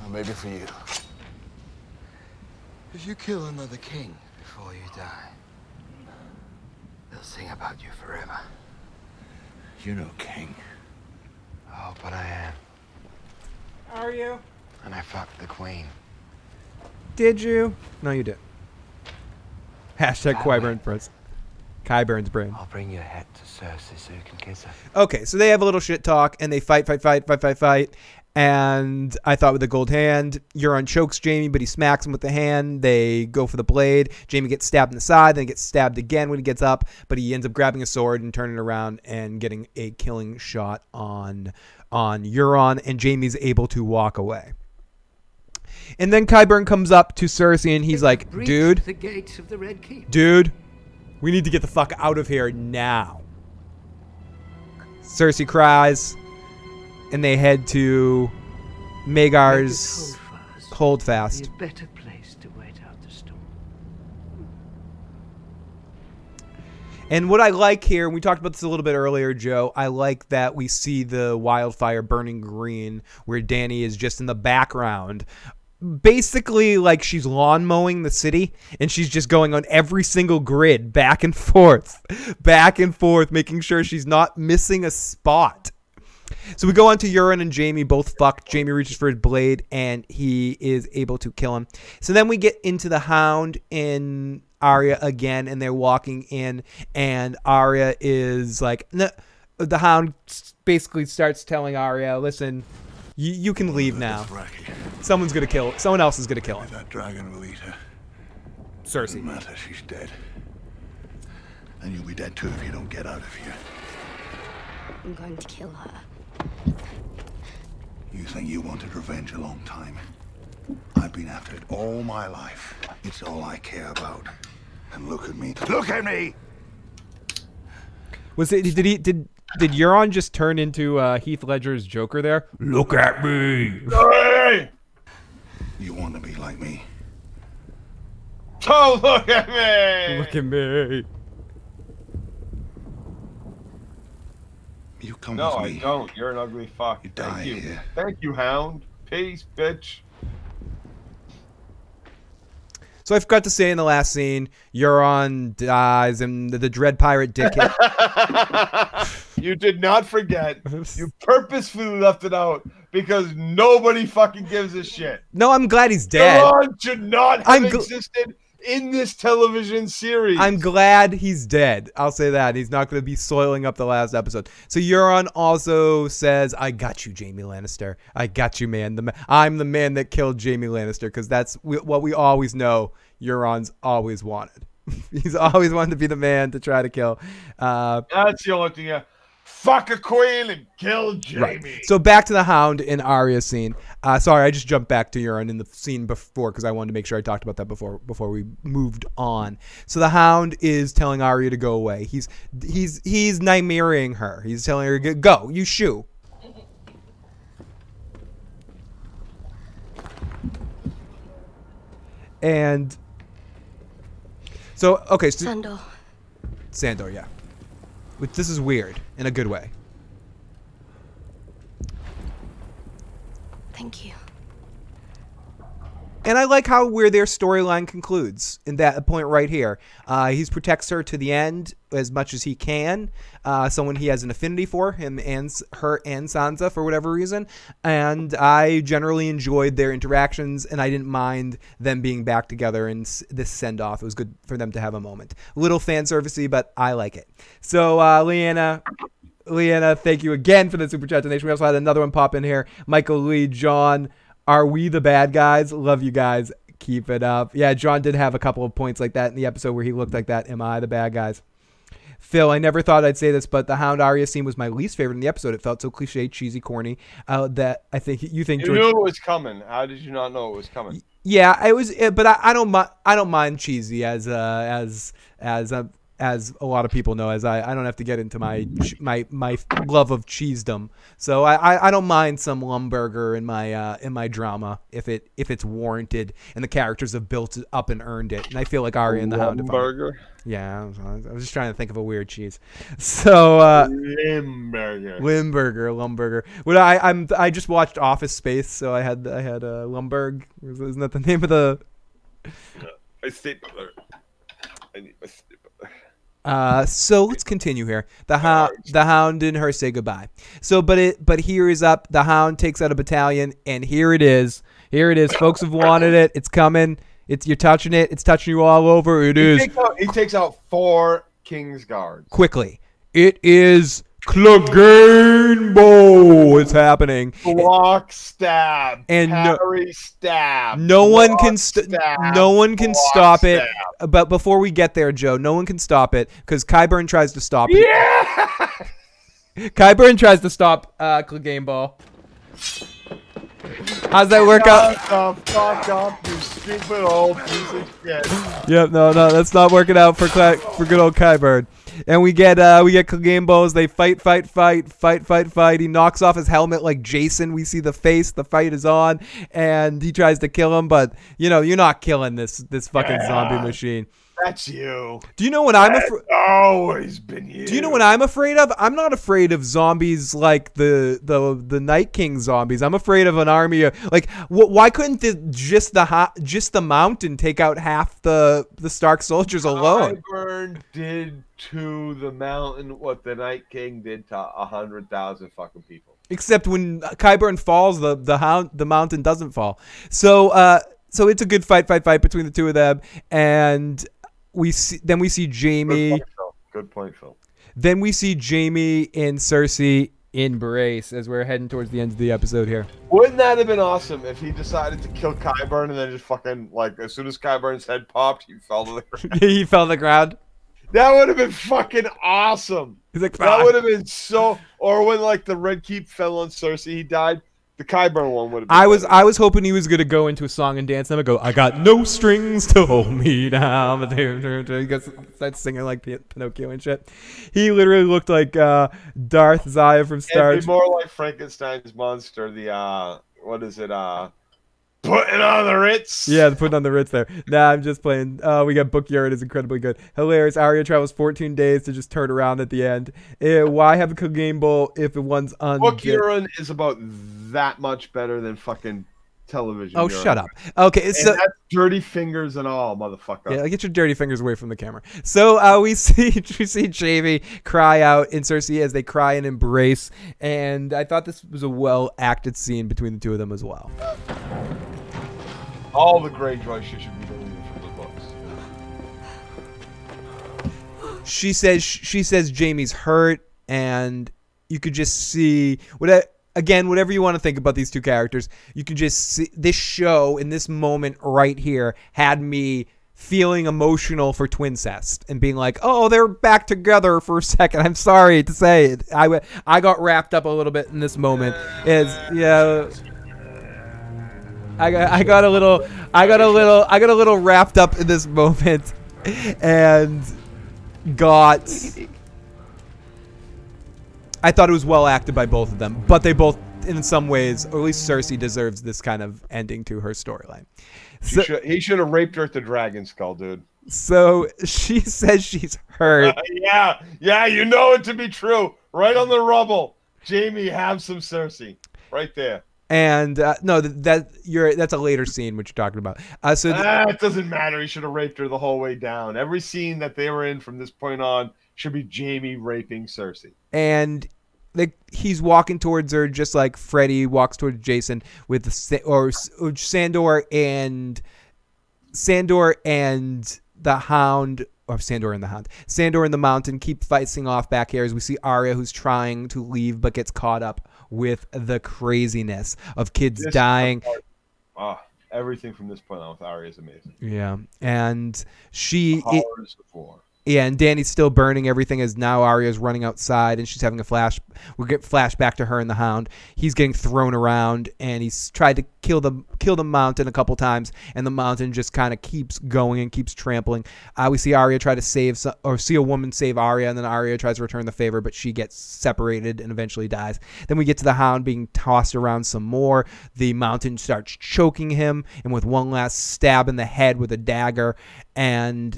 Or maybe for you. If you kill another king before you die, they'll sing about you forever. You're no king. Oh, but I am. Are you? And I fucked the queen. Did you? No, you did. Hashtag Qyburn Prince. Qyburn's brain. I'll bring your head to Cersei so you can kiss her. Okay, so they have a little shit talk and they fight, fight, fight, fight, fight, fight. And I thought with the gold hand, Euron chokes Jaime, but he smacks him with the hand. They go for the blade. Jaime gets stabbed in the side, then gets stabbed again when he gets up, but he ends up grabbing a sword and turning around and getting a killing shot on on Euron, and Jaime's able to walk away. And then Qyburn comes up to Cersei and he's like, dude, the gates of the Red Keep. dude, we need to get the fuck out of here now. Cersei cries, and they head to Maegor's holdfast. A better place to wait out the storm. And what I like here, and we talked about this a little bit earlier, Joe, I like that we see the wildfire burning green where Dany is just in the background. Basically, like she's lawn mowing the city, and she's just going on every single grid back and forth, [LAUGHS] back and forth, making sure she's not missing a spot. So we go on to Euron and Jaime both fuck. Jaime reaches for his blade and he is able to kill him. So then we get into the Hound in Arya again, and they're walking in, and Arya is like, no, the Hound basically starts telling Arya, "Listen, you, you can leave now. Someone's gonna kill. Someone else is gonna kill him." That dragon will eat her. Cersei. Doesn't matter, she's dead. And you'll be dead too if you don't get out of here. I'm going to kill her. You think you wanted revenge a long time. I've been after it all my life. It's all I care about. And look at me. Look at me! Was it? Did he? Did did Euron just turn into uh, Heath Ledger's Joker there? Look at me. You want to be like me? Oh, look at me! Look at me. You come No, with I don't. You're an ugly fuck. die Thank you. here. Thank you, Hound. Peace, bitch. So I forgot to say in the last scene, Euron dies, and the, the Dread Pirate Dick. [LAUGHS] [LAUGHS] you did not forget. You [LAUGHS] purposefully left it out because nobody fucking gives a shit. no, I'm glad he's dead. Euron should not have I'm gl- existed. In this television series. I'm glad he's dead. I'll say that. He's not going to be soiling up the last episode. So Euron also says, I got you, Jaime Lannister. I got you, man. The ma- I'm the man that killed Jaime Lannister because that's w- what we always know Euron's always wanted. [LAUGHS] he's always wanted to be the man to try to kill. Uh, That's the only thing. Uh, fuck a queen and kill Jaime. Right. So back to the Hound in Arya's scene. Uh, sorry, I just jumped back to Euron in the scene before because I wanted to make sure I talked about that before before we moved on. So the Hound is telling Arya to go away. He's he's he's nightmaring her. He's telling her go, you shoo. And so okay, so Sandor. Sandor, yeah. Which this is weird in a good way. Thank you. And I like how where their storyline concludes in that point right here. Uh, he protects her to the end as much as he can. Uh, someone he has an affinity for, him and her and Sansa for whatever reason. And I generally enjoyed their interactions, and I didn't mind them being back together s- this send off. It was good for them to have a moment. Little fan servicey, but I like it. So, uh, Leanna, Leanna, thank you again for the super chat donation. We also had another one pop in here. Michael Lee, Jon, are we the bad guys? Love you guys. Keep it up. Yeah, Jon did have a couple of points like that in the episode where he looked like that. Am I the bad guys? Phil, I never thought I'd say this, but the Hound Arya scene was my least favorite in the episode. It felt so cliche, cheesy, corny. Uh, that I think you think You George. knew it was coming. How did you not know it was coming? Yeah, it was, but I, I don't mind. I don't mind cheesy as uh, as as uh, as a lot of people know. As I, I don't have to get into my my my love of cheesedom. So I, I, I don't mind some Lumberger in my uh, in my drama if it if it's warranted and the characters have built it up and earned it. And I feel like Arya and the Hound. Lumberger? Yeah, I was, I was just trying to think of a weird cheese. So uh, Limburger. Limburger, Lumberger. Well, I I'm I just watched Office Space, so I had I had uh, Lumbergh. Isn't that the name of the? I stapler. I need my stapler. Uh, so let's continue here. The hound, the hound, and her say goodbye. So, but it, but here is up. The hound takes out a battalion, and here it is. Here it is. Folks have wanted it. It's coming. It's you're touching it. It's touching you all over. It is. It He is takes, out, he takes out four King's Guards. quickly. It is Clegane Bowl. It's happening. Block stab. And no- parry stab. No one can st- stab, no one can stop it. stab. But before we get there, Joe, no one can stop it because Qyburn tries to stop it. Yeah. [LAUGHS] Qyburn tries to stop uh, Clegane Bowl. How's that work out? Fuck up, you stupid old piece of shit. [GASPS] Yep, no, no, that's not working out for Cla- for good old Qyburn. And we get uh we get Bows. They fight, fight, fight, fight, fight, fight. He knocks off his helmet like Jason. We see the face. The fight is on, and he tries to kill him. But you know, you're not killing this this fucking zombie machine. That's you. Do you know what I'm afraid? always been you. Do you know what I'm afraid of? I'm not afraid of zombies like the the the Night King zombies. I'm afraid of an army of like. Wh- why couldn't the, just the ha- just the mountain take out half the the Stark soldiers alone? Qyburn did to the mountain what the Night King did to a hundred thousand fucking people. Except when Qyburn falls, the the hound the mountain doesn't fall. So uh, so it's a good fight, fight, fight between the two of them, and we see then we see Good Jaime. point, Phil. Good point, Phil. Then we see Jaime and Cersei embrace as we're heading towards the end of the episode here. Wouldn't that have been awesome if he decided to kill Qyburn and then just fucking like as soon as Qyburn's head popped, he fell to the [LAUGHS] ground? he fell to the ground. That would have been fucking awesome. Like, that would have been so. Or when like the Red Keep fell on Cersei, he died. The Qyburn one would have. been I was better. I was hoping he was gonna go into a song and dance, and go, I got no strings to hold me down. Goes, starts singing like Pin- Pinocchio and shit. He literally looked like uh, Darth Zaya from Star. It'd be more like Frankenstein's monster. The uh, what is it? Uh, putting on the Ritz. Yeah, putting on the Ritz there. Nah, I'm just playing. Uh, we got Book Yard is incredibly good. Hilarious. Arya travels 14 days to just turn around at the end. Eh, why have a game Bowl if it one's on? Book Euron is about that much better than fucking television. Oh, shut up. Okay, so that's dirty fingers and all, motherfucker. Yeah, get your dirty fingers away from the camera. So uh, we [LAUGHS] see we see Jaime cry out in Cersei as they cry and embrace, and I thought this was a well acted scene between the two of them as well. All the Greyjoy shit should be deleted from the books. she says she says Jaime's hurt, and you could just see what again whatever you want to think about these two characters. You could just see this show in this moment right here had me feeling emotional for Twincest and being like, "Oh, they're back together for a second. I'm sorry to say it. I I got wrapped up a little bit in this moment. Is yeah. I got I got a little I got a little I got a little wrapped up in this moment and got I thought it was well acted by both of them, but they both in some ways, or at least Cersei deserves this kind of ending to her storyline. So, should, he should have raped her at the Dragon Skull, dude. so she [LAUGHS] says she's hurt. Uh, yeah, yeah, you know it to be true. Right on the rubble. Jaime, have some Cersei. Right there. And uh, no, that, that you're that's a later scene which you're talking about. Uh, so th- ah, it doesn't matter. He should have raped her the whole way down. Every scene that they were in from this point on should be Jaime raping Cersei. and like he's walking towards her just like Freddy walks towards Jason with the or Sandor and Sandor and the Hound or Sandor and the Hound. Sandor and the Mountain keep fighting off back here as we see Arya who's trying to leave but gets caught up with the craziness of kids This dying. Ah, everything from this point on with Ari is amazing. Yeah, and she it- Horrors of war. Yeah, and Dany's still burning everything as now Arya's running outside and she's having a flash. We get flashback to her and the Hound. He's getting thrown around and he's tried to kill the kill the Mountain a couple times, and the Mountain just kind of keeps going and keeps trampling. Uh, we see Arya try to save or see a woman save Arya, and then Arya tries to return the favor, but she gets separated and eventually dies. Then we get to the Hound being tossed around some more. The Mountain starts choking him, and with one last stab in the head with a dagger, and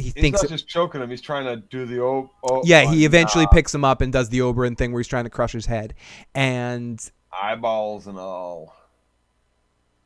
he He's thinks not it- just choking him. He's trying to do the oh, oh yeah, he eventually picks him up and does the Oberyn thing where he's trying to crush his head. And eyeballs and all.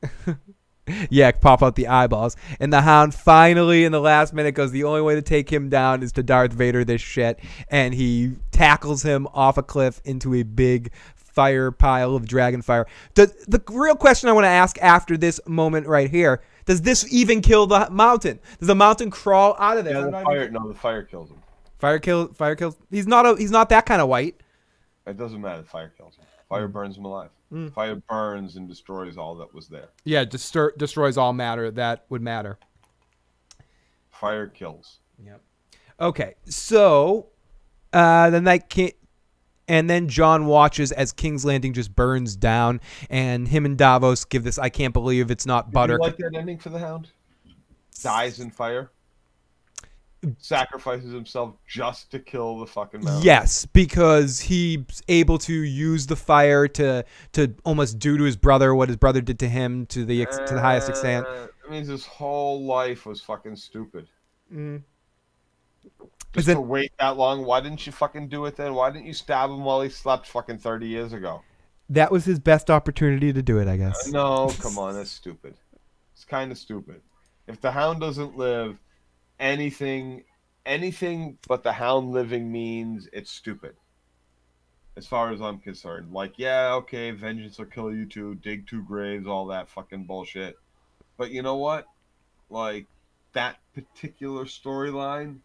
[LAUGHS] yeah, pop out the eyeballs. And the hound finally in the last minute goes, the only way to take him down is to Darth Vader this shit. And he tackles him off a cliff into a big fire pile of dragon fire. The, the real question I want to ask after this moment right here does this even kill the mountain? Does the mountain crawl out of there? Yeah, the fire. even- No, the fire kills him. Fire kill. Fire kills. He's not a. He's not that kind of white. It doesn't matter. The fire kills him. Fire burns him alive. Mm. Fire burns and destroys all that was there. Yeah, distur- destroys all matter that would matter. Fire kills. Yep. Okay, so uh, the night king, and then Jon watches as King's Landing just burns down, and him and Davos give this. I can't believe it's not butter. you like that ending for the Hound? Dies in fire. Sacrifices himself just to kill the fucking mountain. Yes, because he's able to use the fire to to almost do to his brother what his brother did to him to the ex- to the highest extent. Uh, means his whole life was fucking stupid. Mm. Just Is to wait that long, why didn't you fucking do it then? Why didn't you stab him while he slept fucking 30 years ago? That was his best opportunity to do it, I guess. No, [LAUGHS] come on, that's stupid. It's kind of stupid. If the hound doesn't live, anything, anything but the hound living means it's stupid. As far as I'm concerned, like, yeah, okay, vengeance will kill you too, dig two graves, all that fucking bullshit. But you know what? Like, that particular storyline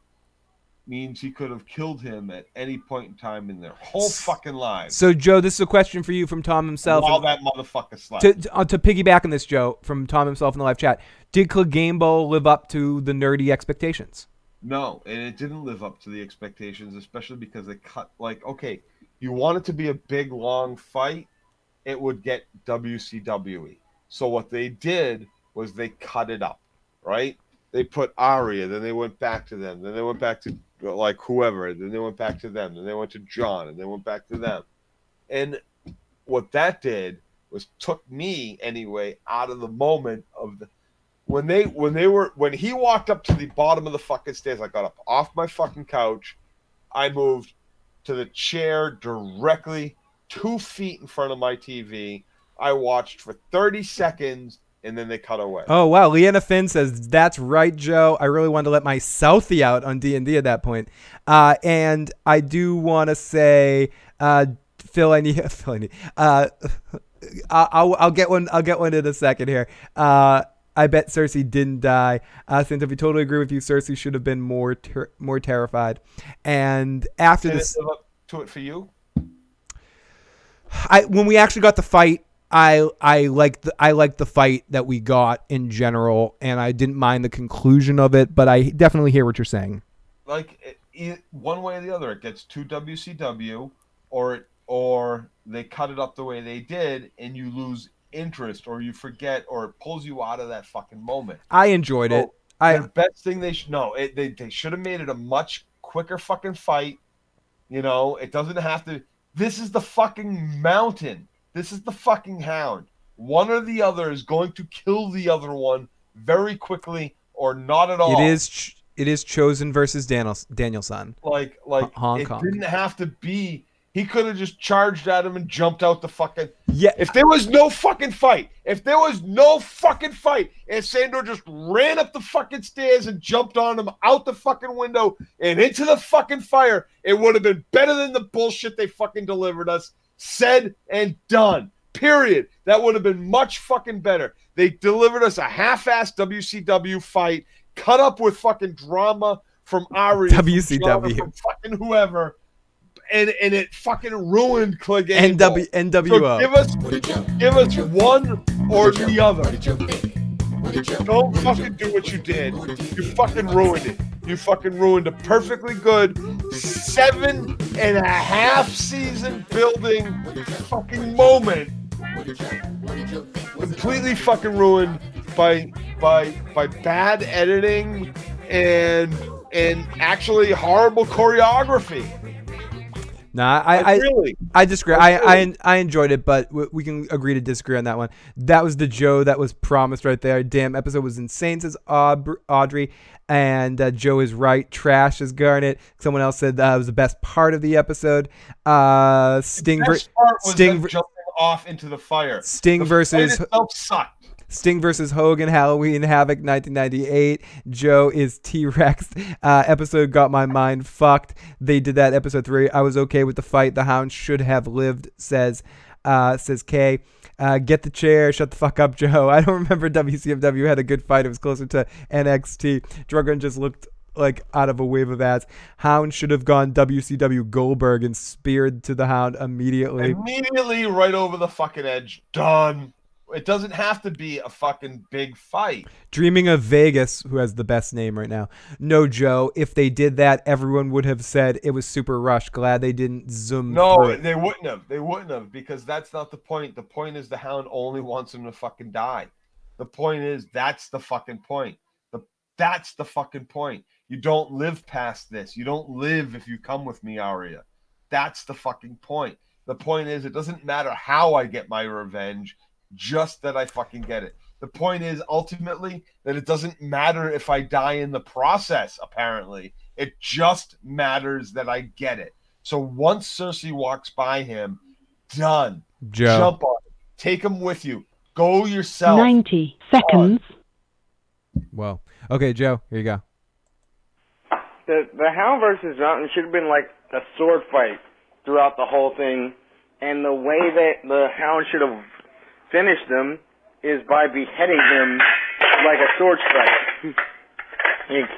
means he could have killed him at any point in time in their whole fucking lives. So, Joe, this is a question for you from Tom himself. While that motherfucker slept. to, to, uh, to piggyback on this, Joe, from Tom himself in the live chat, did Clegane live up to the nerdy expectations? No, and it didn't live up to the expectations, especially because they cut like okay, you want it to be a big long fight, it would get WCWE. So what they did was they cut it up, right? They put Arya, then they went back to them, then they went back to like whoever, then they went back to them, then they went to Jon, and they went back to them. And what that did was took me anyway out of the moment of the when they when they were when he walked up to the bottom of the fucking stairs, I got up off my fucking couch. I moved to the chair directly two feet in front of my TV. I watched for 30 seconds and then they cut away. Oh wow, Leanna Finn says that's right, Joe. I really wanted to let my Southie out on D and D at that point. Uh, and I do want to say, uh, Phil, I need [LAUGHS] Phil, I need. Uh, [LAUGHS] I'll, I'll get one. I'll get one in a second here. Uh, I bet Cersei didn't die. Uh, if we totally agree with you. Cersei should have been more ter- more terrified. And after Did this, to it for you? I when we actually got the fight, I I liked the, I liked the fight that we got in general, and I didn't mind the conclusion of it. But I definitely hear what you're saying. Like it, it, one way or the other, it gets to WCW, or it, or they cut it up the way they did, and you lose interest, or you forget, or it pulls you out of that fucking moment. I enjoyed it. I the best thing they should no, it, they they should have made it a much quicker fucking fight. You know, it doesn't have to. This is the fucking mountain. This is the fucking hound. One or the other is going to kill the other one very quickly, or not at all. It is ch- it is chosen versus Daniel Danielson. like like Hong it Kong. didn't have to be. He could have just charged at him and jumped out the fucking. Yeah. If there was no fucking fight, if there was no fucking fight, and Sandor just ran up the fucking stairs and jumped on him out the fucking window and into the fucking fire, it would have been better than the bullshit they fucking delivered us. Said and done. Period. That would have been much fucking better. They delivered us a half-assed WCW fight, cut up with fucking drama from Ari, from WCW. From fucking whoever, and and it fucking ruined Click NW NWO. So give us give us one or the other. Don't fucking do what you did. You fucking ruined it. You fucking ruined a perfectly good seven and a half season building fucking moment. Completely fucking ruined by by by bad editing and and actually horrible choreography. Nah, I I, really? I disagree. Like, I, I? I enjoyed it, but we can agree to disagree on that one. That was the Joe that was promised right there. Damn, episode was insane, says Aub- Audrey. And uh, Joe is right. Trash is Garnet. Someone else said that was the best part of the episode. Uh, Sting, ver- Best part was Sting, jumping off into the fire. Sting The versus- itself sucked. Sting versus Hogan, Halloween Havoc 1998. Joe is T Rex. Uh, episode got my mind fucked. They did that episode three. I was okay with the fight. The Hound should have lived. Says uh, says Kay. Uh, get the chair. Shut the fuck up, [LAUGHS] Joe. I don't remember WCW had a good fight. It was closer to NXT. Dragon just looked like out of a wave of ads. Hound should have gone WCW Goldberg and speared to the Hound immediately. Immediately right over the fucking edge. Done. It doesn't have to be a fucking big fight. Dreaming of Vegas, who has the best name right now. No, Joe. If they did that, everyone would have said it was super rushed. Glad they didn't zoom. No, they wouldn't have. They wouldn't have because that's not the point. The point is the hound only wants him to fucking die. The point is that's the fucking point. The that's the fucking point. You don't live past this. You don't live if you come with me, Arya. That's the fucking point. The point is it doesn't matter how I get my revenge, just that I fucking get it. The point is ultimately that it doesn't matter if I die in the process, apparently. It just matters that I get it. So once Cersei walks by him, done. Joe. Jump on it. Take him with you. Go yourself. 90 seconds. Well, Okay, Joe. Here you go. The the Hound versus Mountain should have been like a sword fight throughout the whole thing, and the way that the Hound should have finished them is by beheading him like a sword strike. [LAUGHS] like,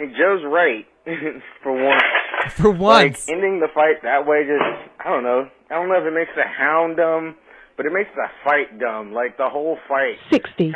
like, Joe's right [LAUGHS] for once. For once. Like ending the fight that way just I don't know. I don't know if it makes the Hound dumb, but it makes the fight dumb. Like the whole fight. 60.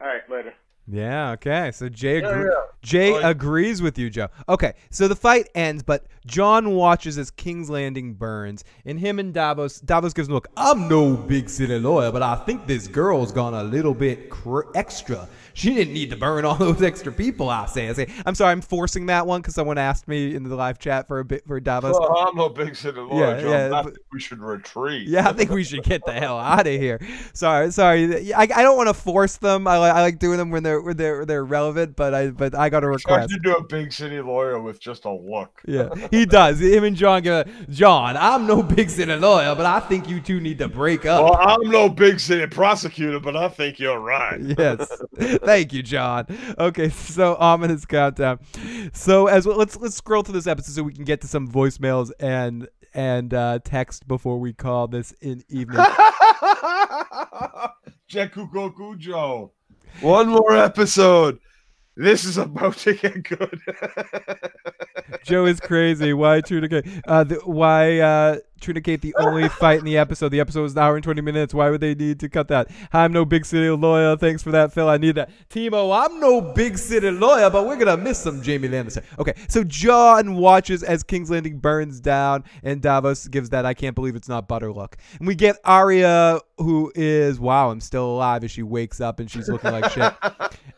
All right, later. Yeah, okay. So Jay Yeah, agree- yeah. Jay Like- agrees with you, Joe. Okay, so the fight ends, but Jon watches as King's Landing burns, and him and Davos Davos gives him a look. I'm no big city lawyer, but I think this girl's gone a little bit cr- extra. She didn't need to burn all [LAUGHS] those extra people. I say, I say. I'm sorry, I'm forcing that one because someone asked me in the live chat for a bit for Davos. Well, I'm no big city lawyer, Yeah, Jon. yeah, I but- think we should retreat. Yeah, I think we should get the hell out of here. Sorry, sorry. I, I don't want to force them. I, I like doing them when they're when they're they're relevant, but I but I got a request. to do a big city lawyer with just a look. Yeah, [LAUGHS] he does. Him and Jon go, Jon, I'm no big city lawyer, but I think you two need to break up. Well, I'm no big city prosecutor, but I think you're right. [LAUGHS] yes. Thank you, John. Okay, so ominous countdown. So as well, let's let's scroll through this episode so we can get to some voicemails and and uh, text before we call this in evening. [LAUGHS] Jeku Goku Joe. One more episode. This is about to get good. Joe is crazy. Why Trudicate? Uh, the, why uh, Trudicate the only fight in the episode? The episode was an hour and 20 minutes. Why would they need to cut that? I'm no big city lawyer. Thanks for that, Phil. I need that. Timo, I'm no big city lawyer, but we're going to miss some Jaime Lannister. Okay, so Jon watches as King's Landing burns down, and Davos gives that I can't believe it's not butter look. And we get Arya, who is, wow, I'm still alive, as she wakes up and she's looking like shit. [LAUGHS]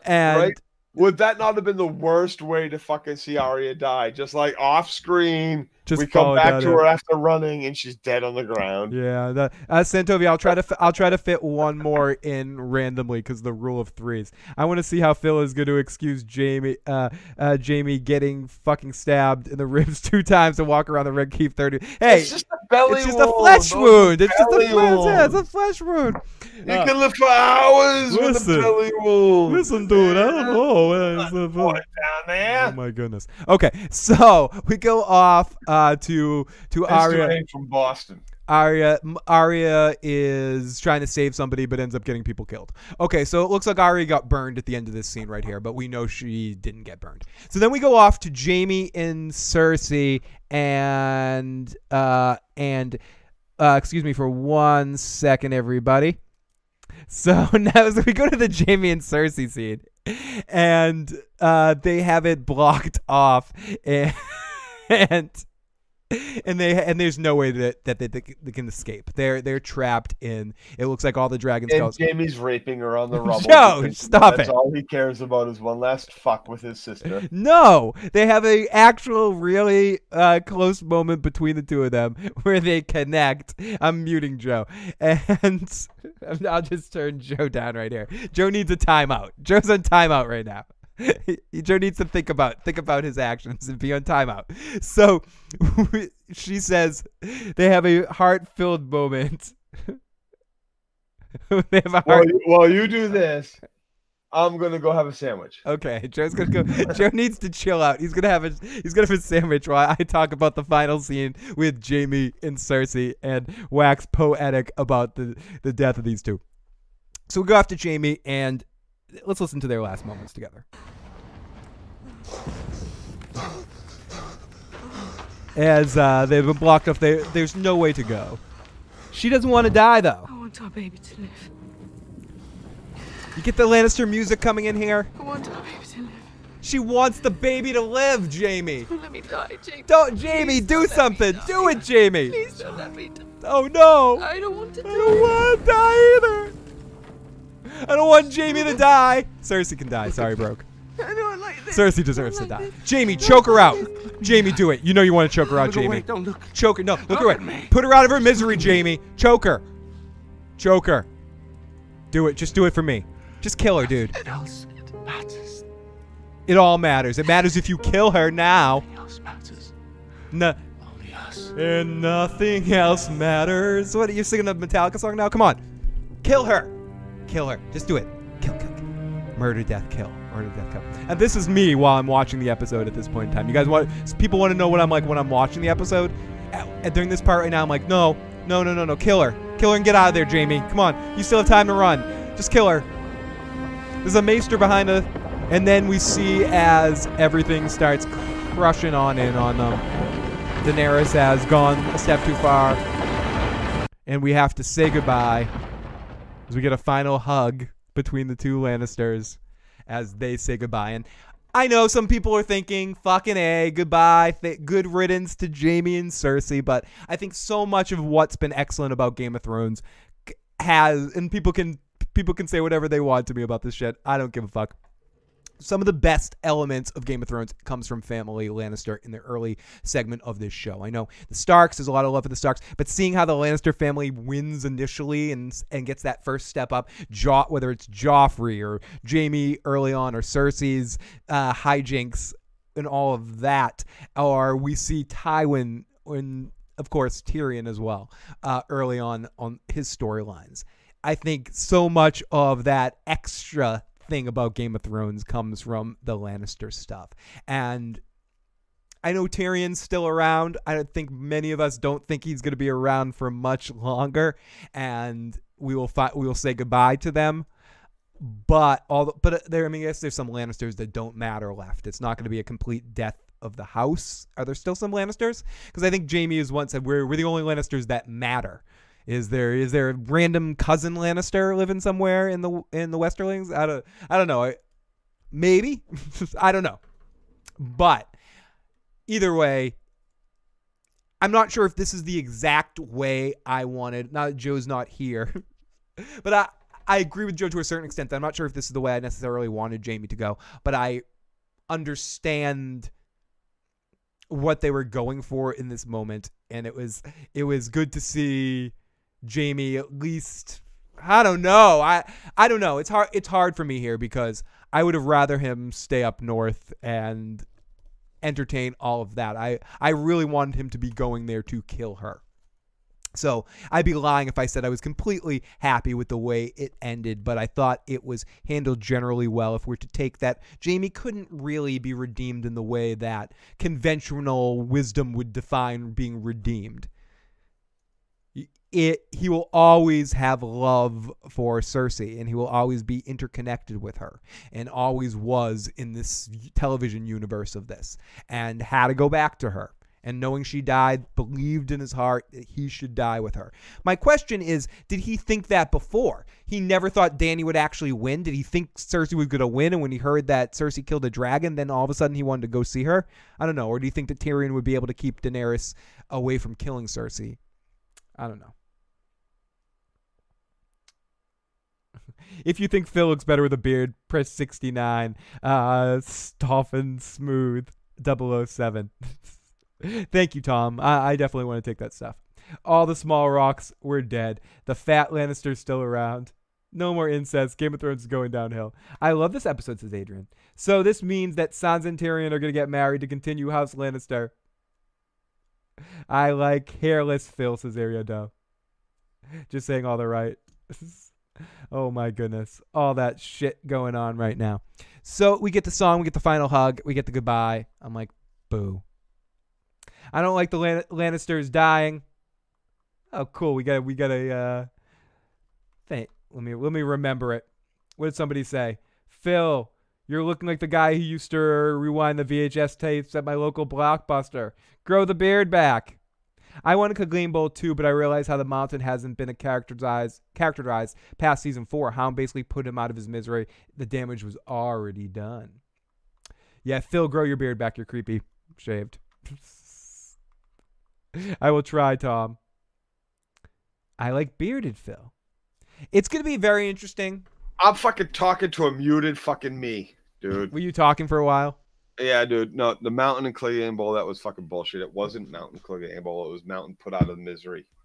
And. right? Would that not have been the worst way to fucking see Arya die? Just like off screen, Just we come back to her after running, and she's dead on the ground. Yeah, that, uh, Santovia, I'll try to fi- I'll try to fit one more in randomly because the rule of threes. I want to see how Phil is going to excuse Jaime, uh, uh, Jaime getting fucking stabbed in the [LAUGHS] ribs two times to walk around the red keep thirty. Hey, It's just a belly it's just a flesh Those are wound. It's just a belly flesh. Yeah, it's a flesh wound. You Uh, can live for hours with a belly wound. Listen, dude, I don't know. Where's the down there. Oh my goodness. Okay, so we go off uh, to to to Arya. From Boston. Arya Arya is trying to save somebody but ends up getting people killed. Okay, so it looks like Arya got burned at the end of this scene right here, but we know she didn't get burned. So then we go off to Jaime and Cersei and uh and uh excuse me for one second everybody. So [LAUGHS] now so we go to the Jaime and Cersei scene, and uh, they have it blocked off, [LAUGHS] and and [LAUGHS] and they and there's no way that that they, they can escape. They're they're trapped in. It looks like all the dragon And skulls. Jaime's raping her on the [LAUGHS] rubble. Joe, stop that's it. all he cares about is one last fuck with his sister. [LAUGHS] No, they have a actual really uh, close moment between the two of them where they connect. I'm muting Joe, and I'll just turn Joe down right here. Joe needs a timeout. Joe's on timeout right now. [LAUGHS] Joe needs to think about think about his actions and be on timeout. So [LAUGHS] she says they have a heart-filled moment. [LAUGHS] they have a While you, while you do this, I'm gonna go have a sandwich. Okay, Joe's gonna go. Joe needs to chill out. He's gonna have a he's gonna have a sandwich while I talk about the final scene with Jaime and Cersei and wax poetic about the the death of these two. So we go after Jaime and let's listen to their last moments together. As uh, they've been blocked off, they, there's no way to go. She doesn't want to die though. I want our baby to live. You get the Lannister music coming in here. I want our baby to live. She wants the baby to live, Jaime. Don't let me die, Jaime. Don't, Jaime, do something. Do it, Jaime. Please don't let me die. Oh no. I don't want to I don't want to die either. I don't want Jaime to die. Cersei can die. Sorry, broke. Like this. Cersei deserves to die. Jaime, choke her out. Jaime, do it. You know you want to choke her out, Jaime. away, don't look. Choke her. No, look, Look away. at me. Put her out of her misery, Jaime. Choke her. Choke her. Do it. Just do it for me. Just kill her, dude. What else matters? It all matters. It matters if you kill her now. Nothing else matters. No. Only us. And nothing else matters. What are you singing a Metallica song now? Come on. Kill her. Kill her. Just do it. Kill, kill, kill. Murder, death, kill. Murder, death, kill. And this is me while I'm watching the episode at this point in time. You guys want people want to know what I'm like when I'm watching the episode? At- during this part right now, I'm like, no, no, no, no, no. Kill her. Kill her and get out of there, Jaime. Come on. You still have time to run. Just kill her. There's a maester behind us. And then we see as everything starts crushing on in on them. Daenerys has gone a step too far. And we have to say goodbye as we get a final hug between the two Lannisters as they say goodbye. And I know some people are thinking, fucking A, goodbye, th- good riddance to Jaime and Cersei, but I think so much of what's been excellent about Game of Thrones has, and people can people can say whatever they want to me about this shit. I don't give a fuck some of the best elements of Game of Thrones comes from family Lannister in the early segment of this show. I know the Starks, there's a lot of love for the Starks, but seeing how the Lannister family wins initially and and gets that first step up, jo- whether it's Joffrey or Jaime early on or Cersei's uh, hijinks and all of that, or we see Tywin and of course Tyrion as well uh, early on on his storylines. I think so much of that extra thing about Game of Thrones comes from the Lannister stuff. And I know Tyrion's still around. I think many of us don't think he's going to be around for much longer and we will fi- we will say goodbye to them. but all the, but uh, there I mean I guess there's some Lannisters that don't matter left. It's not going to be a complete death of the house. Are there still some Lannisters? Because I think Jaime has once said we're we're the only Lannisters that matter. Is there is there a random cousin Lannister living somewhere in the in the Westerlings? I don't I don't know. Maybe [LAUGHS] I don't know. But either way, I'm not sure if this is the exact way I wanted. Now Joe's not here, [LAUGHS] but I I agree with Joe to a certain extent. I'm not sure if this is the way I necessarily wanted Jaime to go, but I understand what they were going for in this moment, and it was it was good to see Jaime at least. I don't know. I I don't know. It's hard. It's hard for me here because I would have rather him stay up north and entertain all of that. I I really wanted him to be going there to kill her. So I'd be lying if I said I was completely happy with the way it ended, but I thought it was handled generally well. If we're to take that, Jaime couldn't really be redeemed in the way that conventional wisdom would define being redeemed. It, he will always have love for Cersei and he will always be interconnected with her and always was in this television universe of this and had to go back to her and knowing she died, believed in his heart that he should die with her. My question is, did he think that before? He never thought Dany would actually win. Did he think Cersei was going to win? And when he heard that Cersei killed a dragon, then all of a sudden he wanted to go see her? I don't know. Or do you think that Tyrion would be able to keep Daenerys away from killing Cersei? I don't know. If you think Phil looks better with a beard, press 69. Uh, and smooth. 007. [LAUGHS] Thank you, Tom. I, I definitely want to take that stuff. All the small rocks were dead. The fat Lannister's still around. No more incest. Game of Thrones is going downhill. I love this episode, says Adrian. So this means that Sansa and Tyrion are going to get married to continue House Lannister. I like hairless Phil, says Ariado. Just saying all the right. [LAUGHS] oh my goodness. All that shit going on right now. So we get the song, we get the final hug, we get the goodbye. I'm like, boo. I don't like the Lan- Lannisters dying. Oh, cool. We got we got a uh, thing. Let me let me remember it. What did somebody say? Phil, you're looking like the guy who used to rewind the VHS tapes at my local blockbuster. Grow the beard back. I wanted Clegane Bowl too, but I realized how the mountain hasn't been a characterized characterized past season four. Hound basically put him out of his misery. The damage was already done. Yeah, Phil, grow your beard back. You're creepy. Shaved. [LAUGHS] I will try, Tom. I like bearded Phil. It's going to be very interesting. I'm fucking talking to a muted fucking me, dude. Were you talking for a while? Yeah, dude. No, the Mountain and Clegane Bowl, that was fucking bullshit. It wasn't Mountain Clegane Bowl. It was Mountain put out of misery. [LAUGHS]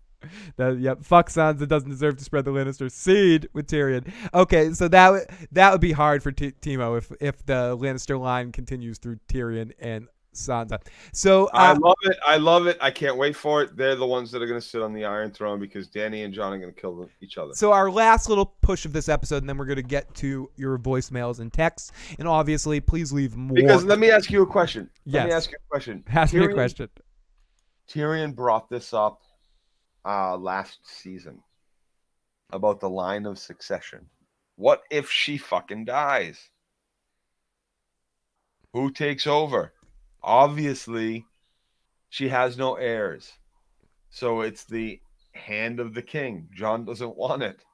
That yep, fuck Sansa doesn't deserve to spread the Lannister seed with Tyrion. Okay, so that would that would be hard for T- Timo if if the Lannister line continues through Tyrion and Sansa. So uh, I love it. I love it. I can't wait for it. They're the ones that are going to sit on the Iron Throne because Dany and Jon are going to kill them, each other. So our last little push of this episode, and then we're going to get to your voicemails and texts. And obviously, please leave more. Because let me ask you a question. Let me ask you a question. Ask me a question. Tyrion brought this up uh, last season about the line of succession. What if she fucking dies? Who takes over? Obviously, she has no heirs. So it's the hand of the king. Jon doesn't want it.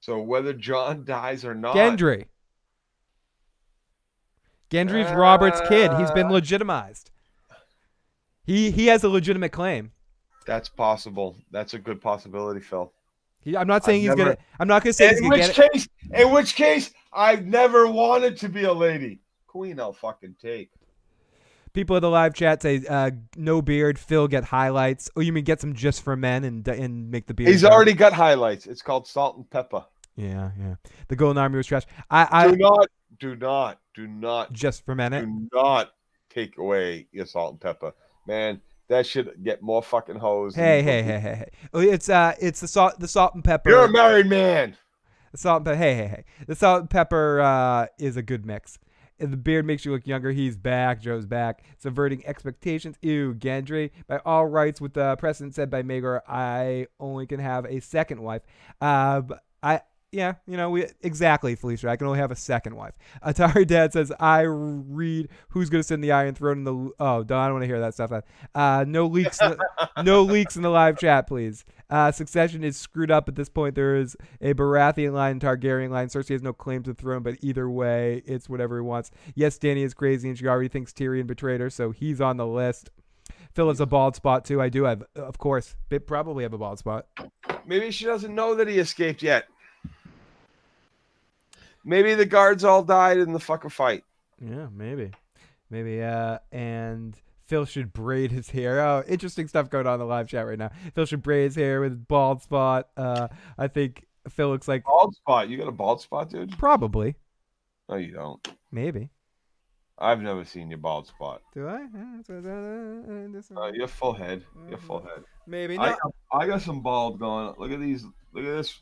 So whether Jon dies or not, Gendry. Gendry's Robert's kid. He's been uh. legitimized. He he has a legitimate claim. that's possible. That's a good possibility, Phil. He, I'm not saying I've he's never- gonna. I'm not gonna say he's In gonna which get it. case, in which case, I've never wanted to be a lady. Queen, I'll fucking take. People in the live chat say uh, no beard. Phil get highlights. Oh, you mean get some just for men and and make the beard? He's dark? already got highlights. It's called salt and pepper. Yeah, yeah. The Golden Army was trash. I, I do not, do not, do not, just for men. do not take away your salt and pepper, man. That should get more fucking hoes. Hey, hey, hey, hey, hey. Oh, It's uh, it's the salt, the salt and pepper. You're a married man. The salt and pepper. Hey, hey, hey. The salt and pepper uh, is a good mix. The beard makes you look younger. He's back. Joe's back. Subverting expectations. Ew, Gendry. By all rights, with the precedent said by Maegor, I only can have a second wife. Uh, I yeah, you know, we exactly, Felicia. I can only have a second wife. Atari Dad says, I read who's going to sit in the Iron Throne in the. Oh, don't, I don't want to hear that stuff. Uh, no leaks, no [LAUGHS] leaks in the live chat, please. Uh, Succession is screwed up at this point. There is a Baratheon line, Targaryen line. Cersei has no claim to the throne, but either way, it's whatever he wants. Yes, Dany is crazy, and she already thinks Tyrion betrayed her, so he's on the list. Phil has a bald spot too. I do have, of course, probably have a bald spot. Maybe she doesn't know that he escaped yet. Maybe the guards all died in the fucking fight. Yeah, maybe, maybe. Uh, and Phil should braid his hair. Oh, interesting stuff going on in the live chat right now. Phil should braid his hair with bald spot. Uh, I think Phil looks like Bald spot. You got a bald spot, dude? probably, No, you don't. maybe. I've never seen your bald spot. Do I? [LAUGHS] Uh, you're full head. You're full head. Maybe I not. got, I got some bald going. Look at these. Look at this.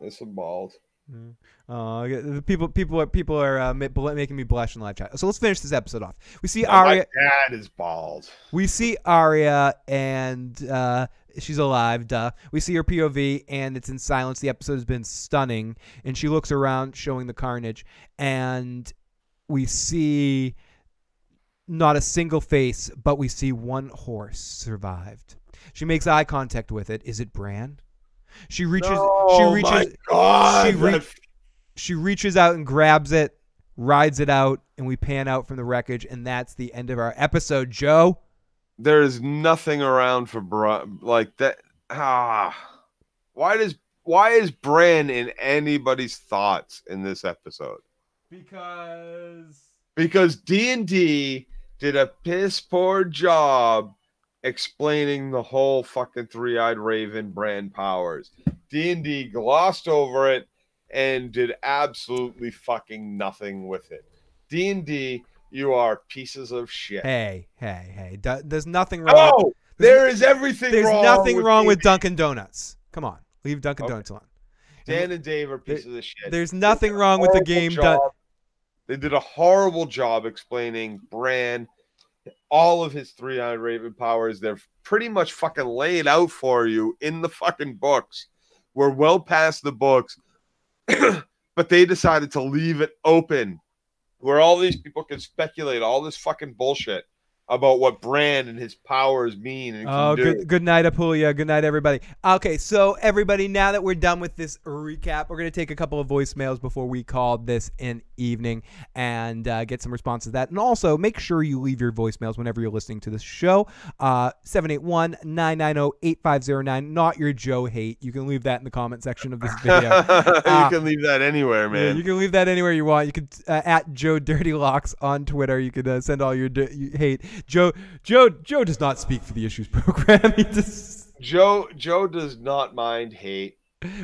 There's some bald. Uh, the people, people are people are uh, ma- making me blush in live chat. So let's finish this episode off. We see my Arya. dad is bald. We see Arya and uh, she's alive. Duh. We see her POV and it's in silence. The episode has been stunning, and she looks around, showing the carnage, and we see not a single face, but we see one horse survived. She makes eye contact with it. Is it Bran? She reaches. No, she my reaches. God, she, re- she reaches out and grabs it, rides it out, and we pan out from the wreckage, and that's the end of our episode. Joe. There is nothing around for Bran like that. Ah, why does why is Bran in anybody's thoughts in this episode? Because Because D and D did a piss poor job explaining the whole fucking three eyed raven brand powers. D and D glossed over it and did absolutely fucking nothing with it. D and D, you are pieces of shit. Hey, hey, hey. There's nothing wrong. No, there is everything There's wrong nothing with wrong D&D. with Dunkin' Donuts. Come on, leave Dunkin' Okay. Donuts alone. Dan and Dave are pieces of shit. There's nothing wrong with the game done. They did a horrible job explaining Bran, all of his three eyed raven powers. They're pretty much fucking laid out for you in the fucking books. We're well past the books, [CLEARS THROAT] but they decided to leave it open where all these people can speculate all this fucking bullshit about what Bran and his powers mean and Oh, can do. good, good night, Apulia. Good night, everybody. Okay, so everybody, now that we're done with this recap, we're going to take a couple of voicemails before we call this an evening and uh, get some responses to that. And also, make sure you leave your voicemails whenever you're listening to this show. Uh, 781 990 8509. Not your Joe hate. You can leave that in the comment section of this video. [LAUGHS] you Uh, can leave that anywhere, yeah, man. you can leave that anywhere you want. You could uh, at Joe Dirty Locks on Twitter. You could uh, send all your di- hate. Joe Joe Joe does not speak for the issues [LAUGHS] program. he just Joe Joe does not mind hate.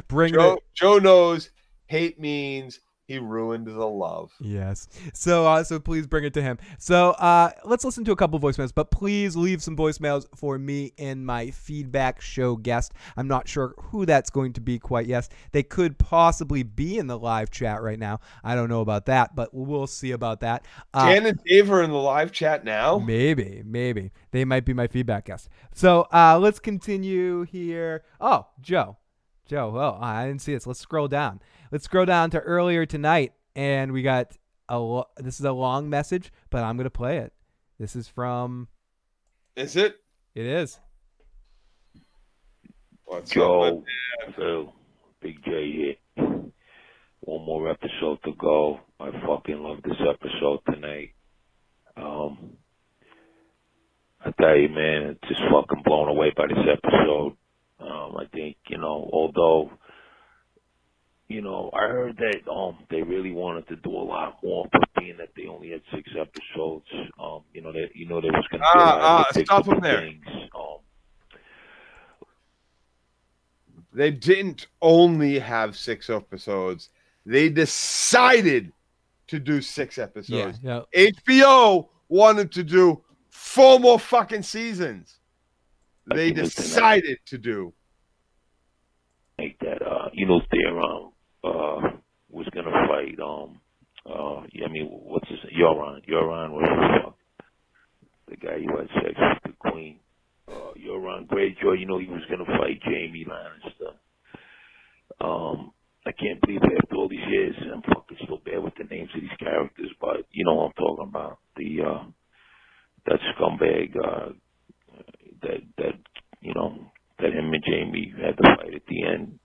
bring Joe it. Joe knows hate means he ruined the love. Yes. So uh, so please bring it to him. So uh, let's listen to a couple voicemails, but please leave some voicemails for me and my feedback show guest. I'm not sure who that's going to be quite yet. They could possibly be in the live chat right now. I don't know about that, but we'll see about that. Uh, Dan and Dave are in the live chat now. Maybe, maybe they might be my feedback guest. So uh, let's continue here. Oh, Joe, Joe. Oh, I didn't see this. Let's scroll down. Let's scroll down to earlier tonight, and we got a. Lo- this is a long message, but I'm gonna play it. This is from. Is it? It is. What's Joe, Phil, Big J here. One more episode to go. I fucking love this episode tonight. Um, I tell you, man, just fucking blown away by this episode. Um, I think you know, although you know, I heard that um they really wanted to do a lot more, but being that they only had six episodes, um, you know, they you know they was gonna be a lot Ah, ah, stop predictable him there. things. Um, They didn't only have six episodes. They decided to do six episodes. Yeah, HBO wanted to do four more fucking seasons. They decided to do. make that uh you know Theron uh was gonna fight um uh yeah, I mean what's his Euron. Euron was the the guy who had sex with the queen. Uh Euron Greyjoy, you know he was gonna fight Jaime Lannister. Um I can't believe after all these years I'm fucking still bad with the names of these characters, but you know what I'm talking about. The uh that scumbag uh that that you know that him and Jaime had to fight at the end.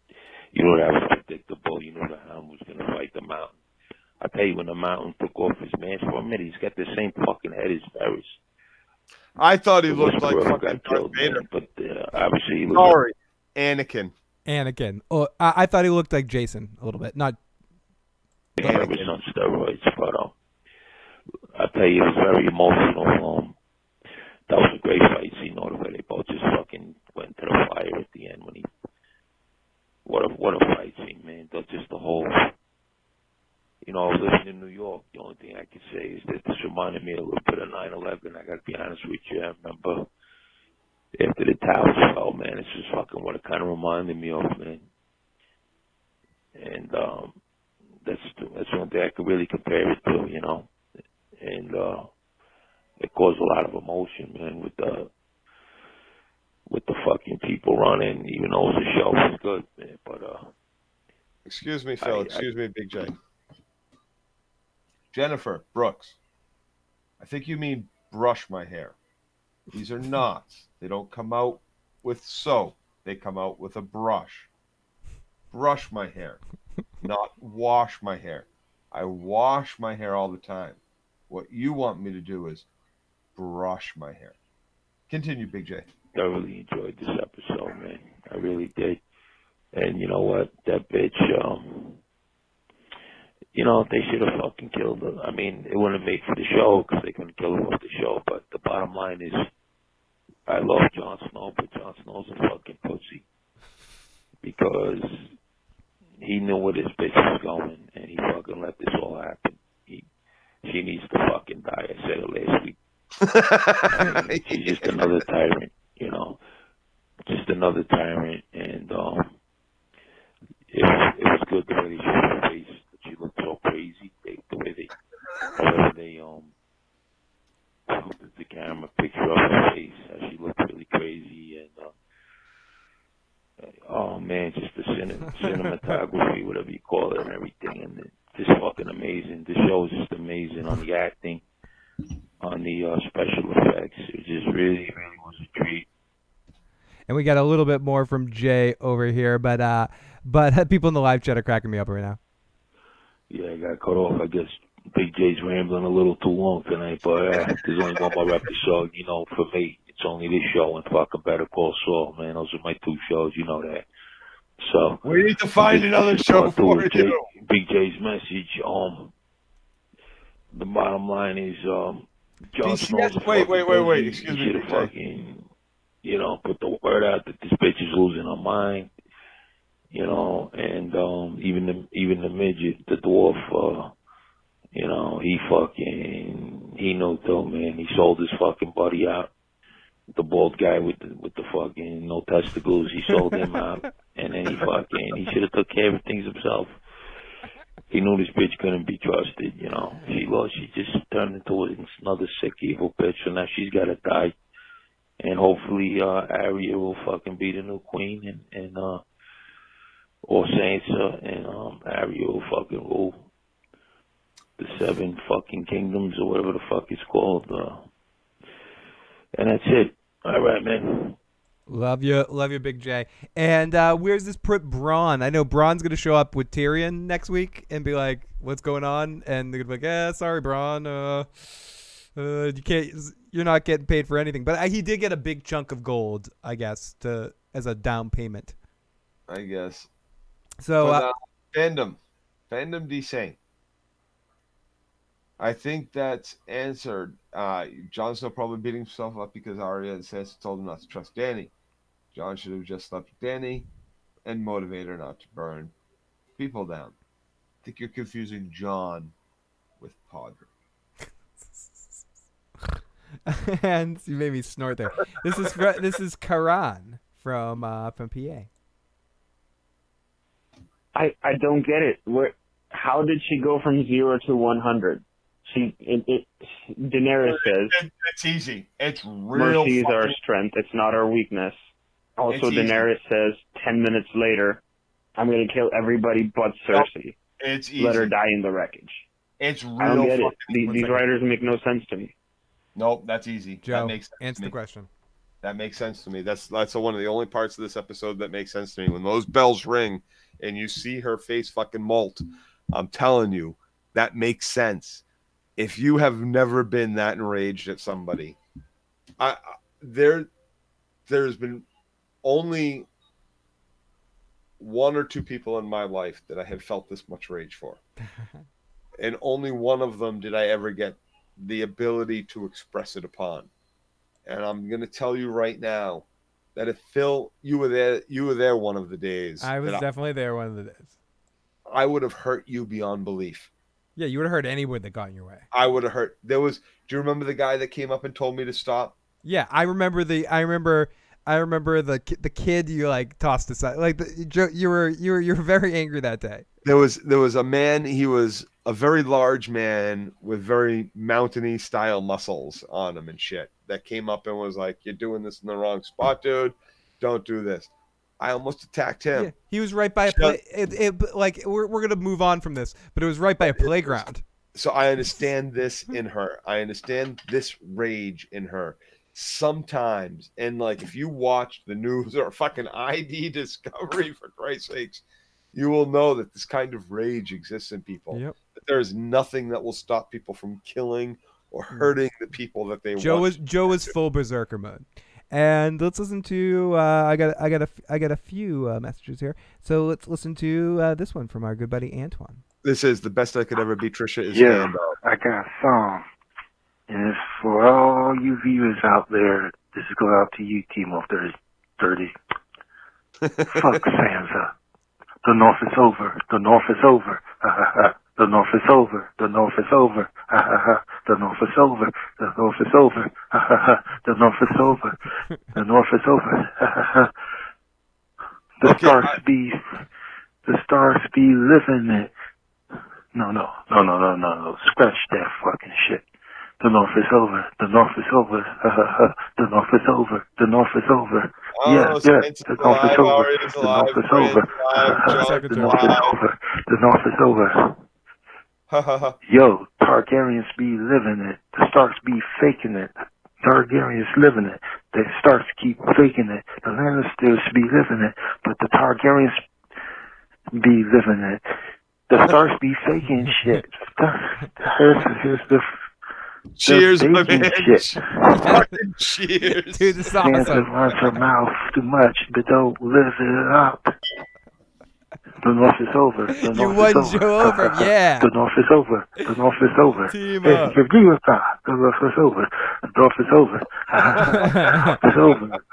You know that was predictable. You know the hound was gonna fight the mountain. I tell you when the mountain took off his mask for a minute, he's got the same fucking head as Ferris. I thought he The looked like Whisperer fucking got killed, Darth Vader. man, but uh, obviously he looked Sorry, Anakin. Anakin. Oh, I, I thought he looked like Jason a little bit. Not like Ferris on steroids, but um, I tell you, it was very emotional. Um, that was a great fight scene. All the way they both just fucking went to the fire at the end when he. What a what a fight scene, man! But just the whole. You know, I was living in New York, the only thing I can say is that this reminded me a little bit of 9/11. I got to be honest with you. I remember after the towers fell, man. It's just fucking what it kind of reminded me of, man. And um, that's that's only thing I could really compare it to, you know. And uh, it caused a lot of emotion, man, with the with the fucking people running. Even though the show was good, man, but uh, Excuse me, Phil. I- Excuse me, Big J. Jennifer Brooks. I think you mean brush my hair. These are knots. They don't come out with soap. They come out with a brush. Brush my hair, not wash my hair. I wash my hair all the time. What you want me to do is brush my hair. Continue, Big J. thoroughly enjoyed this episode, man. I really did. And you know what? That bitch, um, you know, they should have fucking killed her. I mean, it wouldn't have made for the show because they couldn't kill her off the show. But the bottom line is, I love Jon Snow, but Jon Snow's a fucking pussy because he knew where this bitch was going, and he fucking let this all happen. He, she needs to fucking die. I said it last week. I [LAUGHS] mean, she's just another tyrant, you know, just another tyrant, and um, it was, it was good the way they showed her face. That she looked so crazy. They, the way they, however they um, put the camera picture of her face, how she looked really crazy, and uh, oh man, just the cine- cinematography, whatever you call it, and everything, and it, just fucking amazing. The show is just amazing on the acting, on the uh, special effects. It just really, really was a treat. and we got a little bit more from Jay over here, but uh, but [LAUGHS] people in the live chat are cracking me up right now. Yeah, I got cut off. I guess Big J's rambling a little too long tonight, but uh, there's only one more episode. You know, for me, it's only this show and fucking Better Call Saul, man. Those are my two shows. You know that. So We need to find another show for Big J- you. Big J's message. Um, the bottom line is, um, Snow's wait, wait, wait, wait. Excuse me, should Big have J. fucking, you know, put the word out that this bitch is losing her mind. You know, and um, even the even the midget, the dwarf, uh, you know, he fucking he no too, man. He sold his fucking buddy out. The bald guy with the with the fucking no testicles, he sold him out, [LAUGHS] and then he fucking he should have took care of things himself. He knew this bitch couldn't be trusted, you know. She lost. She just turned into another sick, evil bitch. So now she's got to die, and hopefully uh Arya will fucking be the new queen, and and uh or Sansa, and um Arya will fucking rule the seven fucking kingdoms or whatever the fuck it's called. Uh, and that's it. All right, man. Love you, love you, Big J. And uh, where's this Prit Bronn? I know Bronn's gonna show up with Tyrion next week and be like, "What's going on?" And they're gonna be like, "Yeah, sorry, Bronn. Uh, uh, you can't. You're not getting paid for anything." But uh, he did get a big chunk of gold, I guess, to as a down payment. I guess. So But, uh, uh, fandom, fandom descent. I think that's answered. Uh, Jon Snow probably beating himself up because Arya and Sansa told him not to trust Dany. Jon should have just slept with Dany and motivated her not to burn people down. I think you're confusing Jon with Podrick. [LAUGHS] and you made me snort there. This is this is Karan from uh, from PA. I I don't get it. Where how did she go from zero to one hundred? She it, it Daenerys says It- it's easy. It's real. mercy is our strength. It's not our weakness. Also, It's easy. Daenerys says ten minutes later, I'm gonna kill everybody but Cersei. It's easy. Let her die in the wreckage. It's I don't real get it. fucking These, these writers make no sense to me. Nope, that's easy. Joe, that makes sense answer the question. That makes sense to me. That's that's one of the only parts of this episode that makes sense to me. When those bells ring and you see her face fucking molt, I'm telling you, that makes sense. If you have never been that enraged at somebody, I I- there there's been only one or two people in my life that I have felt this much rage for. [LAUGHS] and only one of them did I ever get the ability to express it upon. And I'm gonna tell you right now that if Phil, you were there, you were there one of the days. I was definitely there one of the days. I would have hurt you beyond belief. Yeah, you would have heard any word that got in your way. I would have hurt. There was. Do you remember the guy that came up and told me to stop? Yeah, I remember the. I remember. I remember the the kid you like tossed aside. Like the, you were you were you were very angry that day. There was there was a man. He was a very large man with very mountainy style muscles on him and shit. That came up and was like, "You're doing this in the wrong spot, dude. Don't do this." I almost attacked him. Yeah, he was right by a play. It, it, like we're we're gonna move on from this, but it was right by a playground. so I understand this in her. I understand this rage in her. Sometimes, and like if you watch the news or fucking ID [LAUGHS] Discovery, for Christ's sakes, you will know that this kind of rage exists in people. Yep. That there is nothing that will stop people from killing or mm. hurting the people that they Joe want. was Joe is full berserker mode. And let's listen to. Uh, I got I got a f- I got a few uh, messages here. So let's listen to uh, this one from our good buddy Antoine. This is the best I could ever be. Trisha is Yeah, stand up. I got a song. And it's for all you viewers out there. This is going out to you, Timo 30. 30. [LAUGHS] Fuck Sansa. The North is over. The North is over. [LAUGHS] The North is over. The North is over. Ha ha ha. The North is over. The North is over. Ha ha ha. The North is over. The North is over. Ha ha ha. The stars be, the stars be living it. No, no, no, no, no, no, no. Scratch that fucking shit. The North is over. The North is over. Ha ha ha. The North is over. The North is over. Oh, yeah, yeah. The North is over. The North is over. The North is over. The North is over. [LAUGHS] Yo, Targaryens be living it. The Starks be faking it. Targaryens living it. The Starks keep faking it. The Lannisters be living it, but the Targaryens be living it. The Starks be faking shit. [LAUGHS] Here's, here's the Cheers, the my baking man. shit. Fucking Cheers. Dude, this is Sansa awesome. runs her mouth too much, but don't live it up. The North is over. The You North won is over. Joe over, [LAUGHS] yeah. The North is over. The North is over. [LAUGHS] Team Hey, up. you were fine, The North is over. The North is over. [LAUGHS] it's over.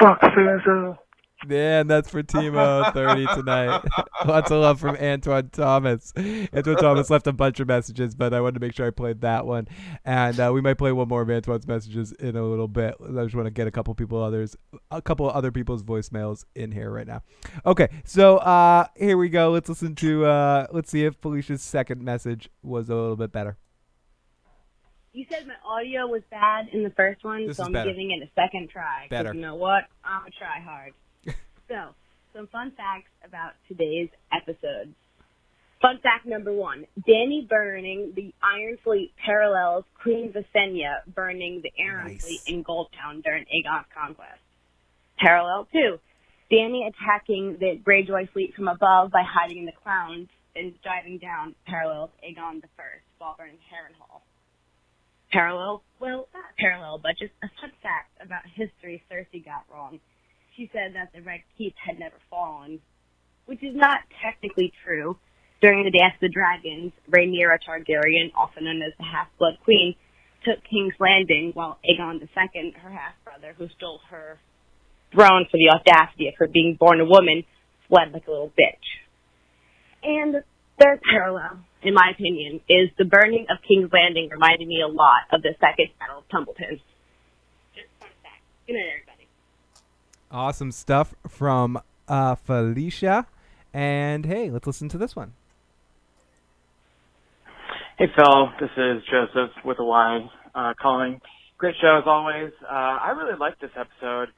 Fuck Sansa. Man, that's for Timo 30 tonight. [LAUGHS] Lots of love from Antoine Thomas. Antoine Thomas left a bunch of messages, but I wanted to make sure I played that one. And uh, we might play one more of Antoine's messages in a little bit. I just want to get a couple people others, a couple other people's voicemails in here right now. Okay, so uh, here we go. Let's listen to. Uh, let's see if Felicia's second message was a little bit better. You said my audio was bad in the first one, This so I'm better. giving it a second try. Better. You know what? I'm gonna try hard. So, some fun facts about today's episode. Fun fact number one: Dany burning the Iron Fleet parallels Queen Visenya burning the Iron Fleet in Goldtown during Aegon's conquest. Parallel two: Dany attacking the Greyjoy fleet from above by hiding in the clouds and diving down parallels Aegon the First while burning Harrenhal parallel, well, not parallel, but just a fun fact about history Cersei got wrong. She said that the Red Keep had never fallen, which is not technically true. During the Dance of the Dragons, Rhaenyra Targaryen, also known as the Half-Blood Queen, took King's Landing while Aegon II, her half-brother, who stole her throne for the audacity of her being born a woman, fled like a little bitch. And the third parallel, in my opinion, is the burning of King's Landing reminded me a lot of the Second Battle of Tumbleton. Just fun fact. Good. Awesome stuff from uh, Felicia. And hey, let's listen to this one. Hey Phil, this is Joseph with a Y uh, calling. Great show as always. Uh, I really liked this episode.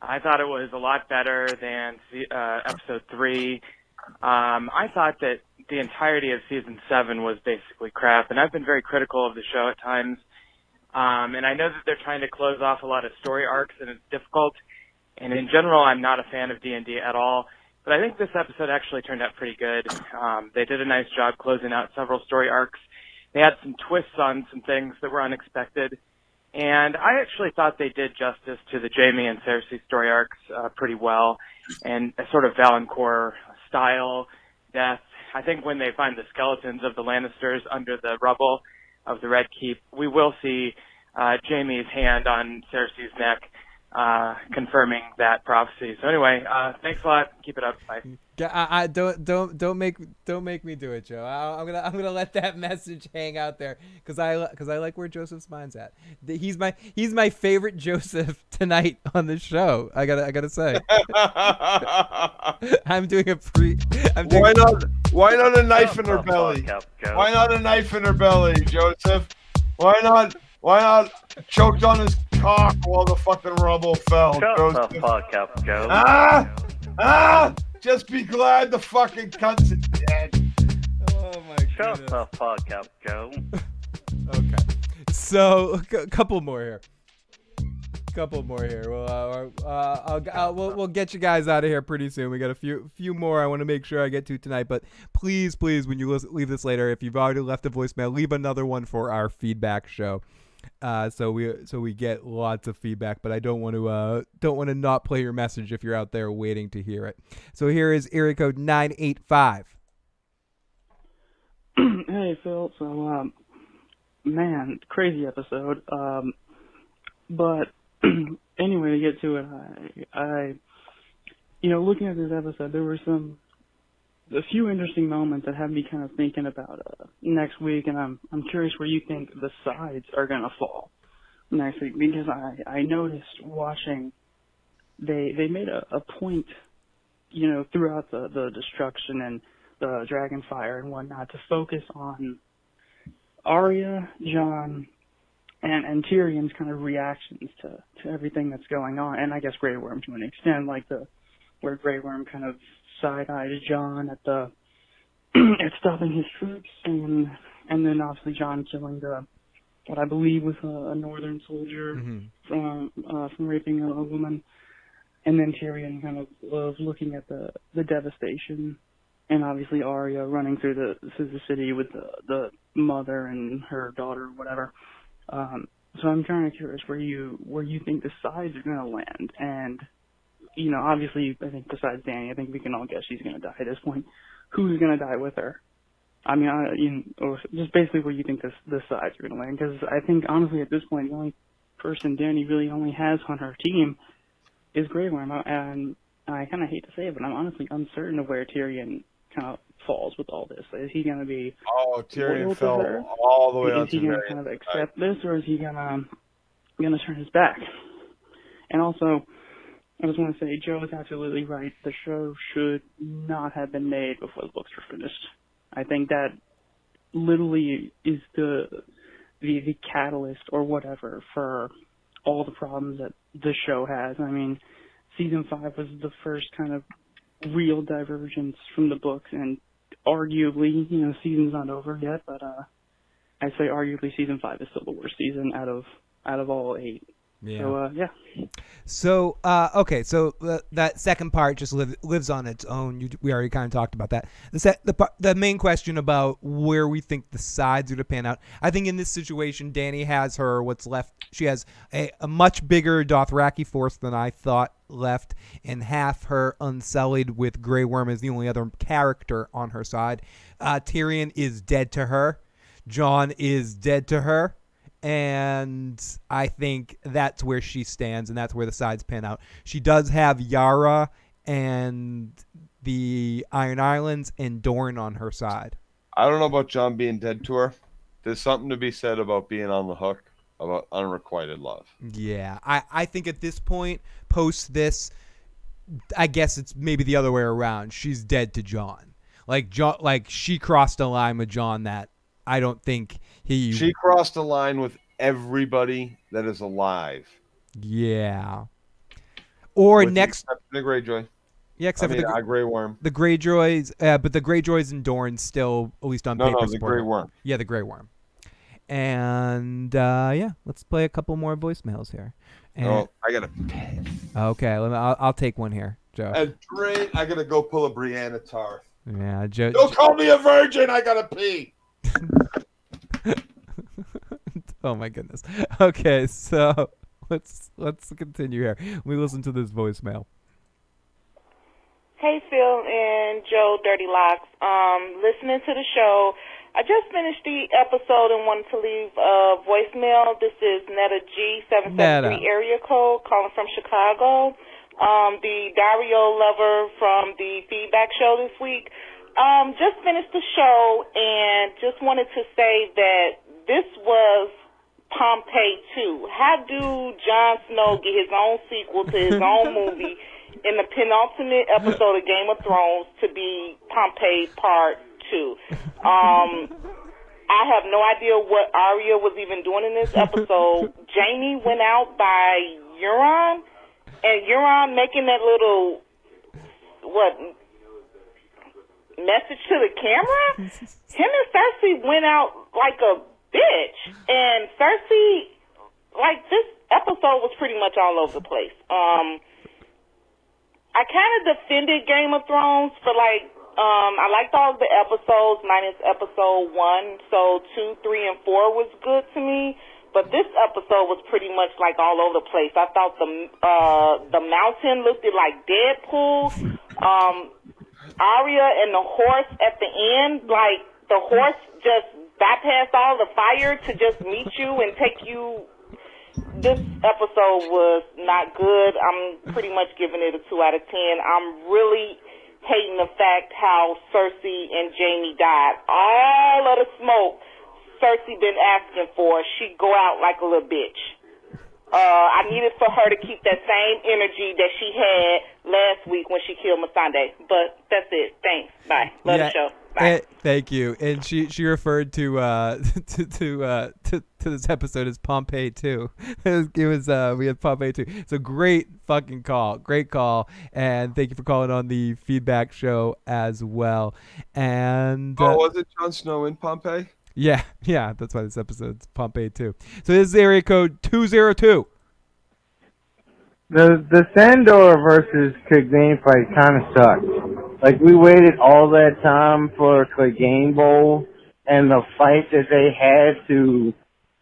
I thought it was a lot better than uh, episode three. Um, I thought that the entirety of season seven was basically crap, and I've been very critical of the show at times. Um, and I know that they're trying to close off a lot of story arcs, and it's difficult. And in general, I'm not a fan of D&D at all. But I think this episode actually turned out pretty good. Um, they did a nice job closing out several story arcs. They had some twists on some things that were unexpected. And I actually thought they did justice to the Jaime and Cersei story arcs uh, pretty well, and a sort of Valonqar style death. I think when they find the skeletons of the Lannisters under the rubble of the Red Keep, we will see uh, Jaime's hand on Cersei's neck, uh, confirming that prophecy. So anyway, uh, thanks a lot. Keep it up. Bye. I, I don't don't don't make don't make me do it, Joe. I, I'm gonna I'm gonna let that [LAUGHS] message hang out there because I because I like where Joseph's mind's at. He's my he's my favorite [LAUGHS] Joseph tonight on the show. I gotta I gotta say. [LAUGHS] I'm doing a pre. I'm doing Why not? Why not a knife in her Oh, belly? fuck, Joe. Why not a knife in her belly, Joseph? Why not? Why not choked on his cock while the fucking rubble fell, Shut Joseph? the fuck up, Joe. Ah! Ah! Just be glad the fucking cunt's dead. Oh my Shut the fuck up, Joe. [LAUGHS] Okay. So a couple more here. Couple more here. Well, uh, uh, I'll, I'll, we'll, we'll get you guys out of here pretty soon. We got a few few more I want to make sure I get to tonight. But please, please, when you leave this later, if you've already left a voicemail, leave another one for our feedback show. Uh, so we so we get lots of feedback, but I don't want to uh, don't want to not play your message if you're out there waiting to hear it. So here is area code nine eight five. [CLEARS THROAT] hey Phil, so um man, crazy episode. Um but [CLEARS THROAT] anyway to get to it I I you know, looking at this episode there were some a few interesting moments that had me kind of thinking about uh next week and I'm I'm curious where you think the sides are gonna fall next week because I I noticed watching they they made a, a point you know, throughout the, the destruction and the dragon fire and whatnot to focus on Arya, Jon, and and Tyrion's kind of reactions to to everything that's going on, and I guess Grey Worm to an extent, like the where Grey Worm kind of side eyed Jon at the [CLEARS THROAT] at stopping his troops, and and then obviously Jon killing the what I believe was a, a northern soldier from uh, from raping a, a woman, and then Tyrion kind of of looking at the the devastation and obviously Arya running through the through the city with the the mother and her daughter, or whatever. Um, so I'm kind of curious where you where you think the sides are going to land, and you know, obviously, I think besides Dany, I think we can all guess she's going to die at this point. Who's going to die with her? I mean, I, you know, or just basically where you think this the sides are going to land, because I think honestly at this point the only person Dany really only has on her team is Grey Worm, uh, and I kind of hate to say it, but I'm honestly uncertain of where Tyrion kind of falls with all this. Is he going to be Oh, Tyrion fell her? all the way Is he to going to kind of accept this, or is he going to going to turn his back? And also, I just want to say, Joe is absolutely right. The show should not have been made before the books were finished. I think that literally is the the, the catalyst or whatever for all the problems that the show has. I mean, season five was the first kind of real divergence from the books, and arguably, you know, season's not over yet, but uh, I'd say arguably season five is still the worst season out of out of all eight. Yeah. So uh, yeah. So uh, okay, so uh, that second part just live, lives on its own. You, we already kind of talked about that. The set, the the main question about where we think the sides are to pan out. I think in this situation, Dany has her what's left. She has a, a much bigger Dothraki force than I thought left, and half her unsullied with Grey Worm is the only other character on her side. Uh, Tyrion is dead to her. Jon is dead to her and I think that's where she stands, and that's where the sides pan out. She does have Yara and the Iron Islands and Dorne on her side. I don't know about Jon being dead to her. There's something to be said about being on the hook, about unrequited love. Yeah, I, I think at this point, post this, I guess it's maybe the other way around. She's dead to Jon. Like Jon, like she crossed a line with Jon that I don't think he. She crossed a line with everybody that is alive. yeah. Or with the next exception of Greyjoy. Yeah, except I mean, for the uh, Grey Worm. The Greyjoys, uh, but the Greyjoys and Dorne still, at least on No, paper, no, the support Grey. Worm. Yeah, the Grey Worm. And uh, yeah, let's play a couple more voicemails here. And, Oh, I gotta piss. Okay, let me, I'll, I'll take one here, Joe. And drink. I gotta go pull a Brianna Tarth. yeah, Joe. Don't call me a virgin. I gotta pee. [LAUGHS] [LAUGHS] oh my goodness. [LAUGHS] Okay, so [LAUGHS] let's let's continue here. We listen to this voicemail. Hey Phil and Joe Dirty Locks. Um, listening to the show. I just finished the episode and wanted to leave a voicemail. This is Netta G seven seven three area code calling from Chicago. Um, the Daario lover from the feedback show this week. Um, just finished the show and just wanted to say that this was Pompeii 2. How do Jon Snow get his own sequel to his own [LAUGHS] movie in the penultimate episode of Game of Thrones to be Pompeii Part 2? Um, I have no idea what Arya was even doing in this episode. [LAUGHS] Jaime went out by Euron, and Euron making that little, what, message to the camera? Him and Cersei went out like a bitch. And Cersei, like, this episode was pretty much all over the place. Um, I kind of defended Game of Thrones for like, um, I liked all the episodes minus episode one, so two, three, and four was good to me. But this episode was pretty much like all over the place. I thought the uh, the mountain looked like Deadpool. Um, Arya and the horse at the end, like the horse just bypassed all the fire to just meet you and take you. This episode was not good. I'm pretty much giving it a two out of ten. I'm really hating the fact how Cersei and Jaime died. All of the smoke Cersei been asking for, she go out like a little bitch. Uh, I needed for her to keep that same energy that she had last week when she killed Missandei. But that's it. Thanks. Bye. Love the show. eh, thank you. And she she referred to uh [LAUGHS] to to uh to, to this episode as Pompeii too. [LAUGHS] It was, it was uh we had Pompeii too. It's a great fucking call, great call, and thank you for calling on the feedback show as well. And uh, Oh, was it Jon Snow in Pompeii? Yeah, [LAUGHS] yeah, that's why this episode's Pompeii too. So this is area code two zero two. The the Sandor versus Clegane fight kind of sucked. Like we waited all that time for Clegane Bowl and the fight that they had to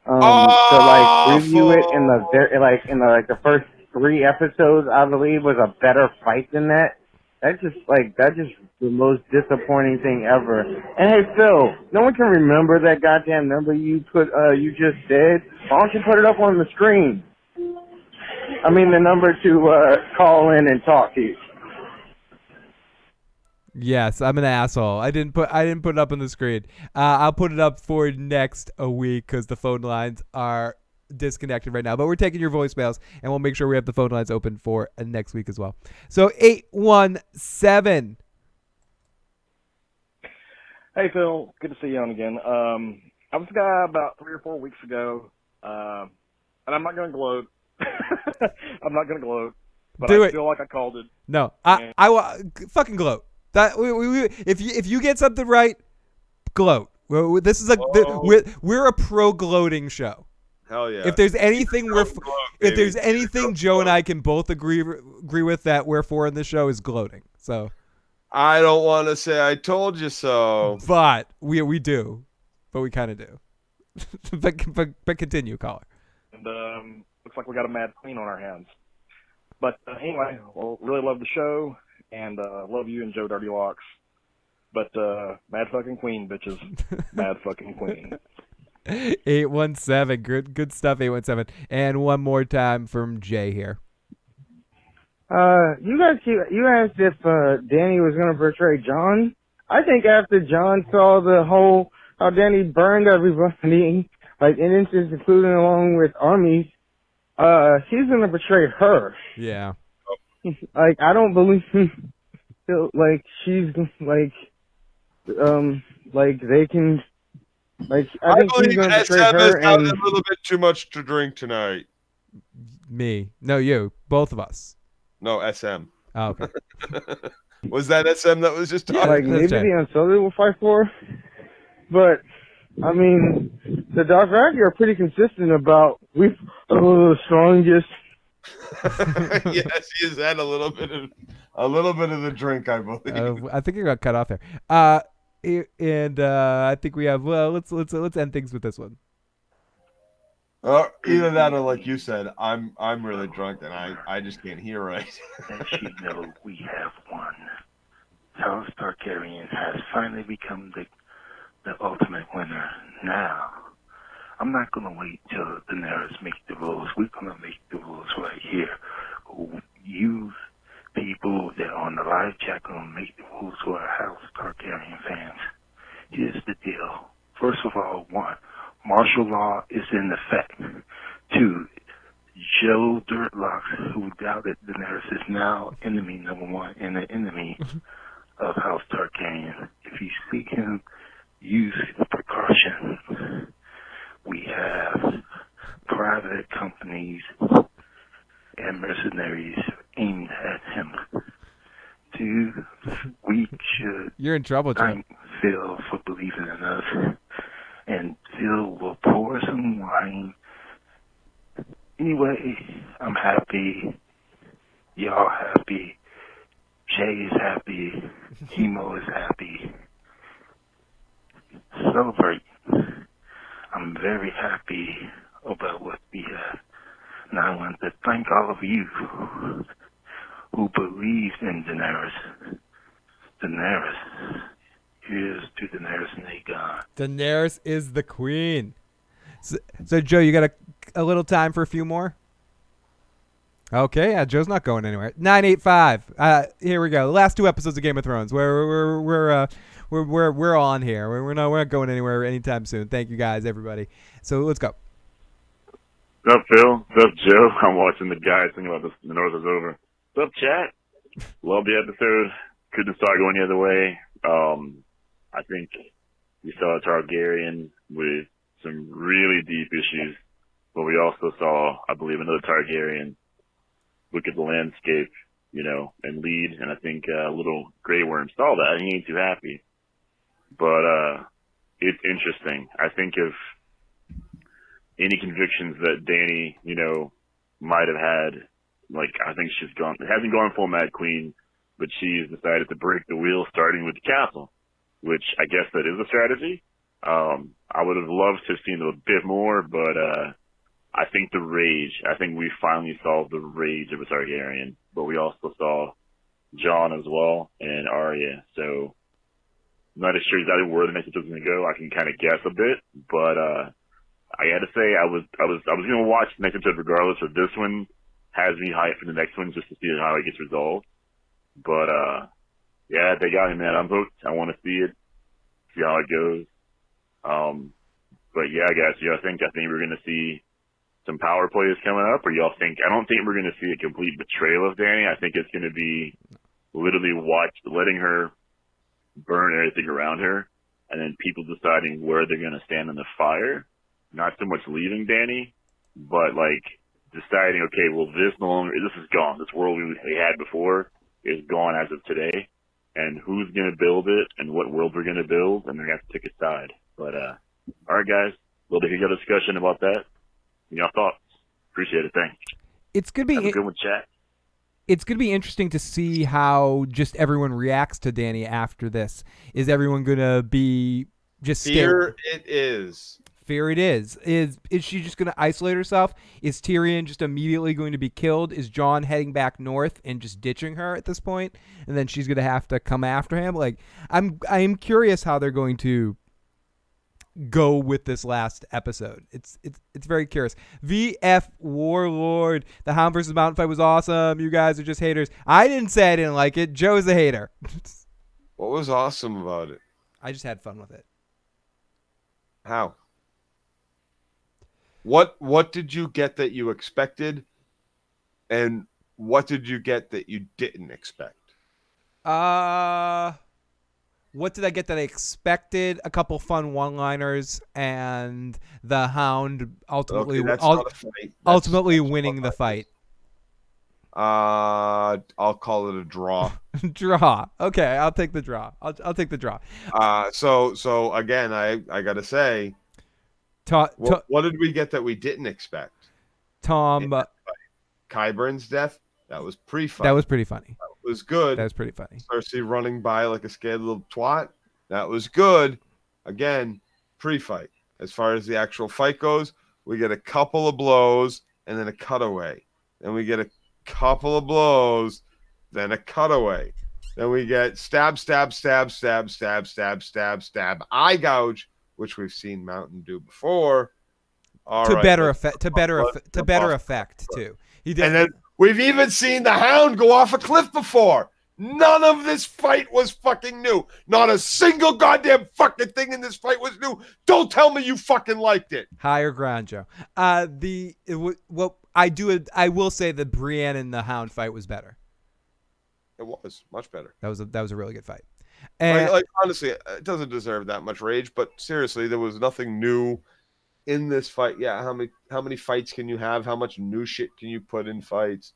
um to like review it in the like in the like the first three episodes I believe was a better fight than that. That just like that just the most disappointing thing ever. And hey Phil, no one can remember that goddamn number you put uh you just said. Why don't you put it up on the screen? I mean the number to uh call in and talk to you. Yes, I'm an asshole. I didn't put I didn't put it up on the screen. Uh, I'll put it up for next a week because the phone lines are disconnected right now. But we're taking your voicemails and we'll make sure we have the phone lines open for next week as well. So eight one seven. Hey Phil, good to see you on again. Um, I was a guy about three or four weeks ago, uh, and I'm not going to gloat. [LAUGHS] I'm not going to gloat, but Do I it. feel like I called it. No, I I wa- fucking gloat. That we, we, we, if you if you get something right, gloat. We're, we- this is a th- we're, we're a pro gloating show. Hell yeah. If there's anything we're, f- if there's anything Joe and I can both agree agree with that we're for in this show is gloating. So, I don't want to say I told you so. but we we do, but we kind of do. [LAUGHS] but, but but continue, caller. and um, looks like we got a mad queen on our hands. But uh, anyway, well, really love the show and uh, love you and Joe Dirty Locks. But uh, mad fucking queen, bitches, [LAUGHS] mad fucking queen. Eight one seven, good good stuff. Eight one seven, and one more time from Jay here. Uh, you guys, keep, you asked if uh, Dany was going to portray Jon. I think after Jon saw the whole how Dany burned everybody, [LAUGHS] like in instance, including along with armies, uh, he's going to portray her. Yeah. [LAUGHS] like I don't believe, [LAUGHS] like she's like, um, like they can, like I I think he's believe going to SM portray has her and a little bit too much to drink tonight. Me, no, you, both of us. No, SM. Oh, okay. [LAUGHS] was that SM that was just talking? like maybe the Unsullied will fight for, but I mean, the Dothraki are pretty consistent about we are the strongest. yes, he has had a little bit of a little bit of the drink, I believe. Uh, I think it got cut off there. Uh, and uh, I think we have. Well, let's let's let's end things with this one. Uh, either that or like [CLEARS THROAT] you said, I'm I'm really drunk and I I just can't hear right. As you know, we have won. House Targaryen has finally become the the ultimate winner. Now, I'm not gonna wait till Daenerys make the rules. We're gonna make the rules right here. You people that are on the live chat gonna make the rules for our House Targaryen fans. Here's the deal. First of all, one, martial law is in effect. Two, Joe Dirtlocks, who doubted Daenerys, is now enemy number one and the enemy of House Targaryen. If you see him, use precaution. We have private companies and mercenaries aimed at him. Two, we should You're in trouble, Joe. Phil for believing in us. And Phil will pour some wine. Anyway, I'm happy. Y'all happy. Jay is happy. [LAUGHS] Hemo is happy. Celebrate. I'm very happy about what we have. Now I want to thank all of you who believe in Daenerys. Daenerys. Here's to Daenerys and Aegon. Daenerys is the queen. So, so Joe, you got a, a little time for a few more? Okay, yeah, Joe's not going anywhere. Nine eight five. Uh, here we go. The last two episodes of Game of Thrones. We're we're we're uh, we're we're we're on here. We're, we're not we're not going anywhere anytime soon. Thank you guys, everybody. So let's go. What's up, Phil? What's up, Joe? [LAUGHS] I'm watching the guys thinking about this. The North is over. What's up, chat? [LAUGHS] Love the episode. Couldn't start going the other way. Um, I think we saw a Targaryen with some really deep issues, but we also saw, I believe, another Targaryen look at the landscape, you know, and lead. And I think uh, little Grey Worm saw that. He ain't too happy. But uh, it's interesting. I think if any convictions that Dany, you know, might have had, like I think she's gone, hasn't gone full Mad Queen, but she's decided to break the wheel starting with the castle, which I guess that is a strategy. Um, I would have loved to have seen a bit more, but uh, I think the rage. I think we finally saw the rage of a Targaryen, but we also saw Jon as well and Arya. So I'm not as sure exactly where the next episode's going to go. I can kind of guess a bit, but uh, I got to say I was I was I was going to watch the next episode regardless. Of this one has me hyped for the next one just to see how it gets resolved. But uh, yeah, they got me, man. I'm hooked. I want to see it, see how it goes. Um, but yeah, guys, yeah, I think I think we're to see some power plays coming up, or y'all think? I don't think we're to see a complete betrayal of Dany. I think it's to be literally watch letting her burn everything around her, and then people deciding where they're to stand in the fire. Not so much leaving Dany, but like deciding, okay, well, this no longer, this is gone. This world we had before is gone as of today. And who's going to build it and what world we're going to build, and they're going to have to pick a side. But, uh, all right, guys, we'll take a discussion about that. Y'all thoughts? Appreciate it. Thanks. It's gonna be Have a good one, chat. it's going to be interesting to see how just everyone reacts to Dany after this. Is everyone going to be just scared? Here it is. Fear it is. Is is she just going to isolate herself? Is Tyrion just immediately going to be killed? Is Jon heading back north and just ditching her at this point? And then she's going to have to come after him? Like I'm I'm curious how they're going to go with this last episode. It's it's it's very curious. VF Warlord, the Hound versus Mountain fight was awesome. You guys are just haters. I didn't say I didn't like it. Joe's a hater. [LAUGHS] What was awesome about it? I just had fun with it. How? What what did you get that you expected, and what did you get that you didn't expect? Uh what did I get that I expected? A couple fun one-liners and the Hound ultimately Okay, that's ul- not a fight. That's- ultimately that's winning the fight. Uh, I'll call it a draw. [LAUGHS] draw. Okay, I'll take the draw. I'll, I'll take the draw. Uh, so so again, I I gotta say, Ta- what, what did we get that we didn't expect? Tom, uh, Qyburn's death. That was pre-fight. that was pretty funny. That was good. That was pretty funny. Cersei running by like a scared little twat. That was good. Again, pre-fight. As far as the actual fight goes, we get a couple of blows and then a cutaway. Then we get a couple of blows, then a cutaway. Then we get stab, stab, stab, stab, stab, stab, stab, stab, eye gouge, which we've seen Mountain do before. All to right, better effect. To better off- effe- to better effect too. He did. And then we've even seen the hound go off a cliff before. None of this fight was fucking new. Not a single goddamn fucking thing in this fight was new. Don't tell me you fucking liked it. Higher ground, Joe. Uh, the it w- well, I do. I will say the Brienne and the Hound fight was better. It was much better. That was a that was a really good fight. Like, And like honestly, uh, it doesn't deserve that much rage. But seriously, there was nothing new in this fight. Yeah, how many how many fights can you have? How much new shit can you put in fights?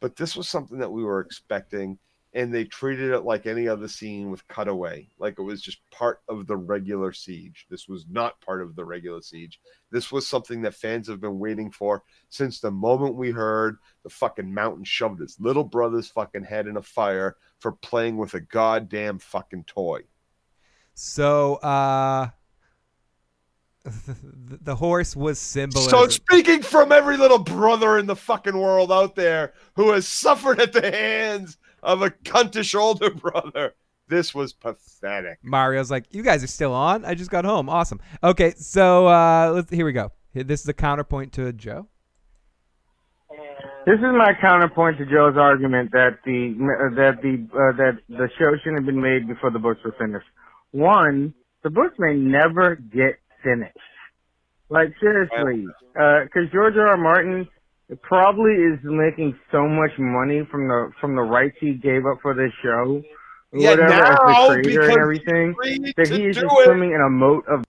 But this was something that we were expecting, and they treated it like any other scene with cutaway, like it was just part of the regular siege. This was not part of the regular siege. This was something that fans have been waiting for since the moment we heard the fucking mountain shoved his little brother's fucking head in a fire for playing with a goddamn fucking toy. so uh, the, the horse was symbolism. So speaking from every little brother in the fucking world out there who has suffered at the hands of a cuntish older [LAUGHS] brother, this was pathetic. Mario's like, "You guys are still on? I just got home. Awesome. Okay, so uh, let's, here we go. This is a counterpoint to Joe. This is my counterpoint to Joe's argument that the that the uh, that the show shouldn't have been made before the books were finished. One, the books may never get finished. Like seriously, because uh, George R. R. Martin probably is making so much money from the from the rights he gave up for this show, Yeah, whatever now, as the creator and everything, that he is just swimming in a moat of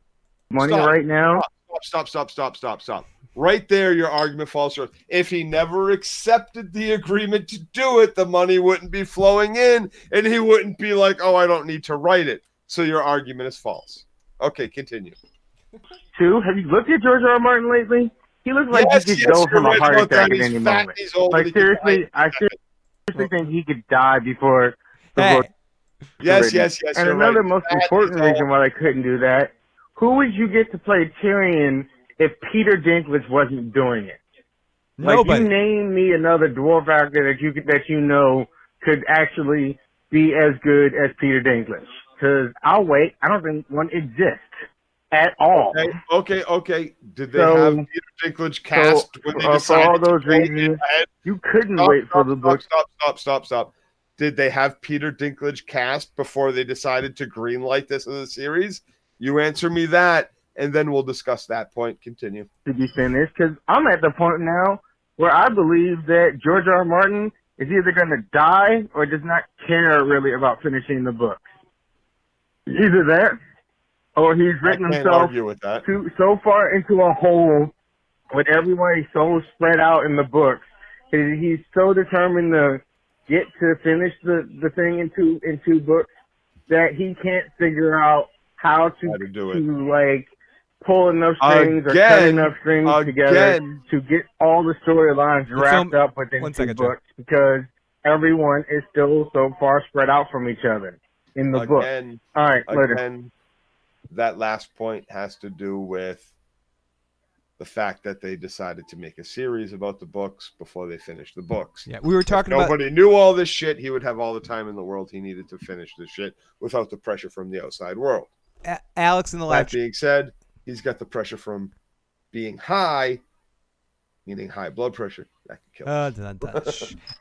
money Stop. right now. Stop, stop, stop, stop, stop, stop. Right there, your argument falls short. If he never accepted the agreement to do it, the money wouldn't be flowing in, and he wouldn't be like, "Oh, I don't need to write it." So your argument is false. Okay, continue. Two, have you looked at George R. R. Martin lately? He looks like Yes, he could yes, go you're from a heart attack at any fat, moment. like seriously. I seriously think he could die before the Hey. book. was Yes, yes, yes, And you're another right. most Fat, important reason why they couldn't do that: who would you get to play Tyrion if Peter Dinklage wasn't doing it? Like Nobody. you name me another dwarf actor that you could, that you know could actually be as good as Peter Dinklage. Because I'll wait. I don't think one exists at all. Okay, okay, okay. Did they So- have Peter Dinklage cast so, when they uh, decided all those reasons, you couldn't Stop, wait for the stop, book. Stop, stop, stop, stop. Did they have Peter Dinklage cast before they decided to greenlight this as a series? You answer me that, and then we'll discuss that point. Continue. to be finished because I'm at the point now where I believe that George R. R. Martin is either going to die or does not care really about finishing the book. Either that, or he's written himself argue with that. too, so far into a hole with everybody so spread out in the books. He's so determined to get to finish the, the thing in two, in two books that he can't figure out how to, How to do it. to like pull enough strings or cut enough strings together to get all the storylines wrapped film- up within one two second, Joe. books because everyone is still so far spread out from each other in the book. Again, All right, later. That last point has to do with the fact that they decided to make a series about the books before they finished the books. Yeah, we were If talking about- nobody knew all this shit. He would have all the time in the world he needed to finish this shit without the pressure from the outside world. A- Alex in the That being said, he's got the pressure from being high, meaning high blood pressure. That can kill. Uh, dun, dun, [LAUGHS] uh,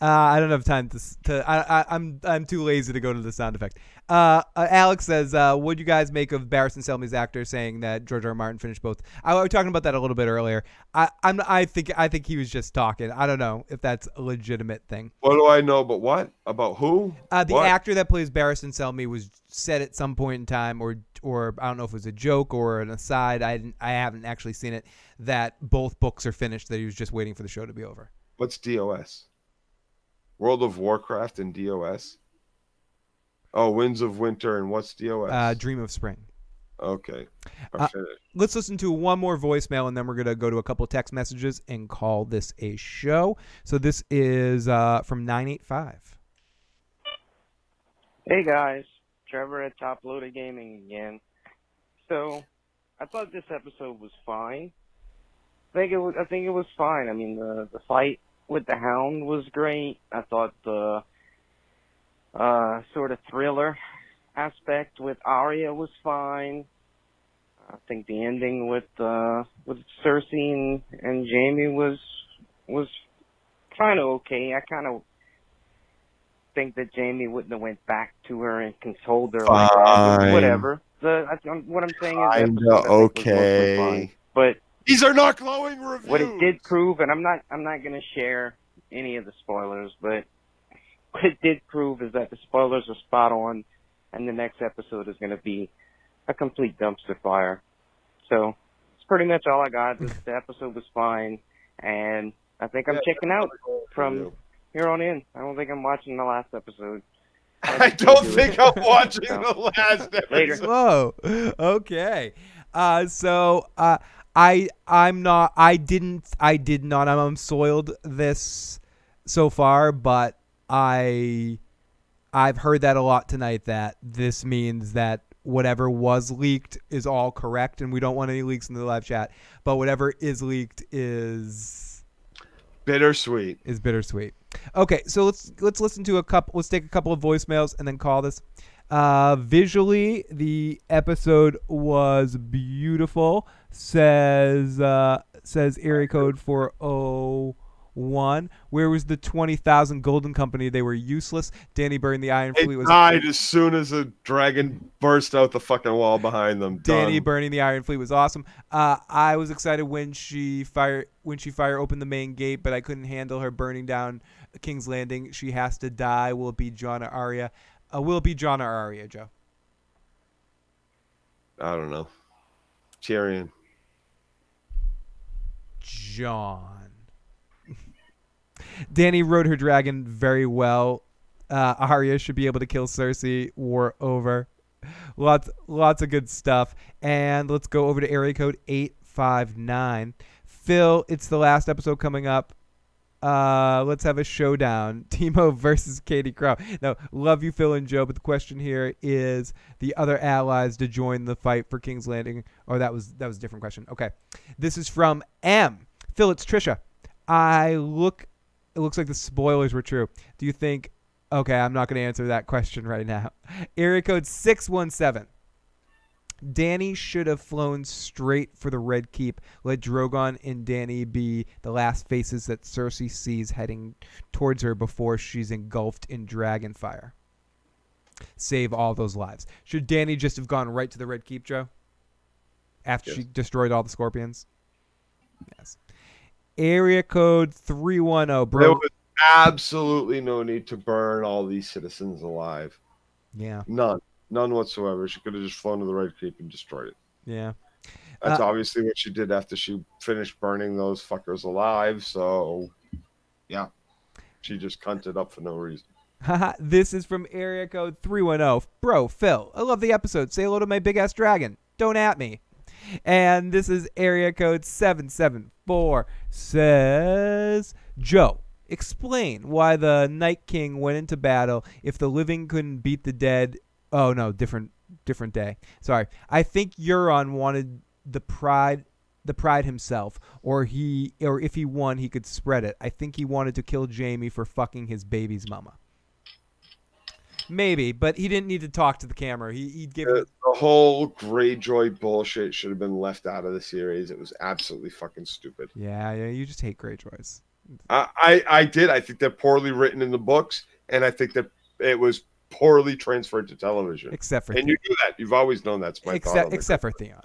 I don't have time to. to I, I, I'm I'm too lazy to go to the sound effect. Uh, uh, Alex says, uh, "What do you guys make of Barristan Selmy's actor saying that George R. R. Martin finished both?" I, we were talking about that a little bit earlier. I, I'm I think I think he was just talking. I don't know if that's a legitimate thing. What do I know? But what about who? Uh, the What? actor that plays Barristan Selmy was said at some point in time, or or I don't know if it was a joke or an aside. I didn't, I haven't actually seen it. That both books are finished. That he was just waiting for the show to be over. What's DOS? World of Warcraft and DOS. Oh, Winds of Winter and what's DOS? Uh, Dream of Spring. okay. Uh, let's listen to one more voicemail and then we're going to go to a couple text messages and call this a show. So this is uh, from 985. Hey guys, Trevor at Top Loaded Gaming again. So, I thought this episode was fine. I think it was. I think it was fine. I mean, the the fight with the Hound was great. I thought the uh sort of thriller aspect with Arya was fine. I think the ending with uh with Cersei and, and Jaime was was kind of okay. I kind of think that Jaime wouldn't have went back to her and consoled her like that, but Fine. whatever. The I, I'm- what I'm saying is, the Kinda I think, was okay. fine. But These are not glowing reviews. what it did prove, and I'm not I'm not going to share any of the spoilers, but what it did prove is that the spoilers are spot on, and the next episode is going to be a complete dumpster fire. So it's pretty much all I got. This, the episode was fine, and I think I'm checking out from here on in. I don't think I'm watching the last episode. [LAUGHS] I don't think I'm watching the last [LAUGHS] episode. Later. Whoa. Okay. Uh, so uh, I I'm not I didn't I did not I'm soiled this so far, but I I've heard that a lot tonight that this means that whatever was leaked is all correct and we don't want any leaks in the live chat. But whatever is leaked is bittersweet. Is bittersweet. Okay, so let's let's listen to a couple. Let's take a couple of voicemails and then call this. Uh, visually, the episode was beautiful. Says uh, says area code four oh one. Where was the twenty thousand golden company? They were useless. Dany burned the Iron It Fleet was died as soon as a dragon burst out the fucking wall behind them. Dany Done. burning the Iron Fleet was awesome. Uh, I was excited when she fire when she fire opened the main gate, but I couldn't handle her burning down King's Landing. She has to die. Will it be Jon or Arya? Uh, will it be Jon or Arya, Joe? I don't know. Tyrion. Jon. Dany rode her dragon very well. Uh, Arya should be able to kill Cersei. War over. Lots, lots of good stuff. And let's go over to area code eight five nine. Phil, it's the last episode coming up. Uh, let's have a showdown. [LAUGHS] Timo versus Katie Crow. Now, love you, Phil and Joe, but the question here is the other allies to join the fight for King's Landing. Or that was that was a different question. Okay, this is from M. Phil, it's Trisha. I look. It looks like the spoilers were true. Do you think? Okay, I'm not going to answer that question right now. [LAUGHS] Area code six one seven. Dany should have flown straight for the Red Keep. Let Drogon and Dany be the last faces that Cersei sees heading towards her before she's engulfed in dragon fire. Save all those lives. Should Dany just have gone right to the Red Keep, Joe? After she destroyed all the scorpions? Yes. Area code 310, bro. There was absolutely no need to burn all these citizens alive. Yeah. None. None whatsoever. She could have just flown to the Red Keep and destroyed it. Yeah. That's Uh, obviously what she did after she finished burning those fuckers alive. So, yeah. She just cunted up for no reason. Haha, this is from area code 310. Bro, Phil, I love the episode. Say hello to my big ass dragon. Don't at me. And this is area code 774. Says Joe, explain why the Night King went into battle if the living couldn't beat the dead. Oh no, different different day. Sorry. I think Euron wanted the pride the pride himself or he or if he won he could spread it. I think he wanted to kill Jaime for fucking his baby's mama. Maybe, but he didn't need to talk to the camera. He he'd give The, the whole Greyjoy bullshit should have been left out of the series. It was absolutely fucking stupid. Yeah, yeah, you just hate Greyjoys. I, I, I did. I think they're poorly written in the books, and I think that it was poorly transferred to television. Except for and you knew that. You've always known that's my thought. except on except for Theon.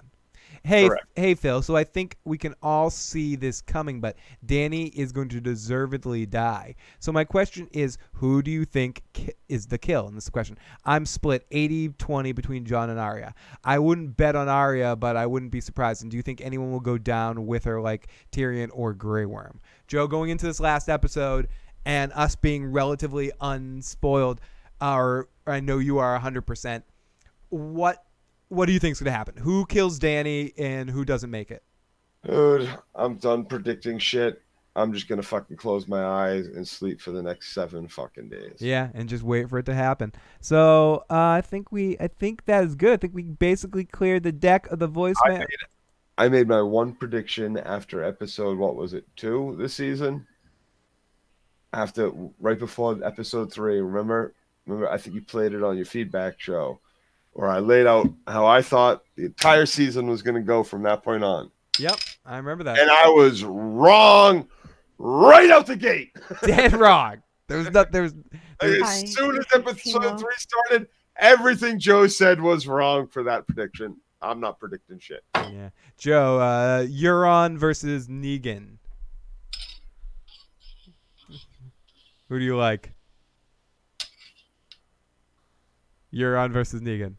Hey, Correct. hey, Phil. So I think we can all see this coming, but Dany is going to deservedly die. So my question is, who do you think ki- is the kill? And this is the question. I'm split 80-20 between Jon and Arya. I wouldn't bet on Arya, but I wouldn't be surprised. And do you think anyone will go down with her, like Tyrion or Grey Worm? Joe, going into this last episode, and us being relatively unspoiled, uh, are I know you are 100%. What what do you think's going to happen? Who kills Dany and who doesn't make it? Dude, I'm done predicting shit. I'm just gonna fucking close my eyes and sleep for the next seven fucking days. Yeah, and just wait for it to happen. So uh, I think we, I think that is good. I think we basically cleared the deck of the I voicemail. made, I made my one prediction after episode what was it two this season? After right before episode three, remember? Remember? I think you played it on your feedback show, where I laid out how I thought the entire season was going to go from that point on, Yep, I remember that. and I was wrong right out the gate. [LAUGHS] Dead wrong. There was not. There was. there was- [LAUGHS] as soon as episode three started, everything Joe said was wrong for that prediction. I'm not predicting shit. Yeah, Joe. Uh, Euron versus Negan. Who do you like? Euron versus Negan.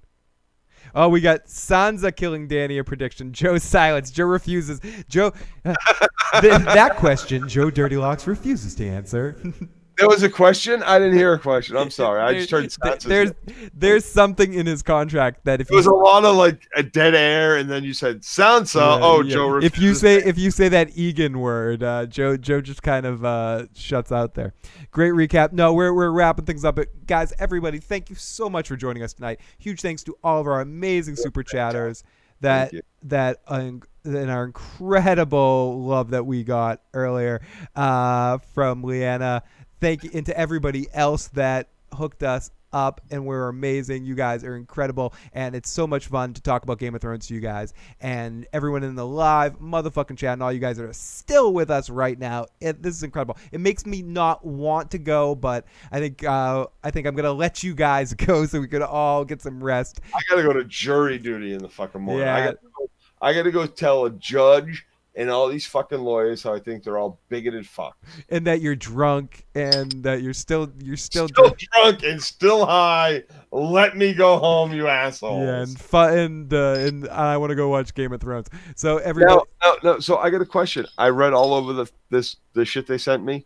Oh, we got Sansa killing Dany. A prediction. [LAUGHS] Joe silence. Joe refuses. Joe. uh, [LAUGHS] th- that question, Joe Dirty Locks refuses to answer. [LAUGHS] There was a question. I didn't hear a question. I'm sorry. I just there- there's there's something in his contract that if There was you- a lot of like a dead air, and then you said Sansa. Yeah, oh, yeah. Joe. If you say if you say that Egan word, uh, Joe Joe just kind of uh, shuts out there. Great recap. No, we're we're wrapping things up. But guys, everybody, thank you so much for joining us tonight. Huge thanks to all of our amazing super chatters that that uh, and our incredible love that we got earlier uh, from Leanna. Thank you, and to everybody else that hooked us up and we're amazing. You guys are incredible, and it's so much fun to talk about Game of Thrones to you guys and everyone in the live motherfucking chat and all you guys that are still with us right now. It, this is incredible. It makes me not want to go, but I think uh, I think I'm gonna let you guys [LAUGHS] go so we could all get some rest. I gotta go to jury duty in the fucking morning. I Yeah. gotta, go, I gotta go tell a judge and all these fucking lawyers how I think they're all bigoted fucks. And that you're drunk and that you're still you're still, Still drunk and still high. Let me go home, you asshole. Yeah, and fun, and uh, and I want to go watch Game of Thrones. So everybody, No, no, no. So I got a question. I read all over the this the shit they sent me.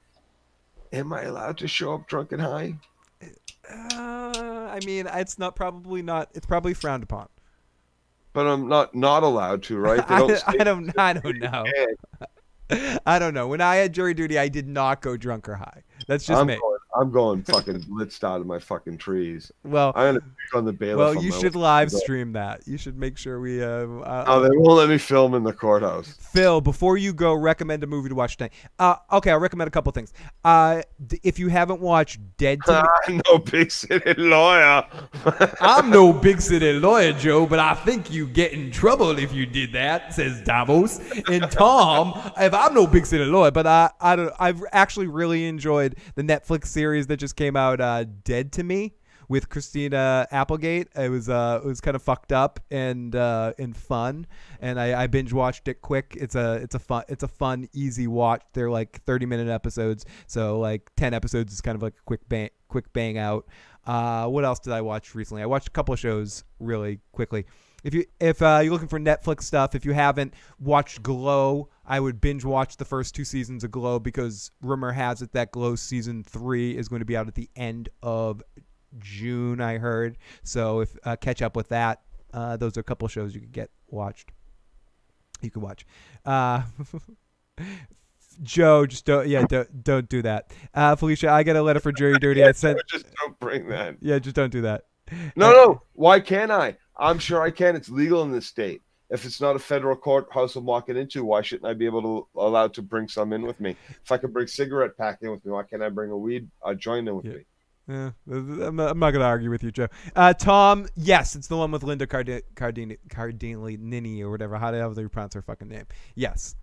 Am I allowed to show up drunk and high? uh, I mean, it's not probably not. It's probably frowned upon. But I'm not not allowed to, right? They [LAUGHS] I, don't I state don't. [LAUGHS] I don't know. [LAUGHS] I don't know. When I had jury duty, I did not go drunk or high. That's just I'm me. Going, I'm going fucking blitzed out of my fucking trees. Well- I'm gonna pick on the bailiff. Well, you should live stream that. You should make sure we. Uh, uh, Oh, they won't let me film in the courthouse. Phil, before you go, recommend a movie to watch tonight. Uh, okay, I'll recommend a couple things. Uh, d- if you haven't watched Dead [LAUGHS] to Me, no big city lawyer. [LAUGHS] I'm no big city lawyer, Joe, but I think you get in trouble if you did that, says Davos. And Tom, if I'm no big city lawyer, but I, I don't, I've actually really enjoyed the Netflix series that just came out, uh, Dead to Me, with Christina Applegate. It was, uh, it was kind of fucked up and, uh, and fun, and I, I binge watched it quick. It's a, it's a fun, it's a fun, easy watch. They're like 30 minute episodes, so like 10 episodes is kind of like a quick bang, quick bang out. Uh, what else did I watch recently? I watched a couple of shows really quickly. If you if uh, you're looking for Netflix stuff, if you haven't watched Glow, I would binge watch the first two seasons of Glow because rumor has it that Glow season three is going to be out at the end of June. I heard. So if uh, catch up with that, uh, those are a couple shows you could get watched. You could watch. Uh, [LAUGHS] Joe, just don't. Yeah, don't don't do that. Uh, Felicia, I got a letter for jury [LAUGHS] duty. I sent. Just don't bring that. Yeah, just don't do that. No, no. Why can't I? I'm sure I can. It's legal in this state. If it's not a federal courthouse I'm walking into, why shouldn't I be able to allowed to bring some in with me? If I can bring cigarette pack in with me, why can't I bring a weed a joint in with me? Yeah, I'm not, I'm not gonna argue with you, Joe. Uh, Tom, yes, it's the one with Linda Cardini, Cardini, Cardini Nini or whatever. How the hell do you pronounce her fucking name? Yes,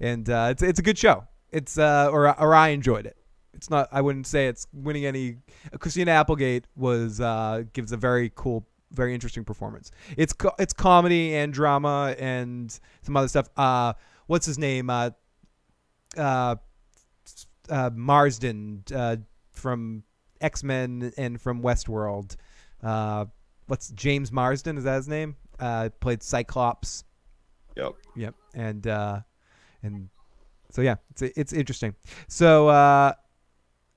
and uh, it's it's a good show. It's uh, or or I enjoyed it. It's not. I wouldn't say it's winning any. Christina Applegate was uh, gives a very cool, very interesting performance. It's co- it's comedy and drama and some other stuff. Uh, what's his name? Uh, uh, uh, Marsden uh, from X Men and from Westworld. Uh, what's James Marsden? Is that his name? Uh, played Cyclops. Yep. Yep. And uh, and so yeah, it's it's interesting. So uh,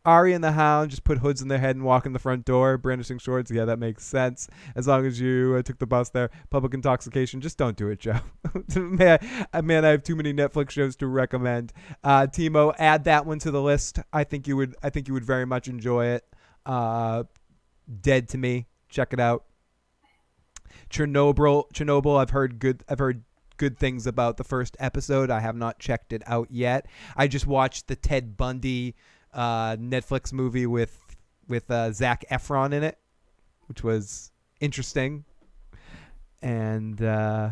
Ari and the Hound just put hoods in their head and walk in the front door, brandishing swords. Yeah, that makes sense. As long as you uh, took the bus there. Public intoxication, just don't do it, Joe. [LAUGHS] man, uh, man, I have too many Netflix shows to recommend. Uh, Timo, add that one to the list. I think you would. I think you would very much enjoy it. Uh, Dead to me. Check it out. Chernobyl. Chernobyl. I've heard good. I've heard good things about the first episode. I have not checked it out yet. I just watched the Ted Bundy uh, Netflix movie with with uh, Zac Efron in it, which was interesting. And uh,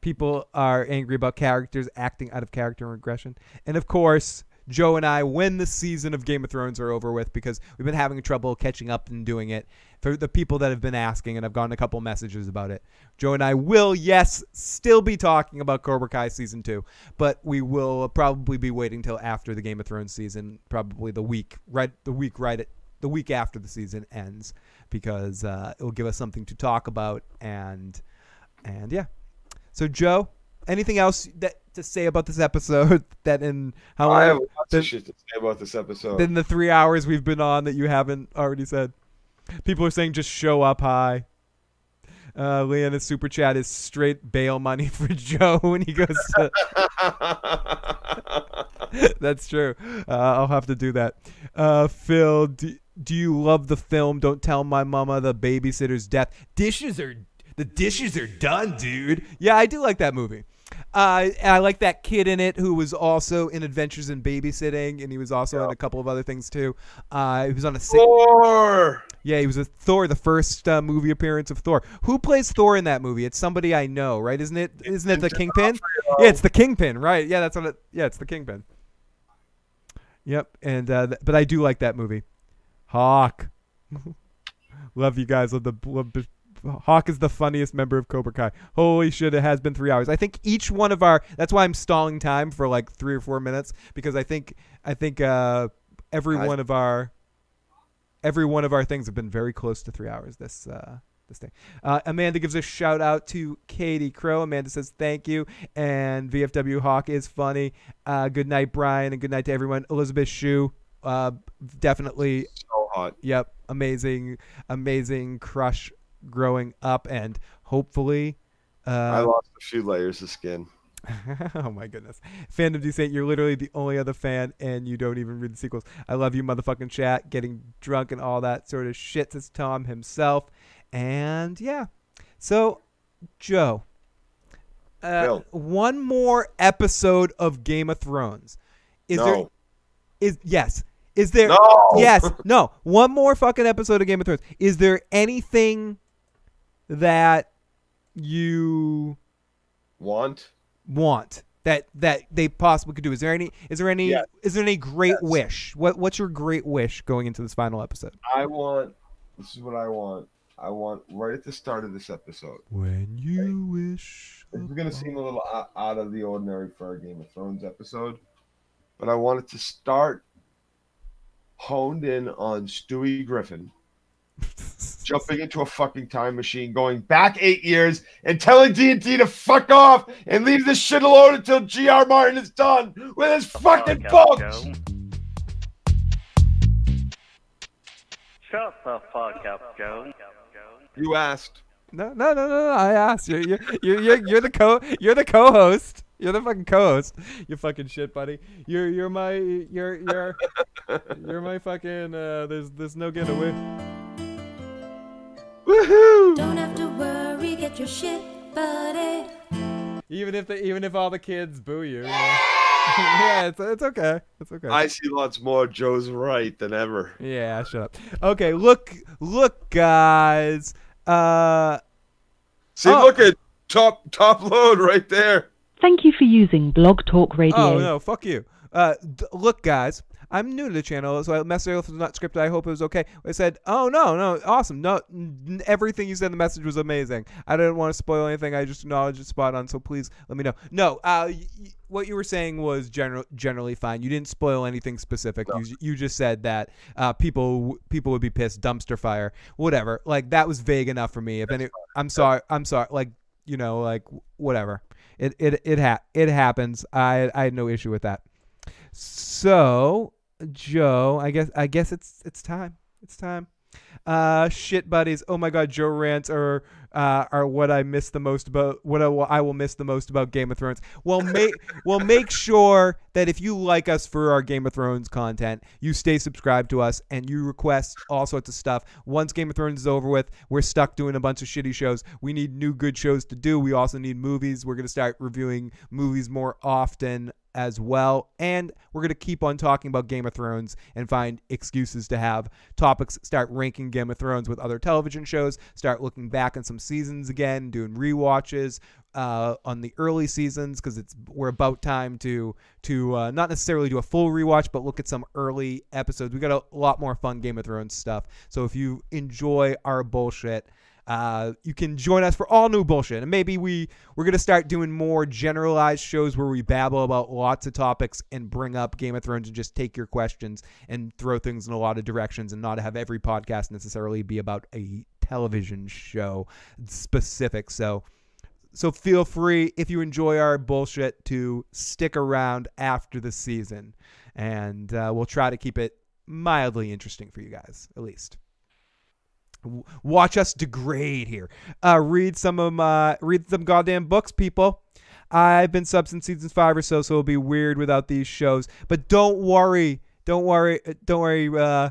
people are angry about characters acting out of character and regression. And of course, Joe and I, when the season of Game of Thrones are over with, because we've been having trouble catching up and doing it, for the people that have been asking, and I've gotten a couple messages about it, Joe and I will, yes, still be talking about Cobra Kai season two, but we will probably be waiting till after the Game of Thrones season, probably the week right, the week right at the week after the season ends, because uh, it will give us something to talk about, and and yeah. So Joe, anything else that to say about this episode [LAUGHS] that in how I have long lots than, of shit to say about this episode. than the three hours we've been on that you haven't already said? People are saying just show up high. Uh, Leanna's super chat is straight bail money [LAUGHS] for Joe when he goes to. [LAUGHS] That's true. Uh, I'll have to do that. Uh, Phil, do, do you love the film? Don't tell my mama the babysitter's death. Dishes are the dishes are done, dude. Yeah, I do like that movie. Uh, and I like that kid in it who was also in Adventures in Babysitting, and he was also in a couple of other things too. Uh, he was on a sick- Thor. Yeah, he was a Thor, the first uh, movie appearance of Thor. Who plays Thor in that movie? It's somebody I know, right? Isn't it? Isn't it the Kingpin? Yeah, it's the Kingpin, right? Yeah, that's what. It, yeah, it's the Kingpin. Yep, and uh, th- but I do like that movie. Hawk, [LAUGHS] love you guys. Love the love, the- Hawk is the funniest member of Cobra Kai. Holy shit, it has been three hours. I think each one of our. That's why I'm stalling time for like three or four minutes because I think I think uh, every I- one of our every one of our things have been very close to three hours this uh this thing. Uh, amanda gives a shout out to katie crow. Amanda says thank you. And vfw hawk is funny. Uh good night brian and good night to everyone. Elizabeth Shue, uh definitely so hot. Yep amazing amazing crush growing up and hopefully uh I lost a few layers of skin. [LAUGHS] oh my goodness. Fandom Descent, you're literally the only other fan and you don't even read the sequels. I love you, motherfucking chat, getting drunk and all that sort of shit, says Tom himself. And yeah. So, Joe, uh, one more episode of Game of Thrones. Is there No. is yes. Is there No. [LAUGHS] Yes. No. One more fucking episode of Game of Thrones. Is there anything that you Want? Want that that they possibly could do? Is there any is there any Yes. is there any great wish? What what's your great wish going into this final episode? I want. This is what I want. I want right at the start of this episode. When you wish. This is gonna seem a little out of the ordinary for a Game of Thrones episode, but I want it to start honed in on Stewie Griffin [LAUGHS] jumping into a fucking time machine, going back eight years, and telling D&D to fuck off and leave this shit alone until G.R. Martin is done with his fucking books. Shut the fuck up, Joe. You asked. No, no, no, no, no. I asked you. You're, you're, you're, you're the co. You're the co-host. You're the fucking co-host. You fucking shit, buddy. You're, you're my, you're, you're, you're my fucking. Uh, there's, there's no getting away. Woohoo! Don't have to worry, get your shit, buddy. Even if the, even if all the kids boo you. you [LAUGHS] know. yeah, it's, it's okay. It's okay. I see lots more Joe's right than ever. Yeah, shut up. Okay, look, look, guys. Uh, See, Oh. look at top top load right there. Thank you for using Blog Talk Radio. Oh no, fuck you. Uh, d- look, guys, I'm new to the channel, so I message if it's not scripted. I hope it was okay. I said, oh no, no, awesome. No, n- everything you said in the message was amazing. I didn't want to spoil anything. I just acknowledged it's spot on. So please let me know. No, uh, what you were saying was general, generally fine. You didn't spoil anything specific. You, you just said that uh, people people would be pissed. Dumpster fire, whatever. Like that was vague enough for me. If any, I'm sorry. I'm sorry. Like you know, like whatever. It it it ha- it happens. I I had no issue with that. So Joe, I guess I guess it's it's time. It's time. Uh, shit buddies. Oh my god, Joe rants are uh, are what I miss the most about what I will, I will miss the most about Game of Thrones. Well, make well make sure that if you like us for our Game of Thrones content, you stay subscribed to us and you request all sorts of stuff. Once Game of Thrones is over with, we're stuck doing a bunch of shitty shows. We need new good shows to do. We also need movies. We're gonna start reviewing movies more often as well. And we're going to keep on talking about Game of Thrones and find excuses to have topics, start ranking Game of Thrones with other television shows, start looking back on some seasons again, doing rewatches uh, on the early seasons because it's we're about time to to uh, not necessarily do a full rewatch, but look at some early episodes. We got a lot more fun Game of Thrones stuff. So if you enjoy our bullshit, uh, you can join us for all new bullshit, and maybe we we're gonna start doing more generalized shows where we babble about lots of topics and bring up Game of Thrones and just take your questions and throw things in a lot of directions, and not have every podcast necessarily be about a television show specific. So. So feel free if you enjoy our bullshit to stick around after the season, and uh, we'll try to keep it mildly interesting for you guys, at least watch us degrade here. Uh, read some of my read some goddamn books, people. I've been sub since season five or so, so it'll be weird without these shows. But don't worry, don't worry, uh, don't worry, uh,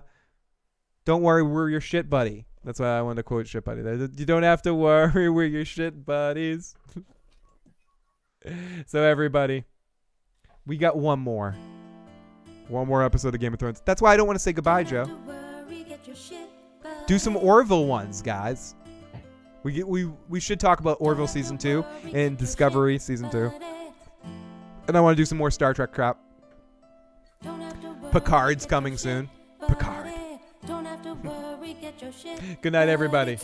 don't worry. We're your shit buddy. That's why I wanted to quote shit buddy. There, You don't have to worry. [LAUGHS] We're your shit buddies. [LAUGHS] so everybody, we got one more, one more episode of Game of Thrones. That's why I don't want to say goodbye, Joe. Do some Orville ones, guys. We we we should talk about Orville season two and Discovery season two. And I want to do some more Star Trek crap. Picard's coming soon. Picard. [LAUGHS] Good night, everybody.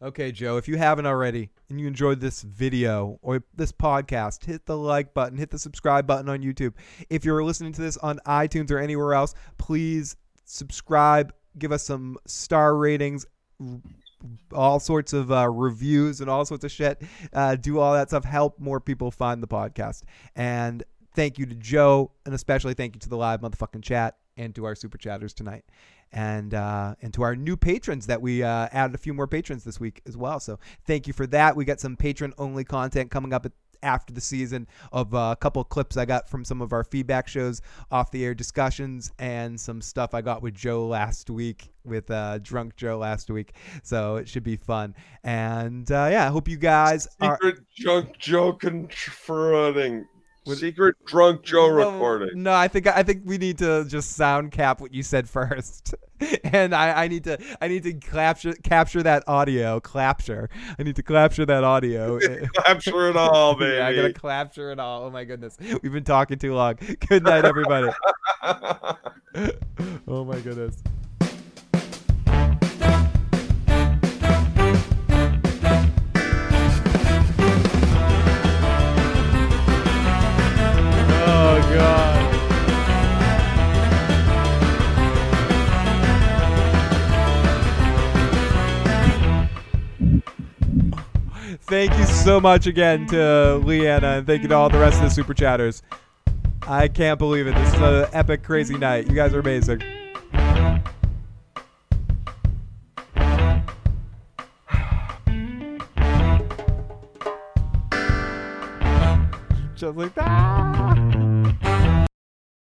Okay, Joe, if you haven't already and you enjoyed this video or this podcast, hit the like button, hit the subscribe button on YouTube. If you're listening to this on iTunes or anywhere else, please subscribe, give us some star ratings, all sorts of uh, reviews and all sorts of shit. Uh, do all that stuff. Help more people find the podcast. And thank you to Joe, and especially thank you to the live motherfucking chat and to our super chatters tonight. And uh, and to our new patrons that we uh, added a few more patrons this week as well. So thank you for that. We got some patron only content coming up at after the season of uh, a couple of clips I got from some of our feedback shows, off the air discussions, and some stuff I got with Joe last week, with uh, Drunk Joe last week. So it should be fun. And uh, yeah, I hope you guys are. Secret drunk Joe confronting. Secret drunk Joe Well, recording. No, I think I think we need to just sound cap what you said [LAUGHS] first, [LAUGHS] and I, I need to I need to capture capture that audio. Capture. I need to capture that audio. [LAUGHS] [LAUGHS] Capture it all, yeah, I gotta baby. capture it all. Oh my goodness, we've been talking too long. Good night, everybody. oh my goodness. Thank you so much again to Leanna, and thank you to all the rest of the super chatters. I can't believe it. This is an epic, crazy night. You guys are amazing. [SIGHS] Just like that.